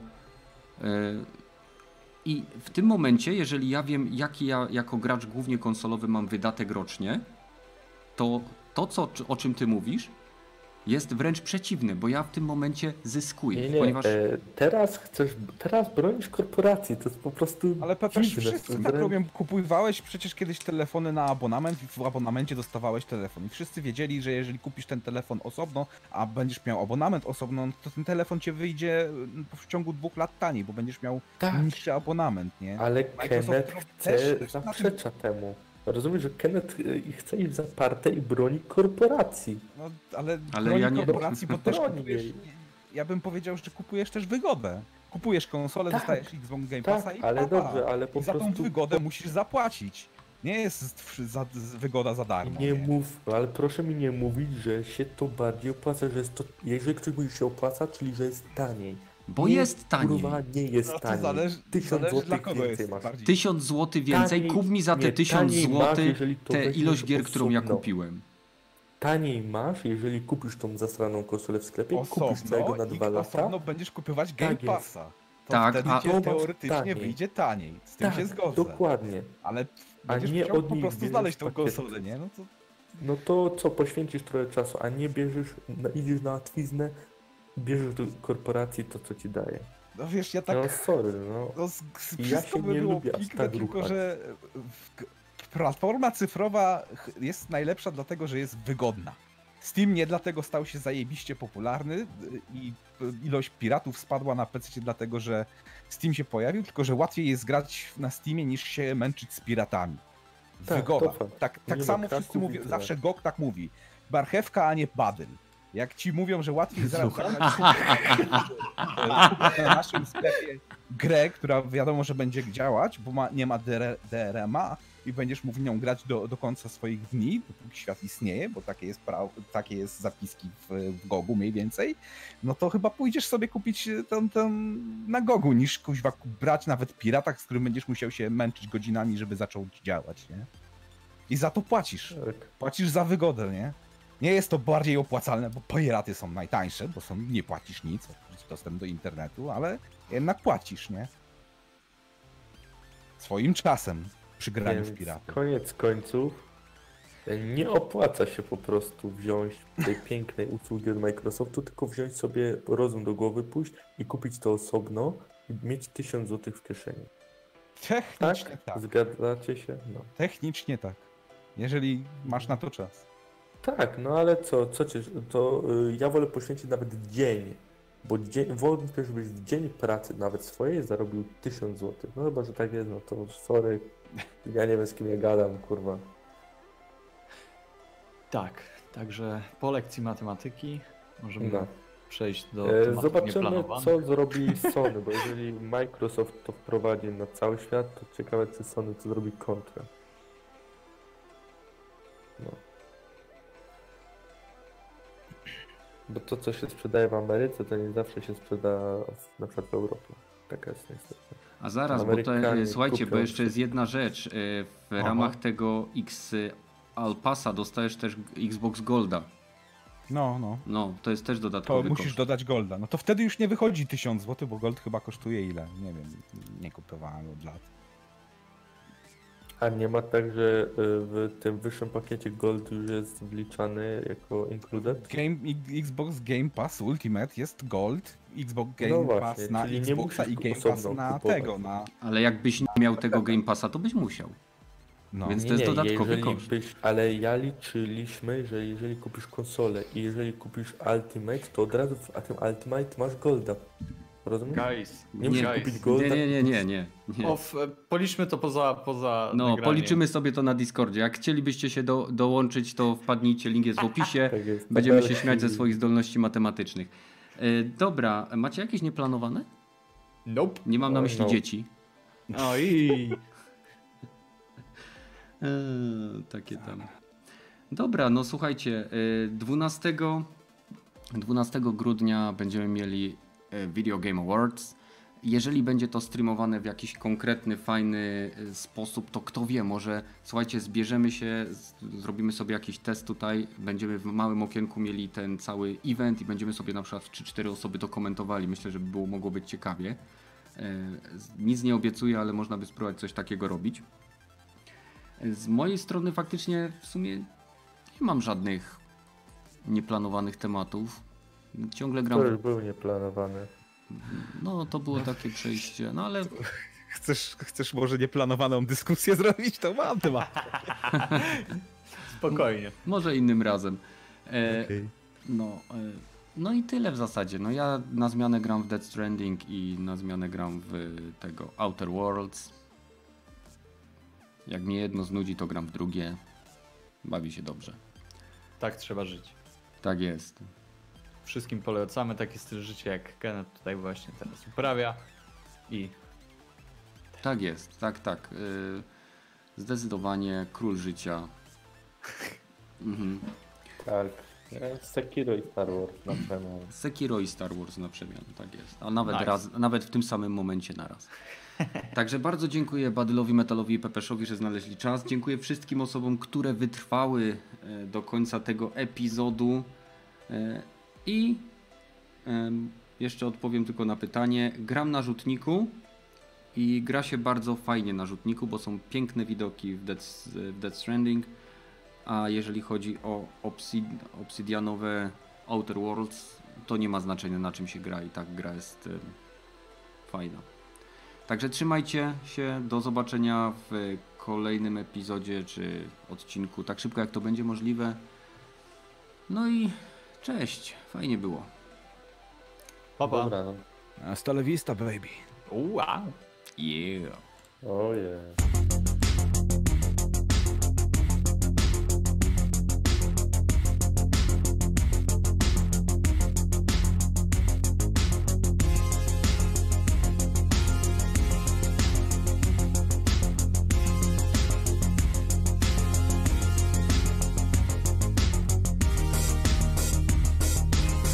I w tym momencie, jeżeli ja wiem, jaki ja jako gracz głównie konsolowy mam wydatek rocznie, to to, co, o czym ty mówisz, Jest wręcz przeciwny, bo ja w tym momencie zyskuję, Nie, nie, ponieważ... e, teraz chcesz, teraz bronisz korporacji, to jest po prostu Ale Pepe, dziwne. wszyscy tak robią. Kupowałeś przecież kiedyś telefony na abonament i w abonamencie dostawałeś telefon. I wszyscy wiedzieli, że jeżeli kupisz ten telefon osobno, a będziesz miał abonament osobno, no to ten telefon cię wyjdzie mm, w ciągu dwóch lat taniej, bo będziesz miał Tak. niższy abonament, nie? Ale Microsoft Kenneth też chce, zaprzecza temu. Rozumiesz, że Kenneth y, chce iść za partę i broni korporacji. No, ale, Ale broni ja nie- korporacji, bo też kupujesz, ja bym powiedział, że kupujesz też wygodę. Kupujesz konsolę, Tak. dostajesz Xbox Game Tak, Passa i ale papa. dobrze, ale po I za tą wygodę musisz zapłacić. Nie jest za, wygoda za darmo. Nie mów, ale proszę mi nie mówić, że się to bardziej opłaca, że jest to, jeżeli czegoś się opłaca, czyli że jest taniej. Bo nie, jest taniej. Kurwa, nie jest No to taniej. zależy, Tysiąc zależy złotych dla kogo więcej masz. bardziej. Tysiąc złotych więcej, Taniej- kup mi za te nie, tysiąc złotych tę ilość gier, którą ja osobno. kupiłem. Taniej masz, jeżeli kupisz tą zasraną konsolę w sklepie, kupisz całego na dwa lata. osobno będziesz kupować Game Tak. Passa. To Tak, wtedy a- cię teoretycznie taniej. wyjdzie taniej. Z tym Tak, się zgodzę. dokładnie. Ale A będziesz nie musiał od po prostu znaleźć tą konsolę, nie? No to No to co, poświęcisz trochę czasu, a nie bierzesz, idziesz na łatwiznę, bierzesz do korporacji to, co ci daje. no wiesz, ja tak... No sorry, no. No, z, z, Ja się by nie lubię tak tylko ruchać. że platforma cyfrowa jest najlepsza dlatego, że jest wygodna. Steam nie dlatego stał się zajebiście popularny y, i ilość piratów spadła na PC dlatego, że Steam się pojawił, tylko że łatwiej jest grać na Steamie niż się męczyć z piratami. Tak, Wygoda. Tak, tak samo wszyscy mówią, zawsze GOG tak mówi. Marchewka, a nie badyl. Jak ci mówią, że łatwiej zagrać na naszym sklepie grę, która wiadomo, że będzie działać, bo ma, nie ma DR, DRM-a i będziesz mógł w nią grać do, do końca swoich dni, dopóki świat istnieje, bo takie jest, pra, takie jest zapiski w, w Gogu mniej więcej, no to chyba pójdziesz sobie kupić ten, ten na Gogu, niż kuźwa brać nawet pirata, z którym będziesz musiał się męczyć godzinami, żeby zaczął działać, nie? I za to płacisz. Tak. Płacisz za wygodę, nie? Nie jest to bardziej opłacalne, bo piraty są najtańsze, bo są, nie płacisz nic, dostęp do internetu, ale jednak płacisz, nie? Swoim czasem przy graniu w koniec końców nie opłaca się po prostu wziąć tej pięknej usługi od Microsoftu, tylko wziąć sobie rozum do głowy, pójść i kupić to osobno i mieć 1000 zł w kieszeni. Tak? Technicznie tak. Zgadzacie się? No. Technicznie tak. Jeżeli masz na to czas. Tak, no ale co, co cię, to y, ja wolę poświęcić nawet dzień, bo dzień, wątpię, żebyś w dzień pracy nawet swojej zarobił 1000 zł. No chyba, że tak jest, no to sorry, ja nie wiem z kim ja gadam, kurwa. Tak, także po lekcji matematyki możemy No. przejść do E, Zobaczymy, co zrobi Sony, bo jeżeli Microsoft to wprowadzi na cały świat, to ciekawe, czy Sony to zrobi kontrę. Bo to, co się sprzedaje w Ameryce, to nie zawsze się sprzeda w, na przykład w Europie. Taka jest niestety. A zaraz, bo to, słuchajcie, bo jeszcze jest jedna rzecz. e, W Aha. ramach tego X Alpasa dostajesz też Xbox Golda. No, no. No, to jest też To dodatkowy musisz koszt. dodać golda. No to wtedy już nie wychodzi 1000 zł, bo gold chyba kosztuje ile? Nie wiem, nie kupowałem od lat. A nie ma tak, że y, w tym wyższym pakiecie Gold już jest wliczany jako included? Game, Xbox Game Pass Ultimate jest Gold, Xbox Game No właśnie, Pass na nie Xboxa i Game Pass na kupować. tego, na... Ale jakbyś nie miał tego Game Passa, to byś musiał. No. Więc- to jest dodatkowy koszt. Byś, ale ja liczyliśmy, że jeżeli kupisz konsolę i jeżeli kupisz Ultimate, to od razu w tym Ultimate masz Golda. Rozumiesz? Guys, Nie Nie, kupić Nie, Golda. nie, nie, nie, nie. nie. Off, e, policzmy to poza, poza No, nagraniem. policzymy sobie to na Discordzie. Jak chcielibyście się do, dołączyć, to wpadnijcie, link jest w opisie. Tak jest. Będziemy się Tabelki. śmiać ze swoich zdolności matematycznych. E, dobra, macie jakieś nieplanowane? Nope. Nie mam na myśli no. dzieci. No i Eee, takie tam. Dobra, no słuchajcie, e, 12, 12 grudnia będziemy mieli e, Video Game Awards. Jeżeli będzie to streamowane w jakiś konkretny, fajny e, sposób, to kto wie, może słuchajcie, zbierzemy się, zrobimy sobie jakiś test tutaj, będziemy w małym okienku mieli ten cały event i będziemy sobie na przykład w 3-4 osoby to komentowali. Myślę, że by było, mogło być ciekawie. E, Nic nie obiecuję, ale można by spróbować coś takiego robić. Z mojej strony faktycznie w sumie nie mam żadnych nieplanowanych tematów. Ciągle To gram. już był nieplanowany. No to było takie przejście, no ale Chcesz, chcesz może nieplanowaną dyskusję zrobić? To mam temat. Spokojnie. może innym razem. E, Okej. No, e, no i tyle w zasadzie. No ja na zmianę gram w Dead Stranding i na zmianę gram w tego Outer Worlds. Jak mnie jedno znudzi, to gram w drugie. Bawi się dobrze. Tak trzeba żyć. Tak jest. Wszystkim polecamy taki styl życia, jak Kenneth tutaj właśnie teraz uprawia. I Tak jest, tak, tak. Y, Zdecydowanie król życia. Mhm. Tak. E, Sekiro i Star Wars na przemian. Sekiro i Star Wars na przemian, tak jest. A nawet, Nice. raz, nawet w tym samym momencie naraz. Także bardzo dziękuję Badylowi, Metalowi i Pepeszowi, że znaleźli czas. Dziękuję wszystkim osobom, które wytrwały e, do końca tego epizodu. I jeszcze odpowiem tylko na pytanie. Gram na rzutniku i gra się bardzo fajnie na rzutniku, bo są piękne widoki w Dead, w Dead Stranding. A jeżeli chodzi o obsid obsydianowe Outer Worlds, to nie ma znaczenia na czym się gra i tak gra jest fajna. Także trzymajcie się, do zobaczenia w kolejnym epizodzie czy odcinku, tak szybko jak to będzie możliwe. No i cześć, fajnie było. papa. Dobra, no. Hasta la vista, baby. Wow. Yeah. Ojej.